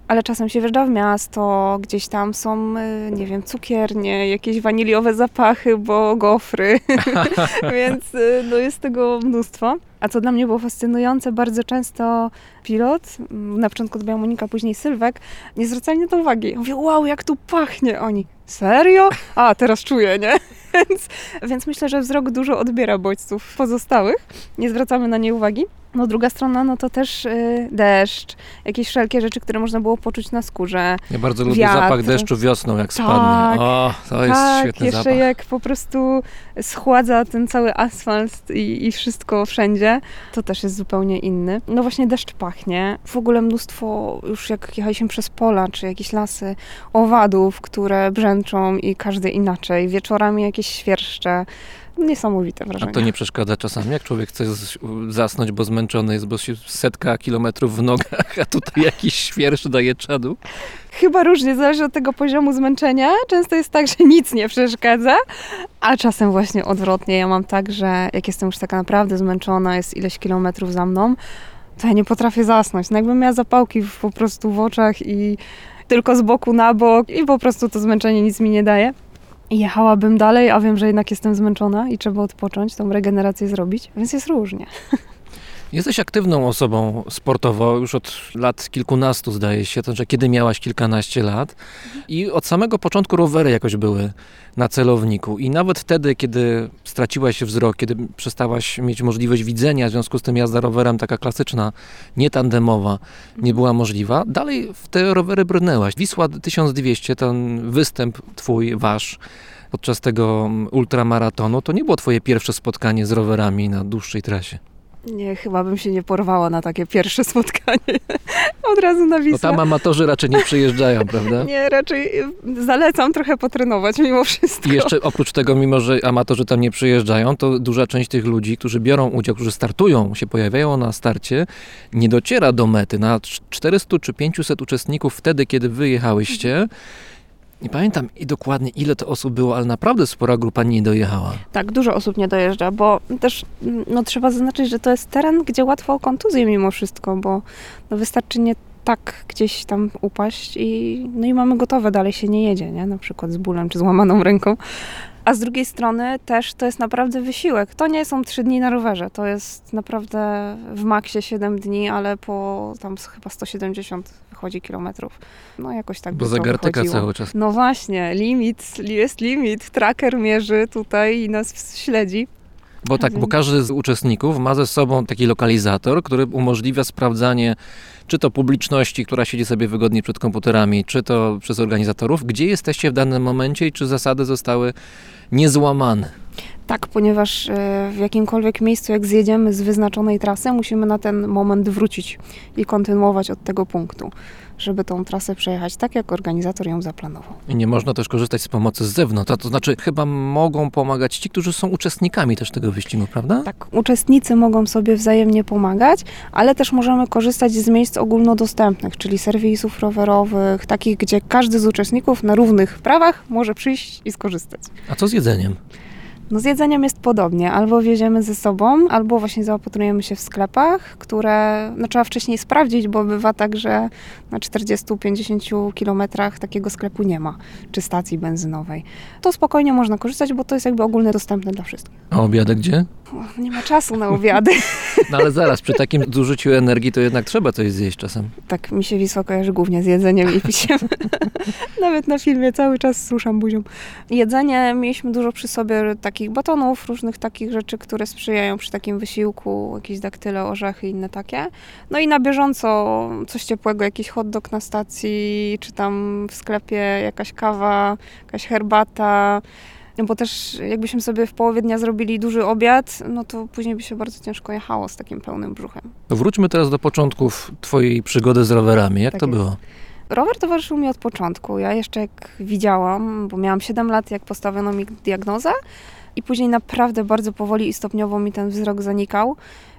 ale czasem się wjeżdża w miasto, gdzieś tam są, y, nie wiem, cukiernie, jakieś waniliowe zapachy, bo gofry, więc y, no jest tego mnóstwo. A co dla mnie było fascynujące, bardzo często pilot, mm, na początku to była Monika, później Sylwek, nie zwracali na to uwagi. Mówię, wow, jak tu pachnie. Oni, serio? A, teraz czuję, nie? Więc, więc myślę, że wzrok dużo odbiera bodźców pozostałych. Nie zwracamy na nie uwagi. No druga strona, no to też y, deszcz, jakieś wszelkie rzeczy, które można było poczuć na skórze. Ja bardzo lubię Wiatr. zapach deszczu wiosną, jak Tak. spadnie. O, to jest tak, świetny jeszcze zapach. jak po prostu schładza ten cały asfalt i, i wszystko wszędzie, to też jest zupełnie inny. No właśnie deszcz pachnie. W ogóle mnóstwo, już jak jechaliśmy przez pola czy jakieś lasy, owadów, które brzęczą i każdy inaczej. Wieczorami jakieś świerszcze. Niesamowite A wrażenie. to nie przeszkadza czasami, jak człowiek chce zasnąć, bo zmęczony jest, bo się setka kilometrów w nogach, a tutaj jakiś świerszcz daje czadu. Chyba różnie, zależy od tego poziomu zmęczenia. Często jest tak, że nic nie przeszkadza, a czasem właśnie odwrotnie. Ja mam tak, że jak jestem już taka naprawdę zmęczona, jest ileś kilometrów za mną, to ja nie potrafię zasnąć. No jakbym miała zapałki po prostu w oczach i tylko z boku na bok i po prostu to zmęczenie nic mi nie daje. Jechałabym dalej, a wiem, że jednak jestem zmęczona i trzeba odpocząć, tą regenerację zrobić, więc jest różnie. Jesteś aktywną osobą sportowo już od lat kilkunastu, zdaje się, to znaczy kiedy miałaś kilkanaście lat i od samego początku rowery jakoś były na celowniku i nawet wtedy, kiedy straciłaś wzrok, kiedy przestałaś mieć możliwość widzenia, w związku z tym jazda rowerem taka klasyczna, nie tandemowa, nie była możliwa, dalej w te rowery brnęłaś. Wisła 1200, ten występ twój, wasz, podczas tego ultramaratonu, to nie było twoje pierwsze spotkanie z rowerami na dłuższej trasie. Nie, chyba bym się nie porwała na takie pierwsze spotkanie. Od razu na No Wisłę. tam amatorzy raczej nie przyjeżdżają, prawda? Nie, raczej y, zalecam trochę potrenować mimo wszystko. I jeszcze oprócz tego, mimo że amatorzy tam nie przyjeżdżają, to duża część tych ludzi, którzy biorą udział, którzy startują, się pojawiają na starcie, nie dociera do mety. Na 400 czy 500 uczestników wtedy, kiedy wyjechałyście, nie pamiętam i dokładnie ile to osób było, ale naprawdę spora grupa nie dojechała. Tak, dużo osób nie dojeżdża, bo też mm, no, trzeba zaznaczyć, że to jest teren, gdzie łatwo o kontuzję mimo wszystko, bo no, wystarczy nie tak gdzieś tam upaść i, no i mamy gotowe, dalej się nie jedzie, nie? Na przykład z bólem czy złamaną ręką. A z drugiej strony też to jest naprawdę wysiłek. To nie są trzy dni na rowerze, to jest naprawdę w maksie 7 dni, ale po tam chyba 170 wychodzi kilometrów. No jakoś tak Bo zagartyka cały czas. No właśnie, limit, jest limit. Tracker mierzy tutaj i nas śledzi. Bo tak, bo każdy z uczestników ma ze sobą taki lokalizator, który umożliwia sprawdzanie czy to publiczności, która siedzi sobie wygodnie przed komputerami, czy to przez organizatorów, gdzie jesteście w danym momencie i czy zasady zostały niezłamane. Tak, ponieważ e, w jakimkolwiek miejscu, jak zjedziemy z wyznaczonej trasy, musimy na ten moment wrócić i kontynuować od tego punktu, żeby tą trasę przejechać tak, jak organizator ją zaplanował. I nie można też korzystać z pomocy z zewnątrz. To znaczy, chyba mogą pomagać ci, którzy są uczestnikami też tego wyścigu, prawda? Tak, uczestnicy mogą sobie wzajemnie pomagać, ale też możemy korzystać z miejsc ogólnodostępnych, czyli serwisów rowerowych, takich, gdzie każdy z uczestników na równych prawach może przyjść i skorzystać. A co z jedzeniem? No z jedzeniem jest podobnie. Albo wieziemy ze sobą, albo właśnie zaopatrujemy się w sklepach, które no, trzeba wcześniej sprawdzić, bo bywa tak, że na 40-50 kilometrach takiego sklepu nie ma, czy stacji benzynowej. To spokojnie można korzystać, bo to jest jakby ogólnie dostępne dla wszystkich. A obiadek gdzie? O, Nie ma czasu na obiady. No ale zaraz, przy takim zużyciu energii to jednak trzeba coś zjeść czasem. tak mi się Wisła kojarzy głównie z jedzeniem i piciem. Nawet na filmie cały czas słucham buzią. Jedzenie mieliśmy dużo przy sobie takich batonów, różnych takich rzeczy, które sprzyjają przy takim wysiłku, jakieś daktyle, orzechy i inne takie. No i na bieżąco coś ciepłego, jakiś hot dog na stacji, czy tam w sklepie jakaś kawa, jakaś herbata. No bo też jakbyśmy sobie w połowie dnia zrobili duży obiad, no to później by się bardzo ciężko jechało z takim pełnym brzuchem. To wróćmy teraz do początków twojej przygody z rowerami. Jak Tak to jest. było? Rower towarzyszył mi od początku. Ja jeszcze jak widziałam, bo miałam 7 lat, jak postawiono mi diagnozę i później naprawdę bardzo powoli i stopniowo mi ten wzrok zanikał,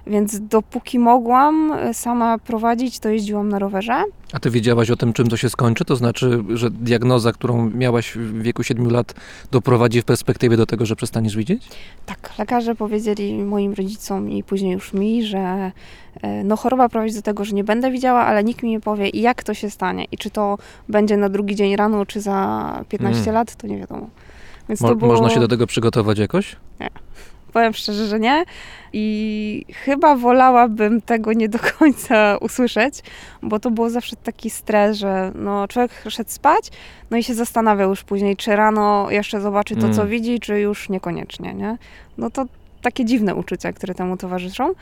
więc dopóki mogłam e, sama prowadzić, to jeździłam na rowerze. A ty wiedziałaś o tym, czym to się skończy? To znaczy, że diagnoza, którą miałaś w wieku 7 lat, doprowadzi w perspektywie do tego, że przestaniesz widzieć? Tak, lekarze powiedzieli moim rodzicom i później już mi, że e, no choroba prowadzi do tego, że nie będę widziała, ale nikt mi nie powie jak to się stanie i czy to będzie na drugi dzień rano, czy za 15 Mm. lat, to nie wiadomo. Więc Mo- było... Można się do tego przygotować jakoś? Powiem szczerze, że nie. I chyba wolałabym tego nie do końca usłyszeć, bo to było zawsze taki stres, że no, człowiek szedł spać, no i się zastanawiał już później, czy rano jeszcze zobaczy to, co Mm. widzi, czy już niekoniecznie, nie? No to takie dziwne uczucia, które temu towarzyszą.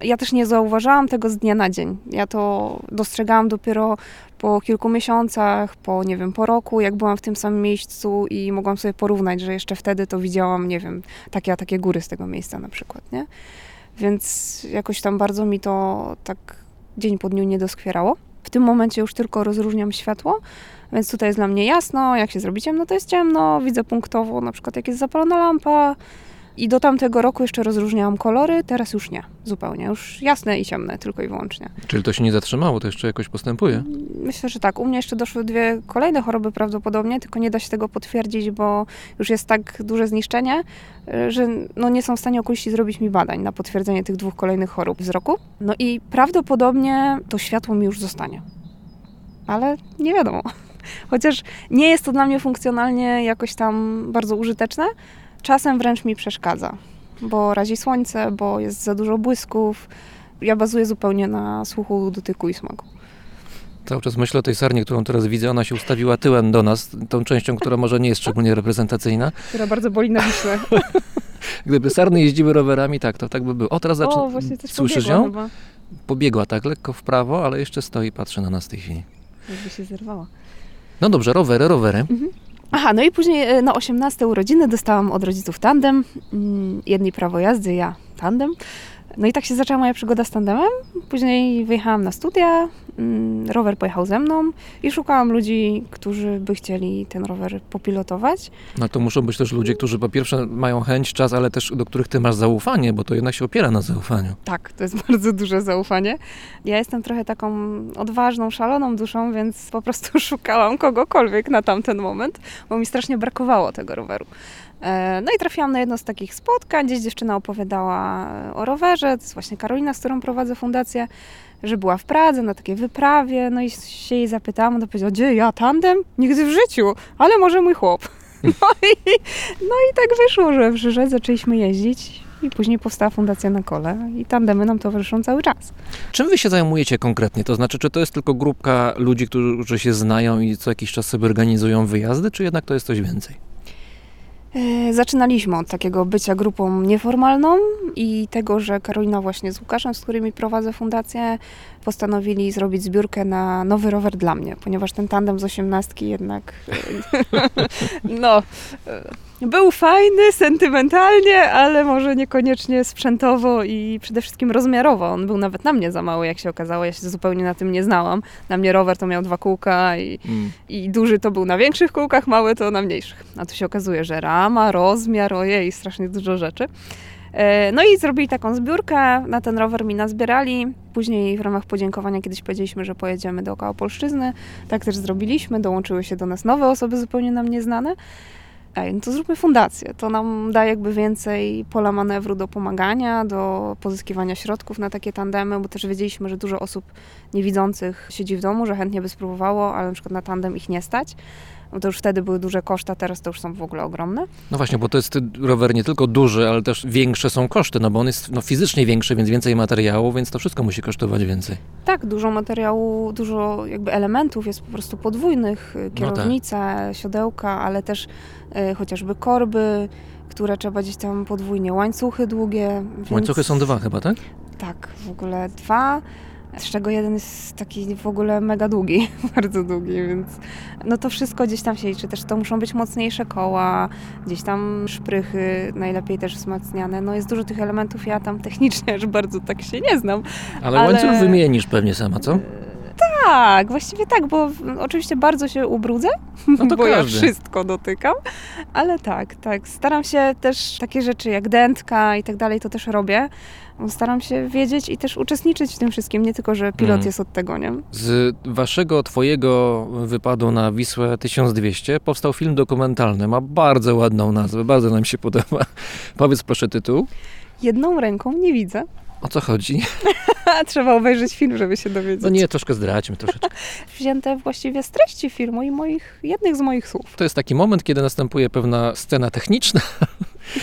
Ja też nie zauważałam tego z dnia na dzień. Ja to dostrzegałam dopiero po kilku miesiącach, po nie wiem, po roku, jak byłam w tym samym miejscu i mogłam sobie porównać, że jeszcze wtedy to widziałam, nie wiem, takie, a takie góry z tego miejsca na przykład, nie? Więc jakoś tam bardzo mi to tak dzień po dniu nie doskwierało. W tym momencie już tylko rozróżniam światło, więc tutaj jest dla mnie jasno, jak się zrobi ciemno, to jest ciemno, widzę punktowo, na przykład jak jest zapalona lampa. I do tamtego roku jeszcze rozróżniałam kolory, teraz już nie, zupełnie. Już jasne i ciemne, tylko i wyłącznie. Czyli to się nie zatrzymało, to jeszcze jakoś postępuje? Myślę, że tak. U mnie jeszcze doszły dwie kolejne choroby prawdopodobnie, tylko nie da się tego potwierdzić, bo już jest tak duże zniszczenie, y, że no nie są w stanie okuliści zrobić mi badań na potwierdzenie tych dwóch kolejnych chorób wzroku. No i prawdopodobnie to światło mi już zostanie. Ale nie wiadomo. Chociaż nie jest to dla mnie funkcjonalnie jakoś tam bardzo użyteczne, czasem wręcz mi przeszkadza, bo razi słońce, bo jest za dużo błysków. Ja bazuję zupełnie na słuchu, dotyku i smaku. Cały czas myślę o tej sarnie, którą teraz widzę. Ona się ustawiła tyłem do nas, tą częścią, która może nie jest szczególnie reprezentacyjna. która bardzo boli na Wiśle. Gdyby sarny jeździły rowerami, tak, to tak by było. O, teraz zaczyna. O, właśnie też Słyszysz pobiegła ją? Chyba. Pobiegła tak lekko w prawo, ale jeszcze stoi i patrzy na nas w tej chwili. Jakby się zerwała. No dobrze, rowery, rowery. Aha, no i później e, na 18 urodziny dostałam od rodziców tandem. Mm, Jedni prawo jazdy, ja tandem. No i tak się zaczęła moja przygoda z tandemem. Później wyjechałam na studia, mm, rower pojechał ze mną i szukałam ludzi, którzy by chcieli ten rower popilotować. No to muszą być też ludzie, którzy po pierwsze mają chęć, czas, ale też do których ty masz zaufanie, bo to jednak się opiera na zaufaniu. Tak, to jest bardzo duże zaufanie. Ja jestem trochę taką odważną, szaloną duszą, więc po prostu szukałam kogokolwiek na tamten moment, bo mi strasznie brakowało tego roweru. E, No i trafiłam na jedno z takich spotkań, gdzieś dziewczyna opowiadała e, o rowerze, to jest właśnie Karolina, z którą prowadzę fundację, że była w Pradze na takiej wyprawie, no i się jej zapytałam, to powiedziała, gdzie ja, tandem? Nigdy w życiu, ale może mój chłop. No i, no i tak wyszło, że w Żyże zaczęliśmy jeździć i później powstała Fundacja na Kole i tandemy nam towarzyszą cały czas. Czym wy się zajmujecie konkretnie? To znaczy, czy to jest tylko grupka ludzi, którzy się znają i co jakiś czas sobie organizują wyjazdy, czy jednak to jest coś więcej? E, Zaczynaliśmy od takiego bycia grupą nieformalną i tego, że Karolina właśnie z Łukaszem, z którymi prowadzę fundację, postanowili zrobić zbiórkę na nowy rower dla mnie, ponieważ ten tandem z osiemnastki jednak, e, no, e, Był fajny, sentymentalnie, ale może niekoniecznie sprzętowo i przede wszystkim rozmiarowo. On był nawet na mnie za mały, jak się okazało. Ja się zupełnie na tym nie znałam. Na mnie rower to miał dwa kółka i, Mm. i duży to był na większych kółkach, mały to na mniejszych. A tu się okazuje, że rama, rozmiar, ojej, strasznie dużo rzeczy. E, No i zrobili taką zbiórkę, na ten rower mi nazbierali. Później w ramach podziękowania kiedyś powiedzieliśmy, że pojedziemy dookoła Polszczyzny. Tak też zrobiliśmy, dołączyły się do nas nowe osoby zupełnie nam nieznane. Ej, no to zróbmy fundację. To nam da jakby więcej pola manewru do pomagania, do pozyskiwania środków na takie tandemy, bo też wiedzieliśmy, że dużo osób niewidzących siedzi w domu, że chętnie by spróbowało, ale na przykład na tandem ich nie stać. No to już wtedy były duże koszty, a teraz to już są w ogóle ogromne. No właśnie, bo to jest rower nie tylko duży, ale też większe są koszty, no bo on jest no, fizycznie większy, więc więcej materiału, więc to wszystko musi kosztować więcej. Tak, dużo materiału, dużo jakby elementów jest po prostu podwójnych. y, Kierownice, siodełka, ale też y, chociażby korby, które trzeba gdzieś tam podwójnie, łańcuchy długie. Więc... Łańcuchy są dwa chyba, tak? Tak, w ogóle dwa, z czego jeden jest taki w ogóle mega długi, bardzo długi, więc no to wszystko gdzieś tam się liczy. Też to muszą być mocniejsze koła, gdzieś tam szprychy, najlepiej też wzmacniane. No jest dużo tych elementów, ja tam technicznie aż bardzo tak się nie znam. Ale, Ale- łańcuch wymienisz pewnie sama, co? Tak, właściwie tak, bo oczywiście bardzo się ubrudzę, No to bo ja każdy. wszystko dotykam, ale tak, tak. Staram się też takie rzeczy jak dętka i tak dalej, to też robię. Staram się wiedzieć i też uczestniczyć w tym wszystkim, nie tylko, że pilot Mm. jest od tego, nie? Z waszego, twojego wypadu na Wisłę 1200 powstał film dokumentalny. Ma bardzo ładną nazwę, bardzo nam się podoba. Powiedz proszę tytuł. Jedną ręką nie widzę, O co chodzi? trzeba obejrzeć film, żeby się dowiedzieć. No nie, troszkę zdradźmy troszeczkę. Wzięte właściwie z treści filmu i moich, jednych z moich słów. To jest taki moment, kiedy następuje pewna scena techniczna,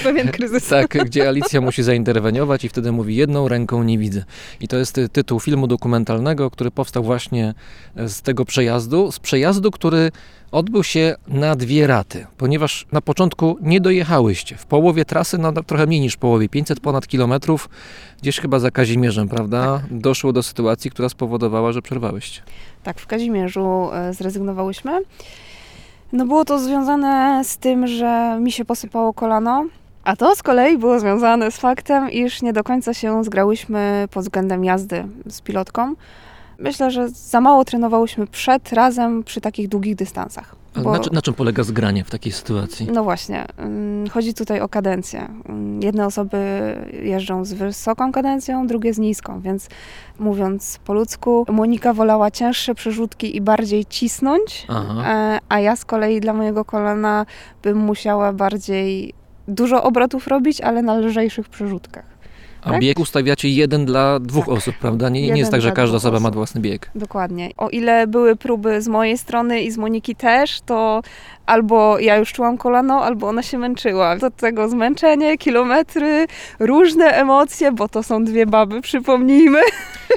Pewien kryzys. tak, gdzie Alicja musi zainterweniować i wtedy mówi jedną ręką nie widzę. I to jest tytuł filmu dokumentalnego, który powstał właśnie e, z tego przejazdu, z przejazdu, który odbył się na dwie raty, ponieważ na początku nie dojechałyście. W połowie trasy, no trochę mniej niż w połowie, 500 ponad kilometrów, gdzieś chyba za Kazimierzem, prawda? Doszło do sytuacji, która spowodowała, że przerwałyście. Tak, w Kazimierzu e, zrezygnowałyśmy. No było to związane z tym, że mi się posypało kolano, a to z kolei było związane z faktem, iż nie do końca się zgrałyśmy pod względem jazdy z pilotką. Myślę, że za mało trenowałyśmy przed razem przy takich długich dystansach. Bo- na, na czym polega zgranie w takiej sytuacji? No właśnie, ym, chodzi tutaj o kadencję. Ym, Jedne osoby jeżdżą z wysoką kadencją, drugie z niską, więc mówiąc po ludzku, Monika wolała cięższe przerzutki i bardziej cisnąć, Aha. e, a ja z kolei dla mojego kolana bym musiała bardziej dużo obrotów robić, ale na lżejszych przerzutkach. A tak? bieg ustawiacie jeden dla dwóch Tak. osób, prawda? Nie, nie jest tak, że każda osoba ma osób. własny bieg. Dokładnie. O ile były próby z mojej strony i z Moniki też, to albo ja już czułam kolano, albo ona się męczyła. Do tego zmęczenie, kilometry, różne emocje, bo to są dwie baby, przypomnijmy.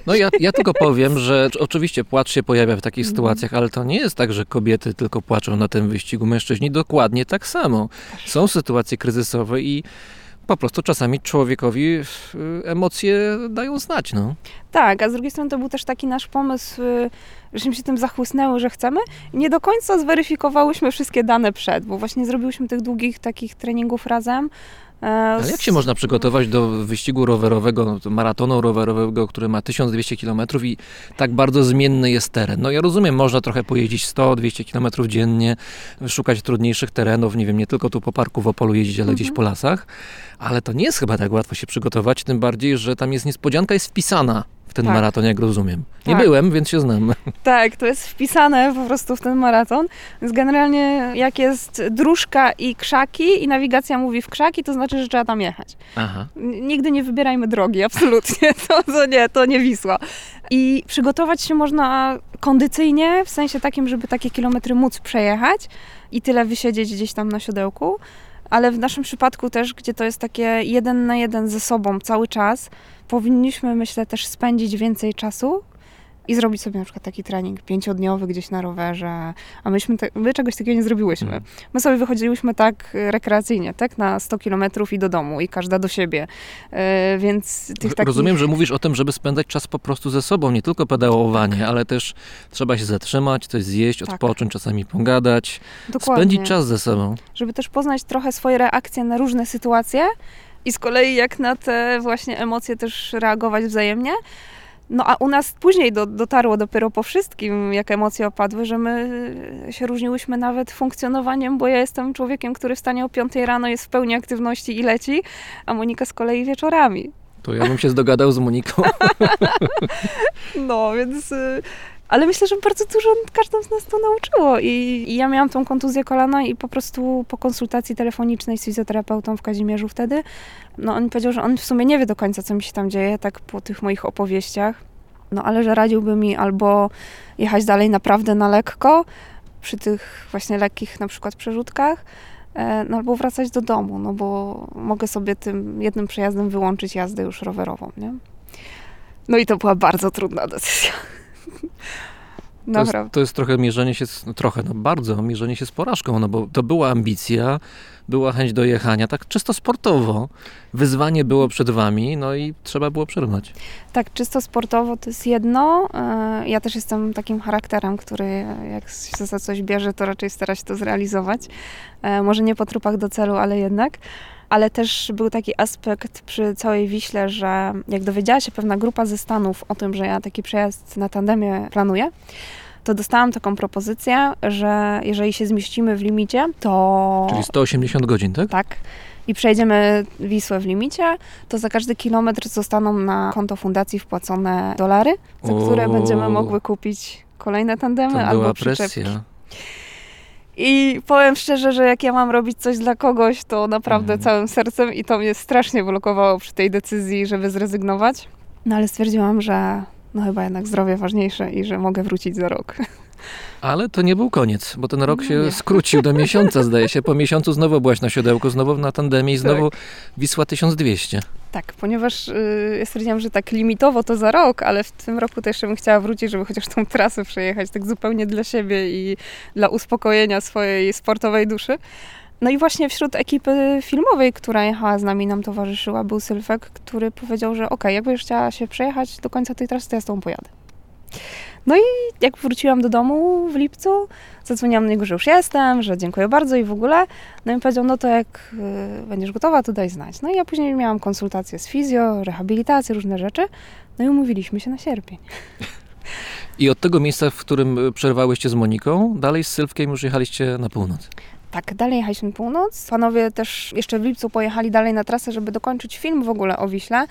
No ja, ja tylko powiem, że oczywiście płacz się pojawia w takich Mhm. sytuacjach, ale to nie jest tak, że kobiety tylko płaczą na tym wyścigu, mężczyźni dokładnie tak samo. Są sytuacje kryzysowe i po prostu czasami człowiekowi y, emocje dają znać, no. Tak, a z drugiej strony to był też taki nasz pomysł, y, żeśmy się tym zachłysnęły, że chcemy. Nie do końca zweryfikowałyśmy wszystkie dane przed, bo właśnie zrobiłyśmy tych długich takich treningów razem. E, Ale jak się można przygotować do wyścigu rowerowego, no to maratonu rowerowego, który ma 1200 km i tak bardzo zmienny jest teren? No ja rozumiem, można trochę pojeździć 100-200 km dziennie, szukać trudniejszych terenów, nie wiem, nie tylko tu po parku w Opolu jeździć, ale gdzieś po lasach, ale to nie jest chyba tak łatwo się przygotować, tym bardziej, że tam jest niespodzianka, jest wpisana ten Tak. maraton, jak rozumiem. Nie Tak. byłem, więc się znam. Tak, to jest wpisane po prostu w ten maraton. Więc generalnie jak jest dróżka i krzaki i nawigacja mówi w krzaki, to znaczy, że trzeba tam jechać. Aha. Nigdy nie wybierajmy drogi, absolutnie. To, to nie, to nie Wisła. I przygotować się można kondycyjnie, w sensie takim, żeby takie kilometry móc przejechać i tyle wysiedzieć gdzieś tam na siodełku. Ale w naszym przypadku też, gdzie to jest takie jeden na jeden ze sobą cały czas, powinniśmy, myślę, też spędzić więcej czasu i zrobić sobie na przykład taki trening pięciodniowy gdzieś na rowerze, a myśmy te, my czegoś takiego nie zrobiłyśmy. Mhm. My sobie wychodziłyśmy tak e, rekreacyjnie, tak na 100 kilometrów i do domu i każda do siebie, E, więc tych takich... Rozumiem, że mówisz o tym, żeby spędzać czas po prostu ze sobą, nie tylko pedałowanie, ale też trzeba się zatrzymać, coś zjeść, Tak. odpocząć, czasami pogadać, Dokładnie. spędzić czas ze sobą. żeby też poznać trochę swoje reakcje na różne sytuacje i z kolei jak na te właśnie emocje też reagować wzajemnie. No a u nas później do, dotarło dopiero po wszystkim, jak emocje opadły, że my się różniłyśmy nawet funkcjonowaniem, bo ja jestem człowiekiem, który wstanie o 5 rano, jest w pełni aktywności i leci, a Monika z kolei wieczorami. To ja bym się dogadał z Moniką. No, więc. Ale myślę, że bardzo dużo każdą z nas to nauczyło. I, I ja miałam tą kontuzję kolana i po prostu po konsultacji telefonicznej z fizjoterapeutą w Kazimierzu wtedy, no on powiedział, że on w sumie nie wie do końca, co mi się tam dzieje, tak po tych moich opowieściach. No ale że radziłby mi albo jechać dalej naprawdę na lekko, przy tych właśnie lekkich na przykład przerzutkach, e, no albo wracać do domu, no bo mogę sobie tym jednym przejazdem wyłączyć jazdę już rowerową, nie? No i to była bardzo trudna decyzja. To jest, to jest trochę mierzenie się, z, no trochę, no bardzo mierzenie się z porażką, no bo to była ambicja, była chęć do jechania, tak czysto sportowo. Wyzwanie było przed wami, no i trzeba było przerwać. Tak, czysto sportowo to jest jedno. E, Ja też jestem takim charakterem, który jak się za coś bierze, to raczej stara się to zrealizować. E, Może nie po trupach do celu, ale jednak. Ale też był taki aspekt przy całej Wiśle, że jak dowiedziała się pewna grupa ze Stanów o tym, że ja taki przejazd na tandemie planuję, to dostałam taką propozycję, że jeżeli się zmieścimy w limicie, to... Czyli 180 godzin, tak? Tak. I przejdziemy Wisłę w limicie, to za każdy kilometr zostaną na konto fundacji wpłacone dolary, za które O. będziemy mogły kupić kolejne tandemy To albo była przyczepki. presja. I powiem szczerze, że jak ja mam robić coś dla kogoś, to naprawdę Mhm. całym sercem i to mnie strasznie blokowało przy tej decyzji, żeby zrezygnować. No ale stwierdziłam, że no chyba jednak zdrowie ważniejsze i że mogę wrócić za rok. Ale to nie był koniec, bo ten rok No się nie. skrócił do miesiąca, zdaje się. Po miesiącu znowu byłaś na siodełku, znowu na tandemie i znowu Tak. Wisła 1200. Tak, ponieważ yy, ja stwierdziłam, że tak limitowo to za rok, ale w tym roku też bym chciała wrócić, żeby chociaż tą trasę przejechać tak zupełnie dla siebie i dla uspokojenia swojej sportowej duszy. No i właśnie wśród ekipy filmowej, która jechała z nami, nam towarzyszyła, był Sylwek, który powiedział, że okej, jakbyś chciała się przejechać do końca tej trasy, to ja z tobą pojadę. No i jak wróciłam do domu w lipcu, zadzwoniłam do niego, że już jestem, że dziękuję bardzo i w ogóle. No i powiedział, no to jak y, będziesz gotowa, to daj znać. No i ja później miałam konsultacje z fizjo, rehabilitację, różne rzeczy. No i umówiliśmy się na sierpień. I od tego miejsca, w którym y, przerwałyście z Moniką, dalej z Sylwkiem już jechaliście na północ. Tak, dalej jechaliśmy na północ. Panowie też jeszcze w lipcu pojechali dalej na trasę, żeby dokończyć film w ogóle o Wiśle.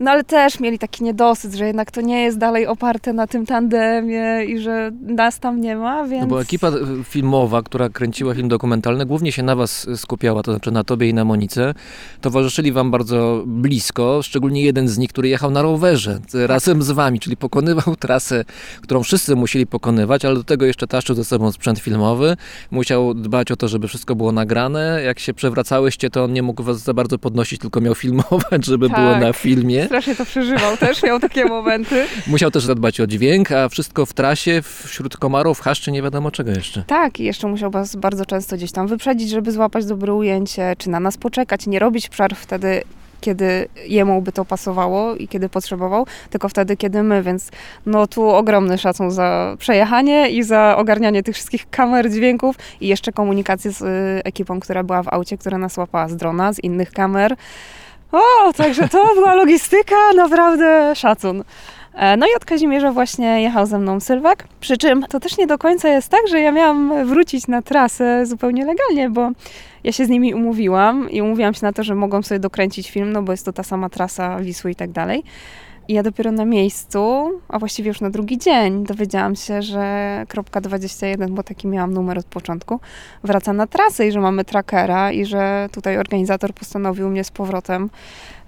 No ale też mieli taki niedosyt, że jednak to nie jest dalej oparte na tym tandemie i że nas tam nie ma, więc... No bo ekipa y, filmowa, która kręciła film dokumentalny, głównie się na was skupiała, to znaczy na tobie i na Monice. Towarzyszyli wam bardzo blisko, szczególnie jeden z nich, który jechał na rowerze y, razem z wami, czyli pokonywał trasę, którą wszyscy musieli pokonywać, ale do tego jeszcze taszczył ze sobą sprzęt filmowy. Musiał dbać o to, żeby wszystko było nagrane. Jak się przewracałyście, to on nie mógł was za bardzo podnosić, tylko miał filmować, żeby Tak. było na filmie. Strasznie to przeżywał też, miał takie momenty. Musiał też zadbać o dźwięk, a wszystko w trasie, wśród komarów, haszczy, nie wiadomo czego jeszcze. Tak, i jeszcze musiał was bardzo często gdzieś tam wyprzedzić, żeby złapać dobre ujęcie, czy na nas poczekać, nie robić przerw wtedy, kiedy jemu by to pasowało i kiedy potrzebował, tylko wtedy, kiedy my, więc no tu ogromny szacun za przejechanie i za ogarnianie tych wszystkich kamer, dźwięków i jeszcze komunikację z y, ekipą, która była w aucie, która nas łapała z drona, z innych kamer. O, także to była logistyka, naprawdę szacun. E, No i od Kazimierza właśnie jechał ze mną Sylwek, przy czym to też nie do końca jest tak, że ja miałam wrócić na trasę zupełnie legalnie, bo ja się z nimi umówiłam i umówiłam się na to, że mogą sobie dokręcić film, no bo jest to ta sama trasa Wisły i tak dalej. I ja dopiero na miejscu, a właściwie już na drugi dzień, dowiedziałam się, że kropka 21, bo taki miałam numer od początku, wraca na trasę i że mamy trackera i że tutaj organizator postanowił mnie z powrotem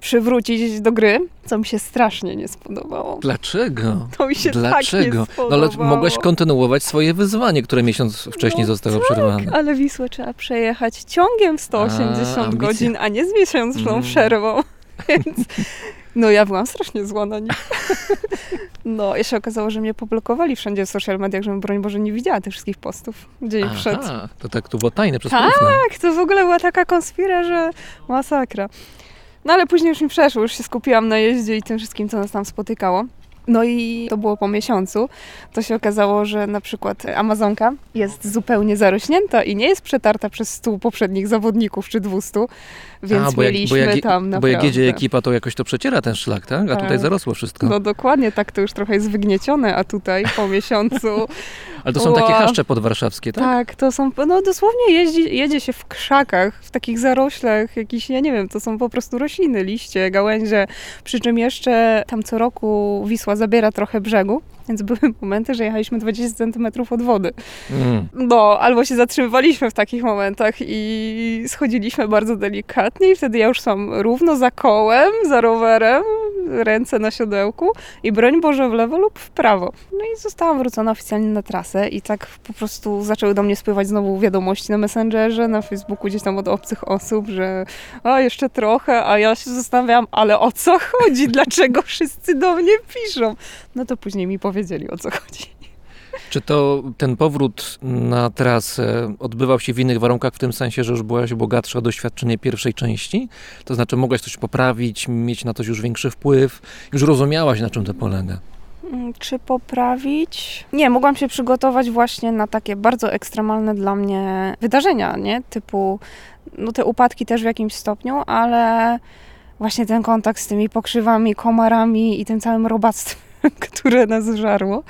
przywrócić do gry, co mi się strasznie nie spodobało. Dlaczego? To mi się Dlaczego? tak nie No ale spodobało. mogłaś kontynuować swoje wyzwanie, które miesiąc wcześniej No zostało tak, przerwane. Ale Wisłę trzeba przejechać ciągiem 180 A, godzin, a nie z miesięczną Mm. przerwą. Więc No ja byłam strasznie zła na nich. No, i się okazało, że mnie poblokowali wszędzie w social mediach, żebym broń Boże nie widziała tych wszystkich postów, gdzie im wszedł. To tak tu było tajne przez. Tak, to w ogóle była taka konspira, że masakra. No ale później już mi przeszło, już się skupiłam na jeździe i tym wszystkim, co nas tam spotykało. No i to było po miesiącu. To się okazało, że na przykład Amazonka jest zupełnie zarośnięta i nie jest przetarta przez stu poprzednich zawodników czy dwustu, więc A, bo jak, mieliśmy bo jak, tam bo naprawdę... jak jedzie ekipa, to jakoś to przeciera ten szlak, tak? A tutaj Tak. zarosło wszystko. No dokładnie, tak to już trochę jest wygniecione, a tutaj po miesiącu Ale to są takie haszcze podwarszawskie, tak? Tak, to są, no dosłownie jeździ, jedzie się w krzakach, w takich zaroślach, jakiś, ja nie wiem, to są po prostu rośliny, liście, gałęzie, przy czym jeszcze tam co roku Wisła zabiera trochę brzegu, więc były momenty, że jechaliśmy 20 centymetrów od wody. Mm. No, albo się zatrzymywaliśmy w takich momentach i schodziliśmy bardzo delikatnie i wtedy ja już sam równo za kołem, za rowerem, ręce na siodełku i broń Boże w lewo lub w prawo. No i zostałam wrócona oficjalnie na trasę i tak po prostu zaczęły do mnie spływać znowu wiadomości na Messengerze, na Facebooku, gdzieś tam od obcych osób, że a jeszcze trochę, a ja się zastanawiałam, ale o co chodzi? Dlaczego wszyscy do mnie piszą? No to później mi powiedzieli, o co chodzi. Czy to ten powrót na trasę odbywał się w innych warunkach, w tym sensie, że już byłaś bogatsza o doświadczenie pierwszej części? To znaczy mogłaś coś poprawić, mieć na coś już większy wpływ? Już rozumiałaś, na czym to polega? Mm, Czy poprawić? Nie, mogłam się przygotować właśnie na takie bardzo ekstremalne dla mnie wydarzenia, nie? Typu, no te upadki też w jakimś stopniu, ale właśnie ten kontakt z tymi pokrzywami, komarami i tym całym robactwem, które nas żarło.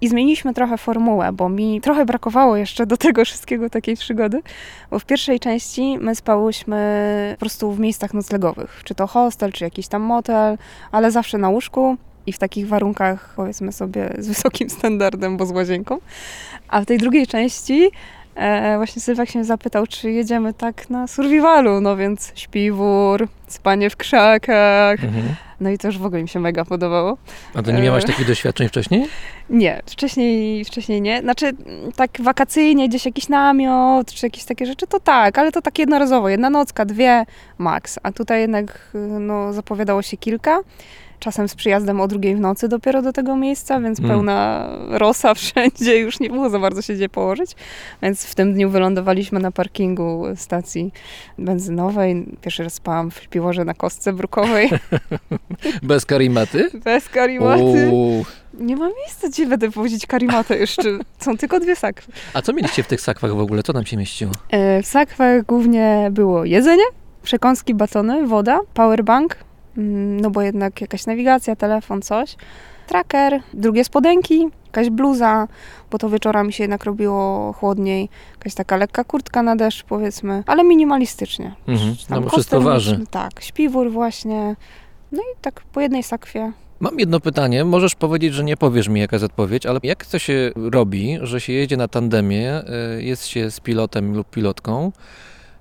I zmieniliśmy trochę formułę, bo mi trochę brakowało jeszcze do tego wszystkiego takiej przygody, bo w pierwszej części my spałyśmy po prostu w miejscach noclegowych, czy to hostel, czy jakiś tam motel, ale zawsze na łóżku i w takich warunkach, powiedzmy sobie, z wysokim standardem, bo z łazienką. A w tej drugiej części e, właśnie Sylwek się zapytał, czy jedziemy tak na survivalu, no więc śpiwór, spanie w krzakach, Mhm. No i to już w ogóle mi się mega podobało. A to nie miałaś takich doświadczeń wcześniej? Nie, wcześniej, wcześniej nie. Znaczy, mm, tak wakacyjnie, gdzieś jakiś namiot, czy jakieś takie rzeczy, to tak, ale to tak jednorazowo, jedna nocka, dwie, max. A tutaj jednak, y, no, zapowiadało się kilka. Czasem z przyjazdem o drugiej w nocy dopiero do tego miejsca, więc Mm. pełna rosa wszędzie, już nie było za bardzo się gdzie położyć. Więc w tym dniu wylądowaliśmy na parkingu stacji benzynowej. Pierwszy raz spałam w śpiworze na kostce brukowej, Bez karimaty? bez karimaty. Uuu. Nie ma miejsca, gdzie będę powozić karimatę jeszcze. Są tylko dwie sakwy. A co mieliście w tych sakwach w ogóle? Co tam się mieściło? E, W sakwach głównie było jedzenie, przekąski, batony, woda, powerbank, no bo jednak jakaś nawigacja, telefon, coś, tracker, drugie spodenki, jakaś bluza, bo to wieczorami się jednak robiło chłodniej, jakaś taka lekka kurtka na deszcz powiedzmy, ale minimalistycznie. Mhm. No bo wszystko waży. Tak, śpiwór właśnie, no i tak po jednej sakwie. Mam jedno pytanie. Możesz powiedzieć, że nie powiesz mi, jaka jest odpowiedź, ale jak to się robi, że się jedzie na tandemie, y, jest się z pilotem lub pilotką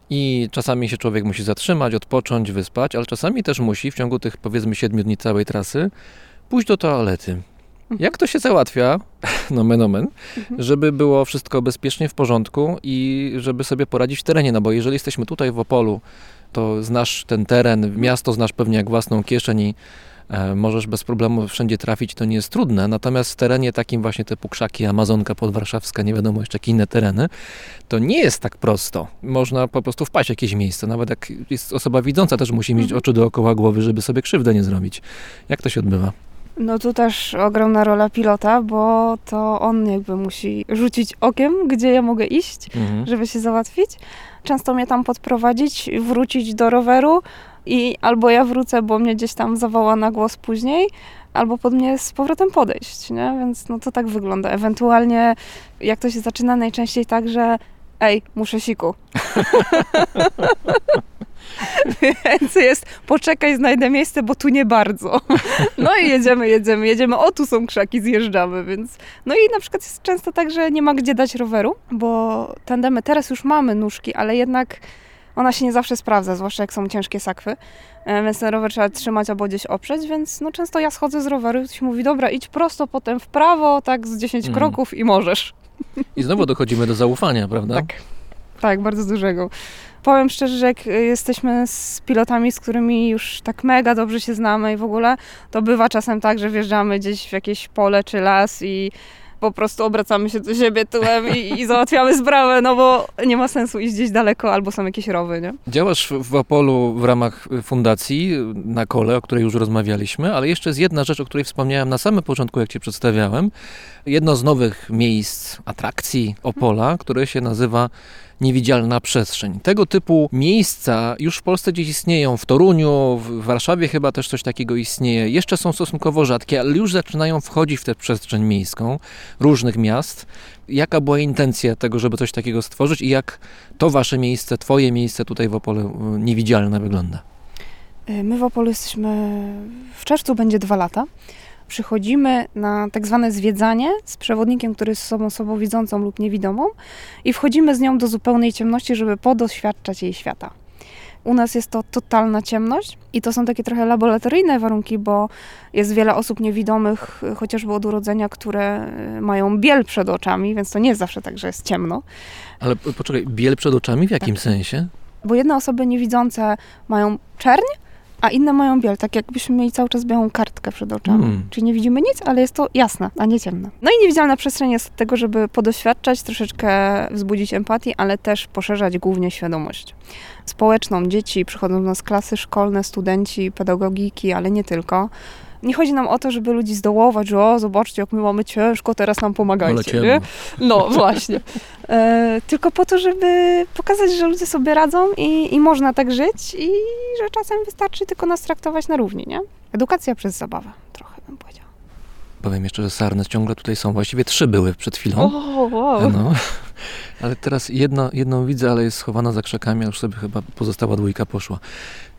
i czasami się człowiek musi zatrzymać, odpocząć, wyspać, ale czasami też musi w ciągu tych powiedzmy siedmiu dni całej trasy pójść do toalety. Jak to się załatwia, nomen omen, żeby było wszystko bezpiecznie w porządku i żeby sobie poradzić w terenie, no bo jeżeli jesteśmy tutaj w Opolu, to znasz ten teren, miasto znasz pewnie jak własną kieszeń i możesz bez problemu wszędzie trafić, to nie jest trudne, natomiast w terenie takim właśnie typu Krzaki, Amazonka podwarszawska, nie wiadomo jeszcze jakie inne tereny, to nie jest tak prosto. Można po prostu wpaść w jakieś miejsce, nawet jak jest osoba widząca też musi mieć oczy dookoła głowy, żeby sobie krzywdę nie zrobić. Jak to się odbywa? No tu też ogromna rola pilota, bo to on jakby musi rzucić okiem, gdzie ja mogę iść, Mhm. żeby się załatwić. Często mnie tam podprowadzić, wrócić do roweru i albo ja wrócę, bo mnie gdzieś tam zawoła na głos później, albo pod mnie z powrotem podejść, nie? Więc no to tak wygląda. Ewentualnie jak to się zaczyna najczęściej tak, że ej, muszę siku. Więc jest, poczekaj, znajdę miejsce, bo tu nie bardzo. No i jedziemy, jedziemy, jedziemy. O, tu są krzaki, zjeżdżamy, więc... No i na przykład jest często tak, że nie ma gdzie dać roweru, bo tandemy, teraz już mamy nóżki, ale jednak ona się nie zawsze sprawdza, zwłaszcza jak są ciężkie sakwy, E, więc ten rower trzeba trzymać albo gdzieś oprzeć, więc no często ja schodzę z roweru i ktoś mówi, dobra, idź prosto, potem w prawo, tak z 10 Mhm. kroków i możesz. I znowu dochodzimy do zaufania, prawda? Tak. Tak, bardzo dużego. Powiem szczerze, że jak y, jesteśmy z pilotami, z którymi już tak mega dobrze się znamy i w ogóle, to bywa czasem tak, że wjeżdżamy gdzieś w jakieś pole czy las i po prostu obracamy się do siebie tyłem i, i załatwiamy sprawę, no bo nie ma sensu iść gdzieś daleko albo są jakieś rowy, nie? Działasz w Opolu w ramach fundacji na kole, o której już rozmawialiśmy, ale jeszcze jest jedna rzecz, o której wspomniałem na samym początku, jak Cię przedstawiałem. Jedno z nowych miejsc, atrakcji Opola, które się nazywa Niewidzialna Przestrzeń. Tego typu miejsca już w Polsce gdzieś istnieją. W Toruniu, w Warszawie chyba też coś takiego istnieje. Jeszcze są stosunkowo rzadkie, ale już zaczynają wchodzić w tę przestrzeń miejską różnych miast. Jaka była intencja tego, żeby coś takiego stworzyć i jak to wasze miejsce, twoje miejsce tutaj w Opolu y, niewidzialne wygląda? Y, My w Opolu jesteśmy, w czerwcu będzie dwa lata. Przychodzimy na tak zwane zwiedzanie z przewodnikiem, który jest osobą słabowidzącą lub niewidomą i wchodzimy z nią do zupełnej ciemności, żeby podoświadczać jej świata. U nas jest to totalna ciemność i to są takie trochę laboratoryjne warunki, bo jest wiele osób niewidomych, y, chociażby od urodzenia, które y, mają biel przed oczami, więc to nie jest zawsze tak, że jest ciemno. Ale poczekaj, biel przed oczami w jakim sensie? Bo jedne osoby niewidzące mają czerń, a inne mają biel, tak jakbyśmy mieli cały czas białą kartkę przed oczami. Hmm. Czyli nie widzimy nic, ale jest to jasne, a nie ciemne. No i niewidzialna przestrzeń jest od tego, żeby podoświadczać, troszeczkę wzbudzić empatię, ale też poszerzać głównie świadomość społeczną. Dzieci przychodzą do nas klasy szkolne, studenci, pedagogiki, ale nie tylko. Nie chodzi nam o to, żeby ludzi zdołować, że o, zobaczcie, jak my mamy ciężko, teraz nam pomagajcie. Nie? No właśnie. E, tylko po to, żeby pokazać, że ludzie sobie radzą i, i można tak żyć i że czasem wystarczy tylko nas traktować na równi, nie? Edukacja przez zabawę, trochę bym powiedziała. Powiem jeszcze, że sarny ciągle tutaj są. Właściwie trzy były przed chwilą. O, wow. No. Ale teraz jedno, jedną widzę, ale jest schowana za krzakami, a już sobie chyba pozostała dwójka poszła.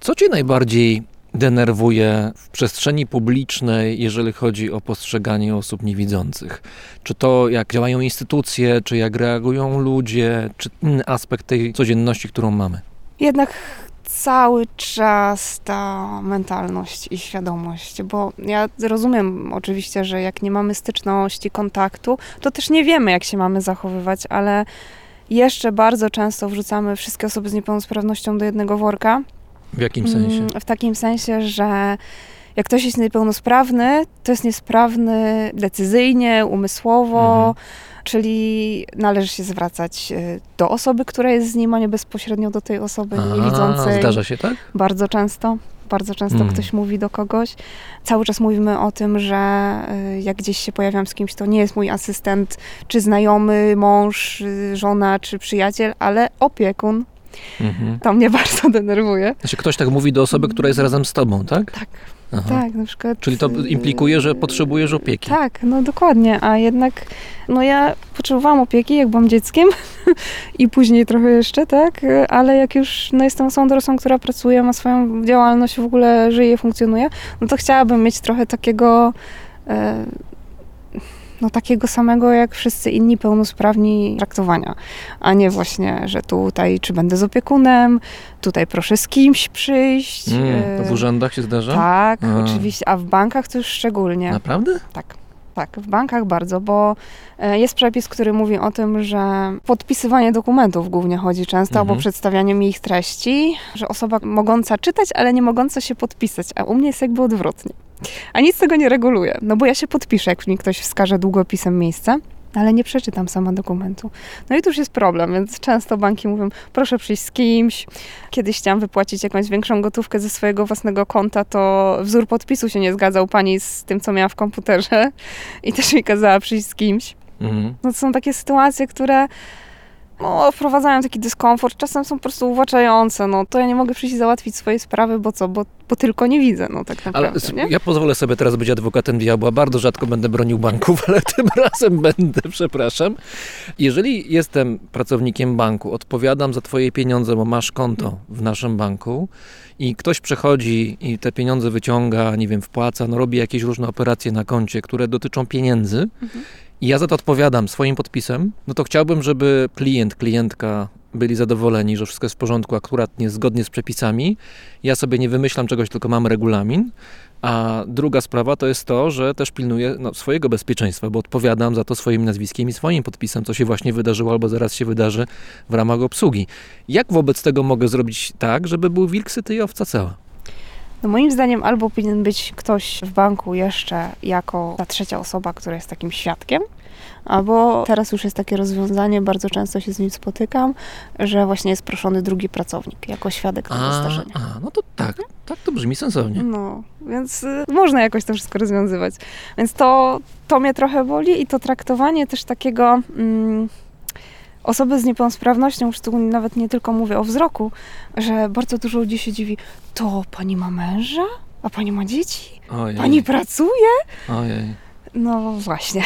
Co cię najbardziej denerwuje w przestrzeni publicznej, jeżeli chodzi o postrzeganie osób niewidzących? Czy to jak działają instytucje, czy jak reagują ludzie, czy inny aspekt tej codzienności, którą mamy? Jednak cały czas ta mentalność i świadomość, bo ja rozumiem oczywiście, że jak nie mamy styczności, kontaktu, to też nie wiemy, jak się mamy zachowywać, ale jeszcze bardzo często wrzucamy wszystkie osoby z niepełnosprawnością do jednego worka. W jakim sensie? Mm, W takim sensie, że jak ktoś jest niepełnosprawny, to jest niesprawny decyzyjnie, umysłowo, Mhm. czyli należy się zwracać y, do osoby, która jest z nim, a nie bezpośrednio do tej osoby A, niewidzącej. Zdarza się tak? Bardzo często. Bardzo często Mm. ktoś mówi do kogoś. Cały czas mówimy o tym, że y, jak gdzieś się pojawiam z kimś, to nie jest mój asystent, czy znajomy, mąż, y, żona, czy przyjaciel, ale opiekun. Mhm. To mnie bardzo denerwuje. Znaczy ktoś tak mówi do osoby, która jest razem z tobą, tak? Tak, Aha. tak, na przykład. Czyli to y, implikuje, że potrzebujesz opieki. Tak, no dokładnie, a jednak no ja potrzebowałam opieki, jak byłam dzieckiem i później trochę jeszcze, tak, ale jak już no, jestem osobą dorosłą, która pracuje, ma swoją działalność, w ogóle żyje, funkcjonuje, no to chciałabym mieć trochę takiego e, no takiego samego jak wszyscy inni pełnosprawni traktowania, a nie właśnie, że tutaj czy będę z opiekunem, tutaj proszę z kimś przyjść. Mm, to w urzędach się zdarza? tak, A. oczywiście, a w bankach to już szczególnie. Naprawdę? Tak, tak, w bankach bardzo, bo e, jest przepis, który mówi o tym, że podpisywanie dokumentów głównie chodzi często, Mhm. albo przedstawianie mi ich treści, że osoba mogąca czytać, ale nie mogąca się podpisać, a u mnie jest jakby odwrotnie. A nic tego nie reguluje, no bo ja się podpiszę, jak mi ktoś wskaże długopisem miejsce, ale nie przeczytam sama dokumentu. No i tu już jest problem, więc często banki mówią, proszę przyjść z kimś. Kiedyś chciałam wypłacić jakąś większą gotówkę ze swojego własnego konta, to wzór podpisu się nie zgadzał pani z tym, co miała w komputerze i też mi kazała przyjść z kimś. Mhm. No to są takie sytuacje, które no, wprowadzają taki dyskomfort, czasem są po prostu uwłaczające. No to ja nie mogę przyjść załatwić swojej sprawy, bo co, bo, bo tylko nie widzę, no tak Ale naprawdę, s- nie? ja pozwolę sobie teraz być adwokatem diabła. Bardzo rzadko będę bronił banków, ale tym razem będę, przepraszam. Jeżeli jestem pracownikiem banku, odpowiadam za twoje pieniądze, bo masz konto w naszym banku i ktoś przechodzi i te pieniądze wyciąga, nie wiem, wpłaca, no robi jakieś różne operacje na koncie, które dotyczą pieniędzy i ja za to odpowiadam swoim podpisem, no to chciałbym, żeby klient, klientka byli zadowoleni, że wszystko jest w porządku, akurat nie zgodnie z przepisami. Ja sobie nie wymyślam czegoś, tylko mam regulamin. A druga sprawa to jest to, że też pilnuję no, swojego bezpieczeństwa, bo odpowiadam za to swoim nazwiskiem i swoim podpisem, co się właśnie wydarzyło albo zaraz się wydarzy w ramach obsługi. Jak wobec tego mogę zrobić tak, żeby był wilk syty i owca cała? No moim zdaniem albo powinien być ktoś w banku jeszcze jako ta trzecia osoba, która jest takim świadkiem, albo teraz już jest takie rozwiązanie, bardzo często się z nim spotykam, że właśnie jest proszony drugi pracownik jako świadek tego zdarzenia. a, no to tak, tak to brzmi sensownie. No, więc y, można jakoś to wszystko rozwiązywać. Więc to, to mnie trochę boli i to traktowanie też takiego mm, osoby z niepełnosprawnością, szczególnie nawet nie tylko mówię o wzroku, że bardzo dużo ludzi się dziwi, to pani ma męża? A pani ma dzieci? Ojej, Pani pracuje? ojej. No właśnie.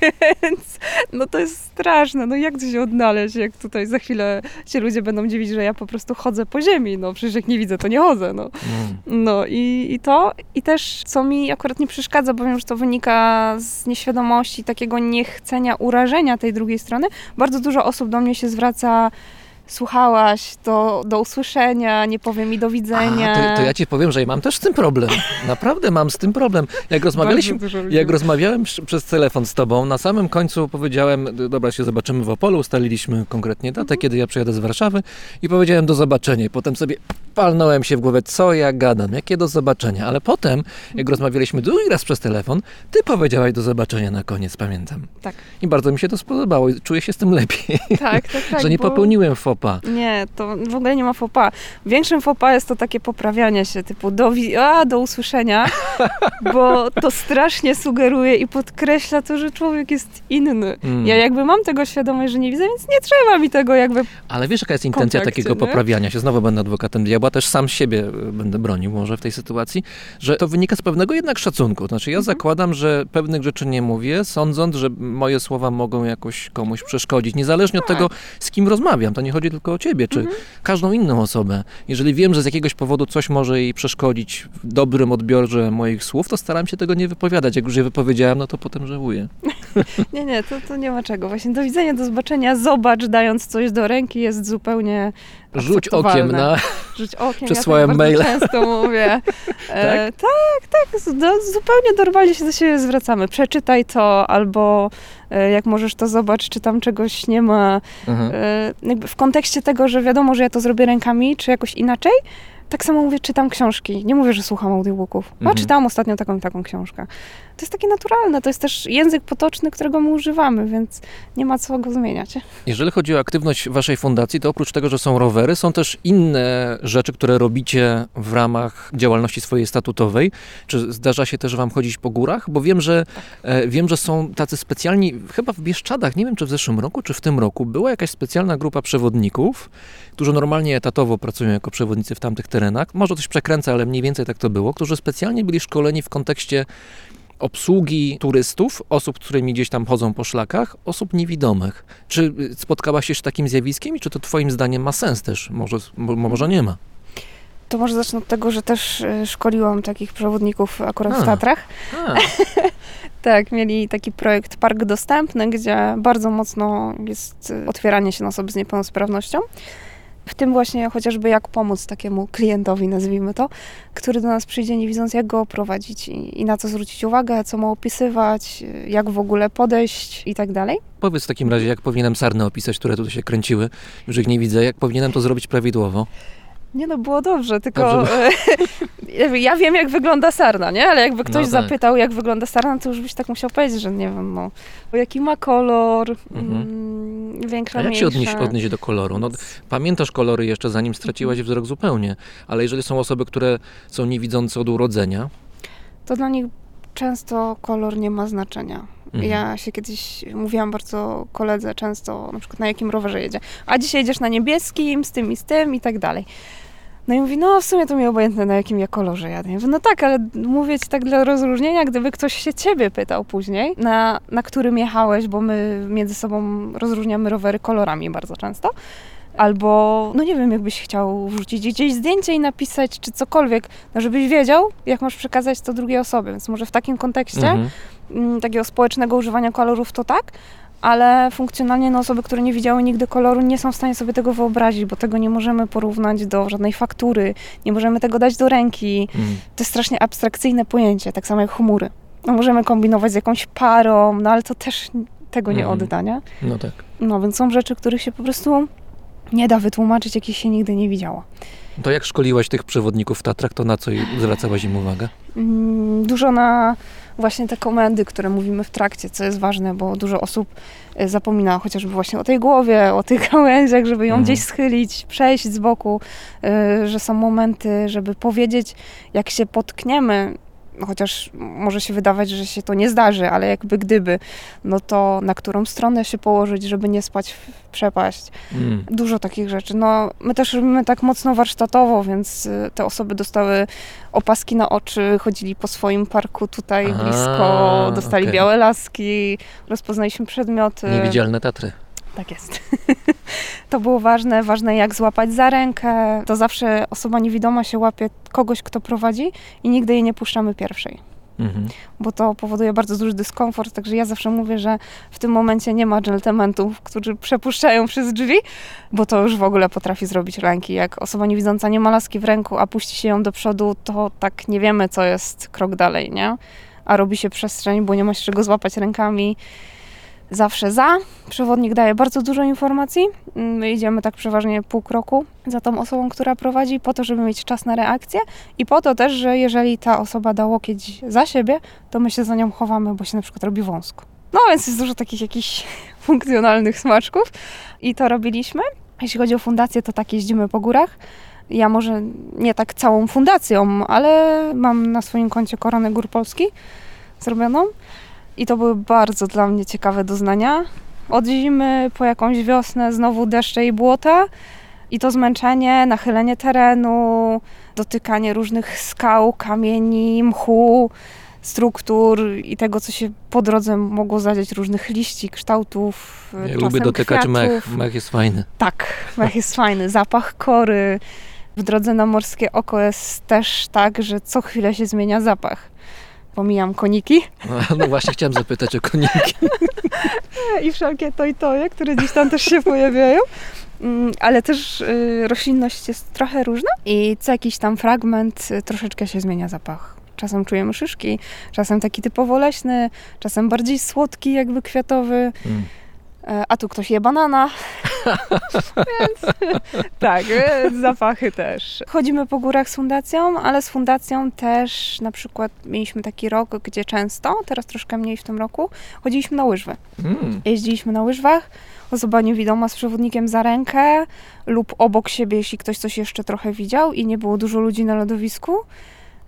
Więc no to jest straszne. No jak tu się odnaleźć, jak tutaj za chwilę się ludzie będą dziwić, że ja po prostu chodzę po ziemi. No przecież jak nie widzę, to nie chodzę. No. Mm. No i, i to, i też co mi akurat nie przeszkadza, bo wiem, że to wynika z nieświadomości, takiego niechcenia urażenia tej drugiej strony. Bardzo dużo osób do mnie się zwraca, słuchałaś, do, do usłyszenia, nie powiem mi do widzenia. A, to, to ja ci powiem, że ja mam też z tym problem. Naprawdę mam z tym problem. Jak rozmawialiśmy, jak rozmawiałem przez telefon z tobą, na samym końcu powiedziałem, dobra, się zobaczymy w Opolu, ustaliliśmy konkretnie datę, Mhm. kiedy ja przyjadę z Warszawy i powiedziałem do zobaczenia. I potem sobie palnąłem się w głowę, co ja gadam, jakie do zobaczenia. Ale potem, jak rozmawialiśmy drugi raz przez telefon, ty powiedziałaś do zobaczenia na koniec, pamiętam. Tak. I bardzo mi się to spodobało i czuję się z tym lepiej, Tak, tak, tak. że nie bo- popełniłem fopa. Nie, to w ogóle nie ma fopa. Większym fopa jest to takie poprawianie się, typu do, a, do usłyszenia, bo to strasznie sugeruje i podkreśla to, że człowiek jest inny. Mm. Ja jakby mam tego świadomość, że nie widzę, więc nie trzeba mi tego jakby... Ale wiesz, jaka jest intencja kontakcie, takiego nie? poprawiania się? Znowu będę adwokatem diabła, też sam siebie y, będę bronił może w tej sytuacji, że to wynika z pewnego jednak szacunku. Znaczy ja zakładam, że pewnych rzeczy nie mówię, sądząc, że moje słowa mogą jakoś komuś przeszkodzić. Niezależnie od tego, z kim rozmawiam. To nie chodzi tylko o ciebie, czy każdą inną osobę. Jeżeli wiem, że z jakiegoś powodu coś może jej przeszkodzić w dobrym odbiorze moich słów, to staram się tego nie wypowiadać. Jak już je wypowiedziałem, no to potem żałuję. Nie, nie, to, to nie ma czego. Właśnie do widzenia, do zobaczenia, zobacz, dając coś do ręki jest zupełnie Rzuć okiem na... Rzuć okiem, Przesłałem ja tak maila. często mówię. E, tak, tak, z- do, zupełnie normalnie się do siebie zwracamy. Przeczytaj to, albo jak możesz to zobacz, czy tam czegoś nie ma. Mhm. E, jakby w kontekście tego, że wiadomo, że ja to zrobię rękami, czy jakoś inaczej, tak samo mówię, czytam książki. Nie mówię, że słucham audiobooków. A Mhm. czytałam ostatnio taką taką książkę. To jest takie naturalne, to jest też język potoczny, którego my używamy, więc nie ma co go zmieniać. Jeżeli chodzi o aktywność waszej fundacji, to oprócz tego, że są rowery, są też inne rzeczy, które robicie w ramach działalności swojej statutowej. Czy zdarza się też wam chodzić po górach? Bo wiem, że e, wiem, że są tacy specjalni, chyba w Bieszczadach, nie wiem czy w zeszłym roku, czy w tym roku, była jakaś specjalna grupa przewodników, którzy normalnie etatowo pracują jako przewodnicy w tamtych terenach. Może coś przekręcę, ale mniej więcej tak to było, którzy specjalnie byli szkoleni w kontekście obsługi turystów, osób, którymi gdzieś tam chodzą po szlakach, osób niewidomych. Czy y, spotkałaś się z takim zjawiskiem i czy to twoim zdaniem ma sens też? Może, mo, może nie ma. To może zacznę od tego, że też e, szkoliłam takich przewodników akurat A. w Tatrach. A, Tak, mieli taki projekt Park Dostępny, gdzie bardzo mocno jest y, otwieranie się na osoby z niepełnosprawnością. W tym właśnie chociażby jak pomóc takiemu klientowi, nazwijmy to, który do nas przyjdzie nie widząc jak go oprowadzić i, i na co zwrócić uwagę, co ma opisywać, jak w ogóle podejść i tak dalej. powiedz w takim razie, jak powinienem sarny opisać, które tutaj się kręciły, już ich nie widzę, jak powinienem to zrobić prawidłowo? Nie no, było dobrze, tylko Dobrze e, ja wiem jak wygląda sarna, nie? Ale jakby ktoś No tak. zapytał jak wygląda sarna, to już byś tak musiał powiedzieć, że nie wiem, no, jaki ma kolor, Mhm. mm, większa, A jak się odnieść, mniejsza. odnieść do koloru? No, pamiętasz kolory jeszcze zanim straciłaś wzrok zupełnie, ale jeżeli są osoby, które są niewidzące od urodzenia, to dla nich często kolor nie ma znaczenia. Mhm. Ja się kiedyś mówiłam bardzo koledze często, na przykład na jakim rowerze jedzie. A dzisiaj jedziesz na niebieskim, z tym i z tym i tak dalej. No i mówi, no w sumie to mi obojętne, na jakim ja kolorze jadę. Ja mówię, no tak, ale mówię ci tak dla rozróżnienia, gdyby ktoś się ciebie pytał później, na, na którym jechałeś, bo my między sobą rozróżniamy rowery kolorami bardzo często. Albo, no nie wiem, jakbyś chciał wrzucić gdzieś zdjęcie i napisać, czy cokolwiek, no żebyś wiedział, jak masz przekazać to drugiej osobie. Więc może w takim kontekście mhm. mm, takiego społecznego używania kolorów to tak, ale funkcjonalnie no, osoby, które nie widziały nigdy koloru, nie są w stanie sobie tego wyobrazić, bo tego nie możemy porównać do żadnej faktury, nie możemy tego dać do ręki. Mm. To jest strasznie abstrakcyjne pojęcie, tak samo jak chmury. No, możemy kombinować z jakąś parą, no ale to też tego nie Mhm. odda, nie? No tak. No więc są rzeczy, których się po prostu nie da wytłumaczyć, jakich się nigdy nie widziało. To jak szkoliłaś tych przewodników w Tatrach, to na co zwracałaś im uwagę? Mm, Dużo na właśnie te komendy, które mówimy w trakcie, co jest ważne, bo dużo osób e, zapomina chociażby właśnie o tej głowie, o tych gałęziach, żeby ją Mhm. gdzieś schylić, przejść z boku, e, że są momenty, żeby powiedzieć, jak się potkniemy, chociaż może się wydawać, że się to nie zdarzy, ale jakby gdyby, no to na którą stronę się położyć, żeby nie spać w przepaść. Mm. Dużo takich rzeczy. No, my też robimy tak mocno warsztatowo, więc y, te osoby dostały opaski na oczy, chodzili po swoim parku tutaj Aha, blisko, dostali okej. białe laski, rozpoznaliśmy przedmioty. Niewidzialne Tatry. Tak jest. to było ważne. Ważne jak złapać za rękę. To zawsze osoba niewidoma się łapie kogoś, kto prowadzi i nigdy jej nie puszczamy pierwszej Mhm. bo to powoduje bardzo duży dyskomfort, także ja zawsze mówię, że w tym momencie nie ma dżentelmentów, którzy przepuszczają przez drzwi, bo to już w ogóle potrafi zrobić ręki. Jak osoba niewidząca nie ma laski w ręku, a puści się ją do przodu, to tak nie wiemy, co jest krok dalej, nie? A robi się przestrzeń, bo nie ma się czego złapać rękami. Zawsze za. Przewodnik daje bardzo dużo informacji. My idziemy tak przeważnie pół kroku za tą osobą, która prowadzi, po to, żeby mieć czas na reakcję i po to też, że jeżeli ta osoba da łokieć za siebie, to my się za nią chowamy, bo się na przykład robi wąsko. No więc jest dużo takich jakichś funkcjonalnych smaczków i to robiliśmy. Jeśli chodzi o fundację, to tak jeździmy po górach. Ja może nie tak całą fundacją, ale mam na swoim koncie Koronę Gór Polski zrobioną i to były bardzo dla mnie ciekawe doznania. Od zimy po jakąś wiosnę znowu deszcze i błota i to zmęczenie, nachylenie terenu, dotykanie różnych skał, kamieni, mchu, struktur i tego, co się po drodze mogło zadziać, różnych liści, kształtów. Ja lubię dotykać kwiatów. mech. Mech jest fajny. Tak, mech jest fajny. Zapach kory. W drodze na Morskie Oko jest też tak, że co chwilę się zmienia zapach. Pomijam koniki No, no właśnie chciałem zapytać o koniki. i wszelkie to i toje, które gdzieś tam też się pojawiają. Mm, Ale też y, roślinność jest trochę różna i co jakiś tam fragment y, troszeczkę się zmienia zapach. Czasem czujemy szyszki, czasem taki typowo leśny, czasem bardziej słodki, jakby kwiatowy. Mm. E, A tu ktoś je banana. Więc tak, więc zapachy też. Chodzimy po górach z fundacją, ale z fundacją też na przykład mieliśmy taki rok, gdzie często, teraz troszkę mniej w tym roku, chodziliśmy na łyżwy. Mm. Jeździliśmy na łyżwach, osoba niewidoma z przewodnikiem za rękę lub obok siebie, jeśli ktoś coś jeszcze trochę widział i nie było dużo ludzi na lodowisku.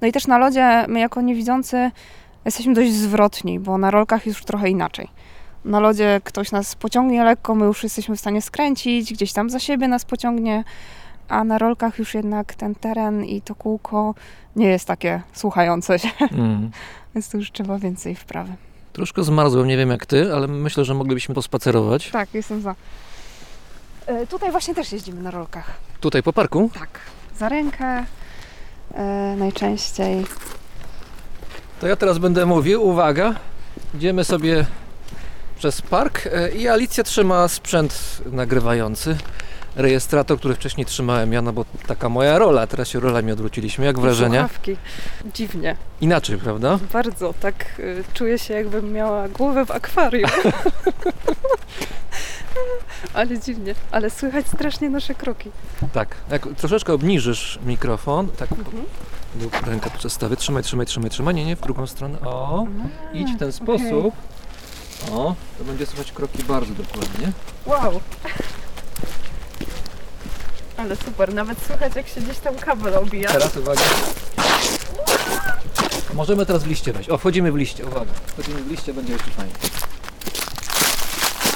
No i też na lodzie my jako niewidzący jesteśmy dość zwrotni, bo na rolkach już trochę inaczej. Na lodzie ktoś nas pociągnie lekko, my już jesteśmy w stanie skręcić, gdzieś tam za siebie nas pociągnie, a na rolkach już jednak ten teren i to kółko nie jest takie słuchające się, Mm. więc tu już trzeba więcej wprawy. Troszkę zmarzłem, nie wiem jak ty, ale myślę, że moglibyśmy pospacerować. Tak, jestem za. E, tutaj właśnie też jeździmy na rolkach. Tutaj po parku. Tak. Za rękę e, najczęściej. To ja teraz będę mówił, uwaga, idziemy sobie przez park e, i Alicja trzyma sprzęt nagrywający. Rejestrator, który wcześniej trzymałem ja, no bo taka moja rola, teraz się rolami odwróciliśmy. Jak wrażenia? Słuchawki. Dziwnie. Inaczej, prawda? Bardzo. Tak y, czuję się jakbym miała głowę w akwarium. Ale dziwnie. Ale słychać strasznie nasze kroki. Tak. Jak troszeczkę obniżysz mikrofon, tak lub rękę przestawię, trzymaj, trzymaj, trzymaj, trzymaj, nie, nie, w drugą stronę, o, idź w ten sposób. O, to będzie słychać kroki bardzo dokładnie. Wow. Ale super. Nawet słychać jak się gdzieś tam kabel obija. Teraz uwaga. Możemy teraz w liście wejść. O, wchodzimy w liście, uwaga. Wchodzimy w liście, będzie jeszcze fajnie.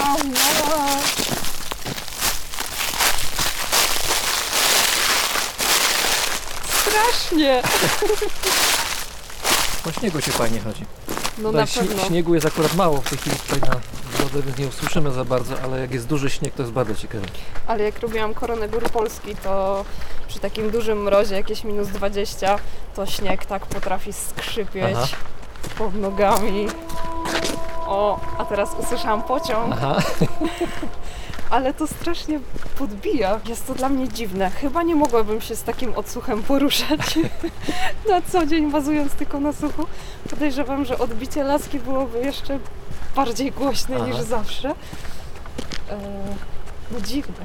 Ała. Strasznie. Po śniegu się fajnie chodzi. No Tutaj na pewno. Śniegu jest akurat mało w tej chwili tutaj na drodze, więc nie usłyszymy za bardzo, ale jak jest duży śnieg, to jest bardzo ciekawe. Ale jak robiłam koronę góry Polski, to przy takim dużym mrozie, jakieś minus 20, to śnieg tak potrafi skrzypieć Aha. pod nogami. O, a teraz usłyszałam pociąg. Aha. ale to strasznie podbija. Jest to dla mnie dziwne. Chyba nie mogłabym się z takim odsłuchem poruszać na co dzień, bazując tylko na słuchu. Podejrzewam, że odbicie laski byłoby jeszcze bardziej głośne Aha. niż zawsze. Eee, no dziwne.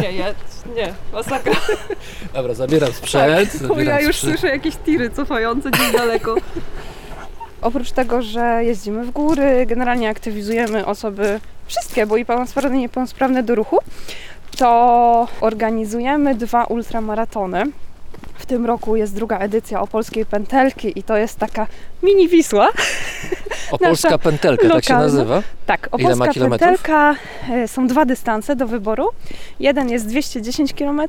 Nie, ja, nie, masakra. Dobra, zabieram sprzęt. Tak, zabieram ja już sprzęt. słyszę jakieś tiry cofające gdzieś daleko. Oprócz tego, że jeździmy w góry, generalnie aktywizujemy osoby wszystkie, bo i pełnosprawne, i niepełnosprawne do ruchu, to organizujemy dwa ultramaratony. W tym roku jest druga edycja Opolskiej Pętelki i to jest taka mini Wisła. Opolska pętelka, tak się lokalna. nazywa? Tak, Opolska? Pętelka e, są dwa dystanse do wyboru. Jeden jest 210 km,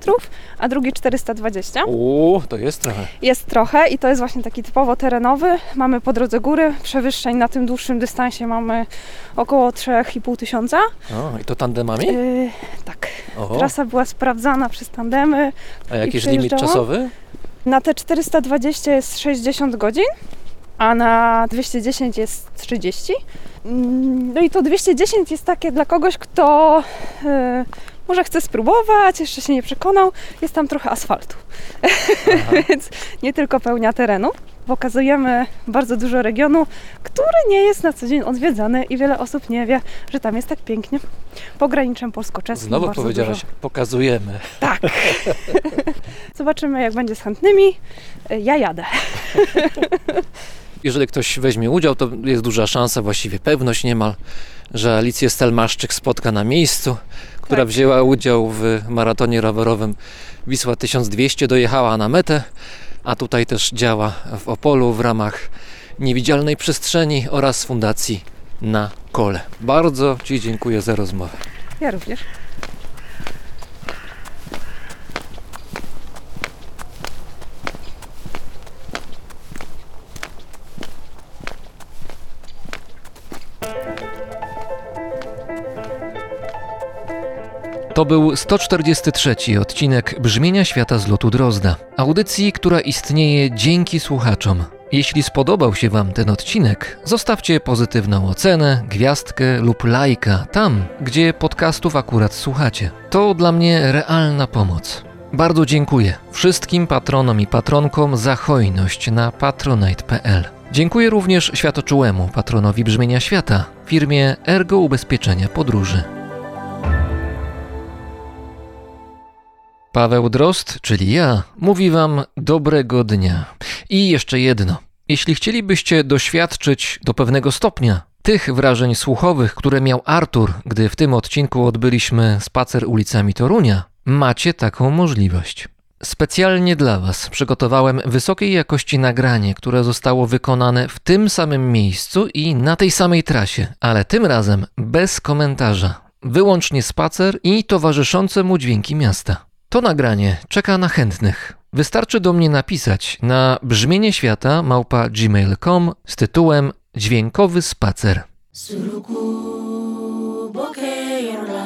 a drugi 420. Uuu, to jest trochę. Jest trochę i to jest właśnie taki typowo terenowy. Mamy po drodze góry, przewyższeń na tym dłuższym dystansie mamy około 3,5 tysiąca. O, i to tandemami? Yy, tak, Oho. trasa była sprawdzana przez tandemy. A jakiś limit czasowy? Na te 420 jest 60 godzin, a na 210 jest 30. Mm, No i to 210 jest takie dla kogoś, kto yy, może chce spróbować, jeszcze się nie przekonał. Jest tam trochę asfaltu, więc nie tylko pełnia terenu. Pokazujemy bardzo dużo regionu, który nie jest na co dzień odwiedzany i wiele osób nie wie, że tam jest tak pięknie. Pograniczem polsko-czeskim Znowu powiedziałaś, dużo. pokazujemy. Tak. Zobaczymy, jak będzie z chętnymi. Ja jadę. Jeżeli ktoś weźmie udział, to jest duża szansa, właściwie pewność niemal, że Alicję Stelmaszczyk spotka na miejscu, która Tak. wzięła udział w maratonie rowerowym Wisła 1200, dojechała na metę, a tutaj też działa w Opolu w ramach Niewidzialnej Przestrzeni oraz Fundacji na Kole. Bardzo Ci dziękuję za rozmowę. Ja również. To był 143 odcinek Brzmienia Świata z lotu Drozda, audycji, która istnieje dzięki słuchaczom. Jeśli spodobał się Wam ten odcinek, zostawcie pozytywną ocenę, gwiazdkę lub lajka tam, gdzie podcastów akurat słuchacie. To dla mnie realna pomoc. Bardzo dziękuję wszystkim patronom i patronkom za hojność na patronite.pl. Dziękuję również światoczułemu patronowi Brzmienia Świata, firmie Ergo Ubezpieczenia Podróży. Paweł Drost, czyli ja, mówi Wam dobrego dnia. I jeszcze jedno. Jeśli chcielibyście doświadczyć do pewnego stopnia tych wrażeń słuchowych, które miał Artur, gdy w tym odcinku odbyliśmy spacer ulicami Torunia, macie taką możliwość. Specjalnie dla Was przygotowałem wysokiej jakości nagranie, które zostało wykonane w tym samym miejscu i na tej samej trasie, ale tym razem bez komentarza. Wyłącznie spacer i towarzyszące mu dźwięki miasta. To nagranie czeka na chętnych. Wystarczy do mnie napisać na brzmienie świata małpa gmail.com z tytułem Dźwiękowy spacer. Suruku boke yorola